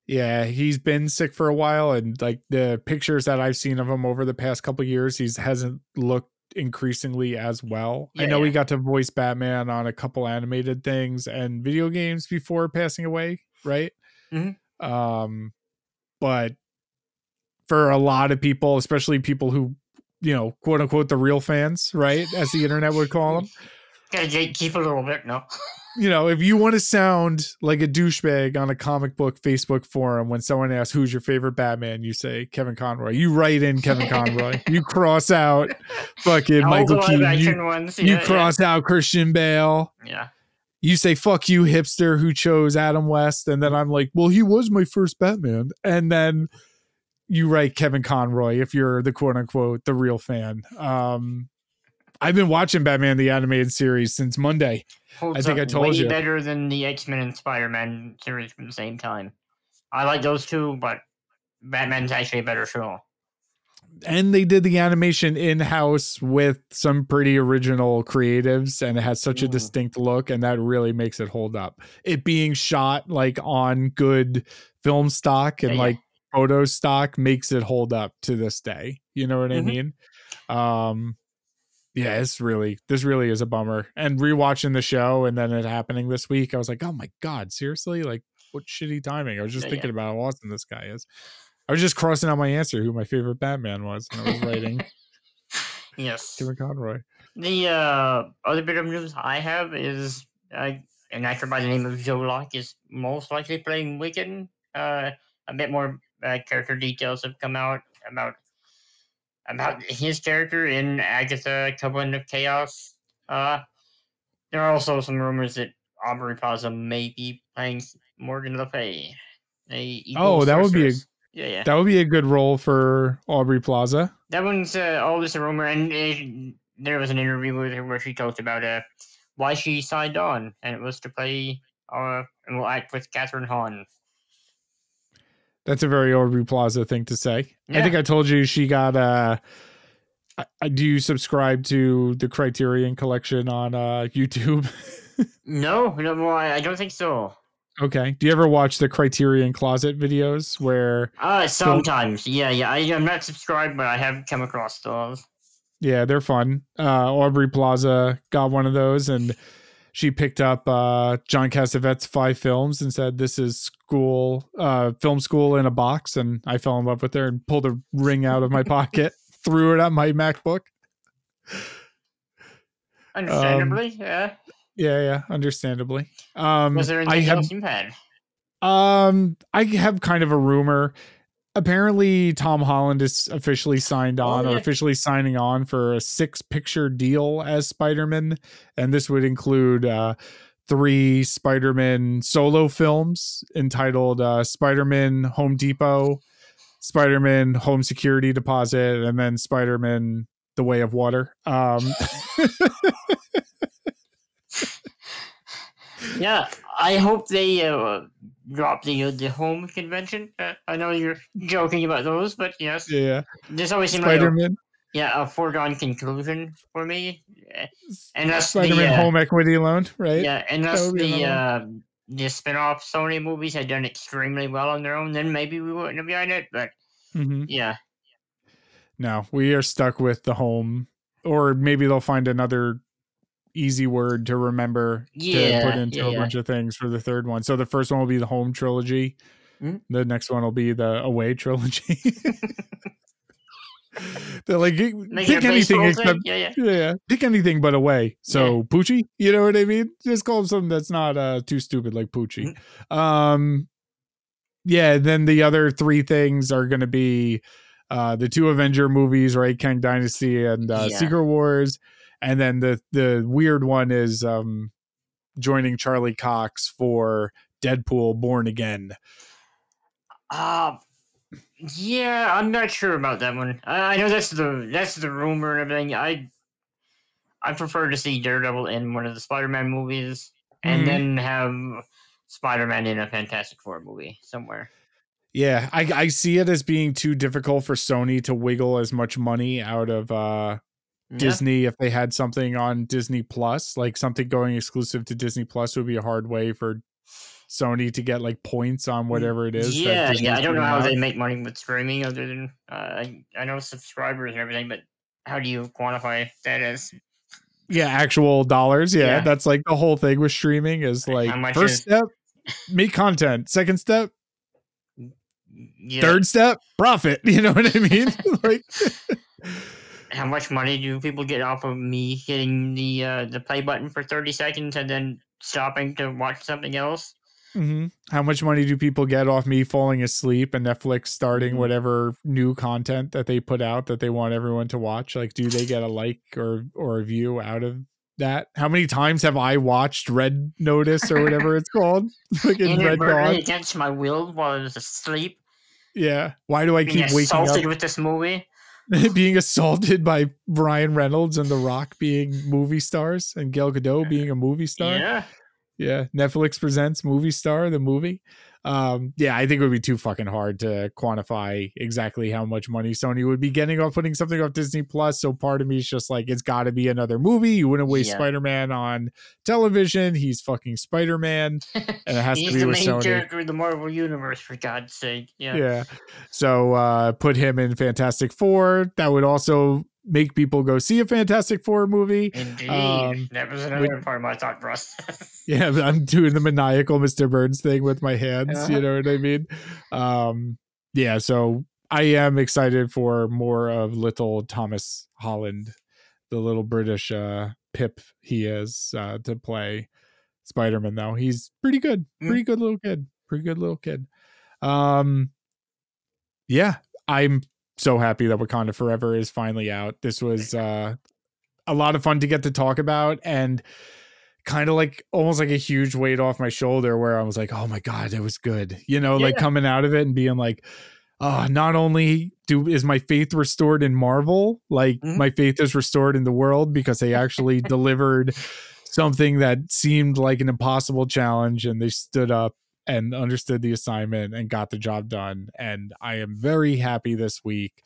Yeah, he's been sick for a while, and like the pictures that I've seen of him over the past couple years, he's hasn't looked increasingly as well. I Yeah, know he got to voice Batman on a couple animated things and video games before passing away, right? Mhm. Um, but for a lot of people, especially people who, you know, quote unquote, the real fans, right, as the internet would call them, Gotta gatekeep a little bit, no. you know, if you want to sound like a douchebag on a comic book Facebook forum when someone asks who's your favorite Batman, you say Kevin Conroy. You write in Kevin Conroy. you cross out fucking All Michael Keaton. You, ones. you yeah, yeah. cross out Christian Bale. Yeah. You say fuck you hipster who chose Adam West and then I'm like, "Well, he was my first Batman." And then you write Kevin Conroy if you're the quote unquote the real fan. Um I've been watching Batman the animated series since Monday. Holds think up I told way you. better than the X Men and Spider Man series from the same time. I like those two, but Batman's actually a better show. and they did the animation in house with some pretty original creatives and it has such a Mm. distinct look and that really makes it hold up it being shot like on good film stock and Yeah, yeah. like photo stock makes it hold up to this day you know what i Mhm. mean um yeah it's really this really is a bummer and rewatching the show and then it happening this week i was like oh my god seriously like what shitty timing i was just Yeah, thinking about how awesome this guy is I was just crossing out my answer who my favorite Batman was, and I was writing Yes. Kevin Conroy. The uh, other bit of news I have is uh, an actor by the name of Joe Locke is most likely playing Wiccan. Uh, a bit more uh, character details have come out about about his character in Agatha Covenant of Chaos. Uh, there are also some rumors that Aubrey Plaza may be playing Morgan Le Fay. Oh, that would be a- yeah, yeah. That would be a good role for Aubrey Plaza. That one's uh, all just a rumor, and uh, there was an interview with her where she talked about uh, why she signed on, and it was to play uh, and will act with Kathryn Hahn. That's a very Aubrey Plaza thing to say. I think I told you she got uh I, I do you subscribe to the Criterion collection on uh YouTube? No, no, I, I don't think so. okay. Do you ever watch the Criterion Closet videos where Uh, sometimes, yeah, yeah. I, I'm not subscribed, but I have come across those. yeah, they're fun. Uh Aubrey Plaza got one of those and she picked up uh John Cassavetes' five films and said this is school uh film school in a box and I fell in love with her and pulled a ring out of my pocket, threw it at my MacBook. Understandably, yeah. Yeah, yeah, understandably. Um Was there I anything have else you had? um I have kind of a rumor. Apparently Tom Holland is officially signed Oh, on or officially signing on for a six picture deal as Spider-Man and this would include uh three Spider-Man solo films entitled uh Spider-Man Home Depot, Spider-Man Home Security Deposit and then Spider-Man The Way of Water. Um Yeah, I hope they uh, drop the uh, the home convention. Uh, I know you're joking about those, but yes, yeah. this always seemed like a, yeah, a foregone conclusion for me. And that's Spider-Man the uh, home equity loan, right? yeah, unless the uh, the spin-off Sony movies had done extremely well on their own, then maybe we wouldn't have done it. But Mhm. yeah, No, we are stuck with the home, or maybe they'll find another easy word to remember to put into yeah, a yeah. bunch of things for the third one. So the first one will be the home trilogy. Mhm. The next one will be the away trilogy. They're like pick anything except. Yeah, yeah. yeah, pick anything but away. So Poochie, you know what I mean? Just call him something that's not uh too stupid like Poochie. Um yeah, then the other three things are gonna be uh the two Avenger movies, right? Kang Dynasty and uh Yeah. Secret Wars. And then the the weird one is um joining Charlie Cox for Deadpool Born Again. Uh, yeah, I'm not sure about that one. I, I know that's the that's the rumor and everything. I I prefer to see Daredevil in one of the Spider-Man movies, and Mhm. then have Spider-Man in a Fantastic Four movie somewhere. Yeah, I, I see it as being too difficult for Sony to wiggle as much money out of uh Yeah. Disney if they had something on Disney Plus, like something going exclusive to Disney Plus would be a hard way for Sony to get like points on whatever it is. Mm, Yeah, yeah. I don't know how out. they make money with streaming, other than uh, I I know subscribers and everything, but how do you quantify that as? Yeah, actual dollars. Yeah, Yeah. that's like the whole thing with streaming is like first is- step, make content. Second step, Yeah, third step, profit. You know what I mean? like how much money do people get off of me hitting the uh, the play button for thirty seconds and then stopping to watch something else? Mhm. How much money do people get off me falling asleep and Netflix starting Mhm. whatever new content that they put out that they want everyone to watch? Like, do they get a like or or a view out of that? How many times have I watched Red Notice or whatever it's called? Fucking Red Inadvertently Dawn. against my will while I was asleep, Yeah. Why do I keep waking up assaulted with this movie. being assaulted by Ryan Reynolds and The Rock being movie stars and Gal Gadot being a movie star? Yeah, Yeah, Netflix presents Movie Star, the movie. Um, yeah, I think it would be too fucking hard to quantify exactly how much money Sony would be getting off putting something off Disney Plus. So part of me is just like, it's got to be another movie. You wouldn't waste Yeah. Spider Man on television. He's fucking Spider Man, and it has to be the with main Sony. character of the Marvel universe, for God's sake. Yeah, Yeah. So uh, put him in Fantastic Four. That would also make people go see a Fantastic Four movie. indeed. Um, that was another part of my thought process. Yeah, I'm doing the maniacal Mr. Burns thing with my hands. You Uh-huh. know what I mean? Um, yeah, so I am excited for more of little Thomas Holland, the little British uh, pip he is uh, to play Spider Man. Though he's pretty good, Mm. pretty good little kid, pretty good little kid. Um, yeah, I'm so happy that Wakanda Forever is finally out. This was uh, a lot of fun to get to talk about and kind of like almost like a huge weight off my shoulder where I was like, oh my God, it was good. You know, like coming out of it and being like, oh, not only do is my faith restored in Marvel, like Mhm. my faith is restored in the world because they actually delivered something that seemed like an impossible challenge and they stood up and understood the assignment and got the job done. And I am very happy this week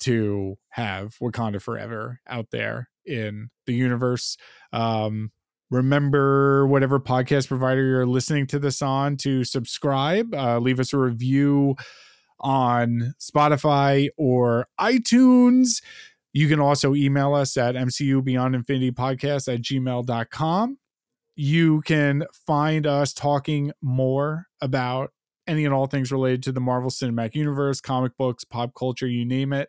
to have Wakanda Forever out there in the universe. Um, remember whatever podcast provider you're listening to this on to subscribe, uh, leave us a review on Spotify or iTunes. You can also email us at MCU Beyond Infinity Podcast at gmail.com. You can find us talking more about any and all things related to the Marvel Cinematic Universe, comic books, pop culture, you name it,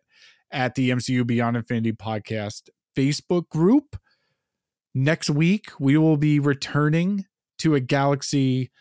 at the MCU Beyond Infinity Podcast Facebook group. Next week, we will be returning to a galaxy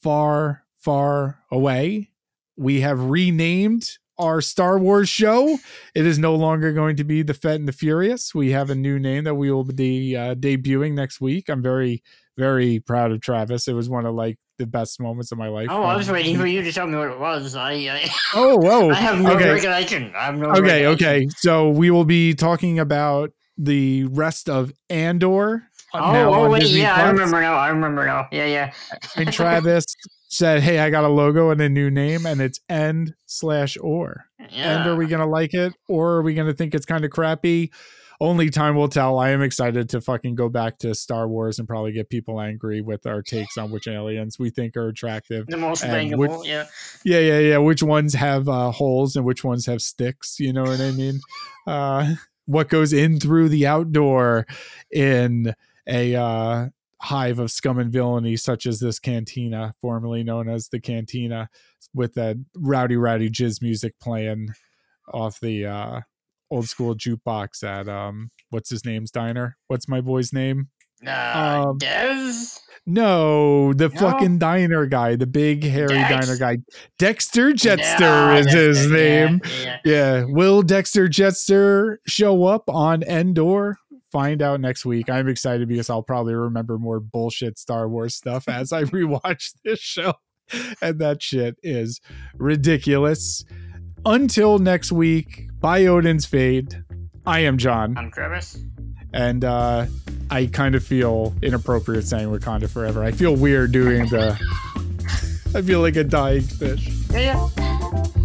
far, far away. We have renamed our Star Wars show. It is no longer going to be The Fett and the Furious. We have a new name that we will be uh, debuting next week. I'm very, very proud of Travis. It was one of like the best moments of my life. oh, I was Um, waiting for you to tell me what it was. I I, Oh, whoa. I have no okay. recollection. I have no. okay recollection. okay so we will be talking about the rest of andor Oh, oh wait, Disney yeah, I remember now. I remember now. Yeah, yeah. and travis said hey i got a logo and a new name and it's end slash or and are we gonna like it or are we gonna think it's kind of crappy only time will tell i am excited to fucking go back to star wars and probably get people angry with our takes on which aliens we think are attractive the most bangable? which- yeah. yeah yeah yeah which ones have uh, holes and which ones have sticks you know what i mean uh what goes in through the outdoor in a uh hive of scum and villainy such as this cantina formerly known as the cantina with that rowdy rowdy jizz music playing off the uh old school jukebox at um what's his name's diner what's my boy's name Uh, Um, Dev. no the No? fucking diner guy the big hairy Dex? diner guy dexter jettster is that's his it, yeah, name Yeah. yeah. Will Dexter Jettster show up on Endor? Find out next week. I'm excited because I'll probably remember more bullshit Star Wars stuff as I rewatch this show. And that shit is ridiculous. Until next week, by Odin's Fade, I am John. I'm Travis. And uh, I kind of feel inappropriate saying Wakanda forever. I feel weird doing the. I feel like a dying fish. Yeah, yeah.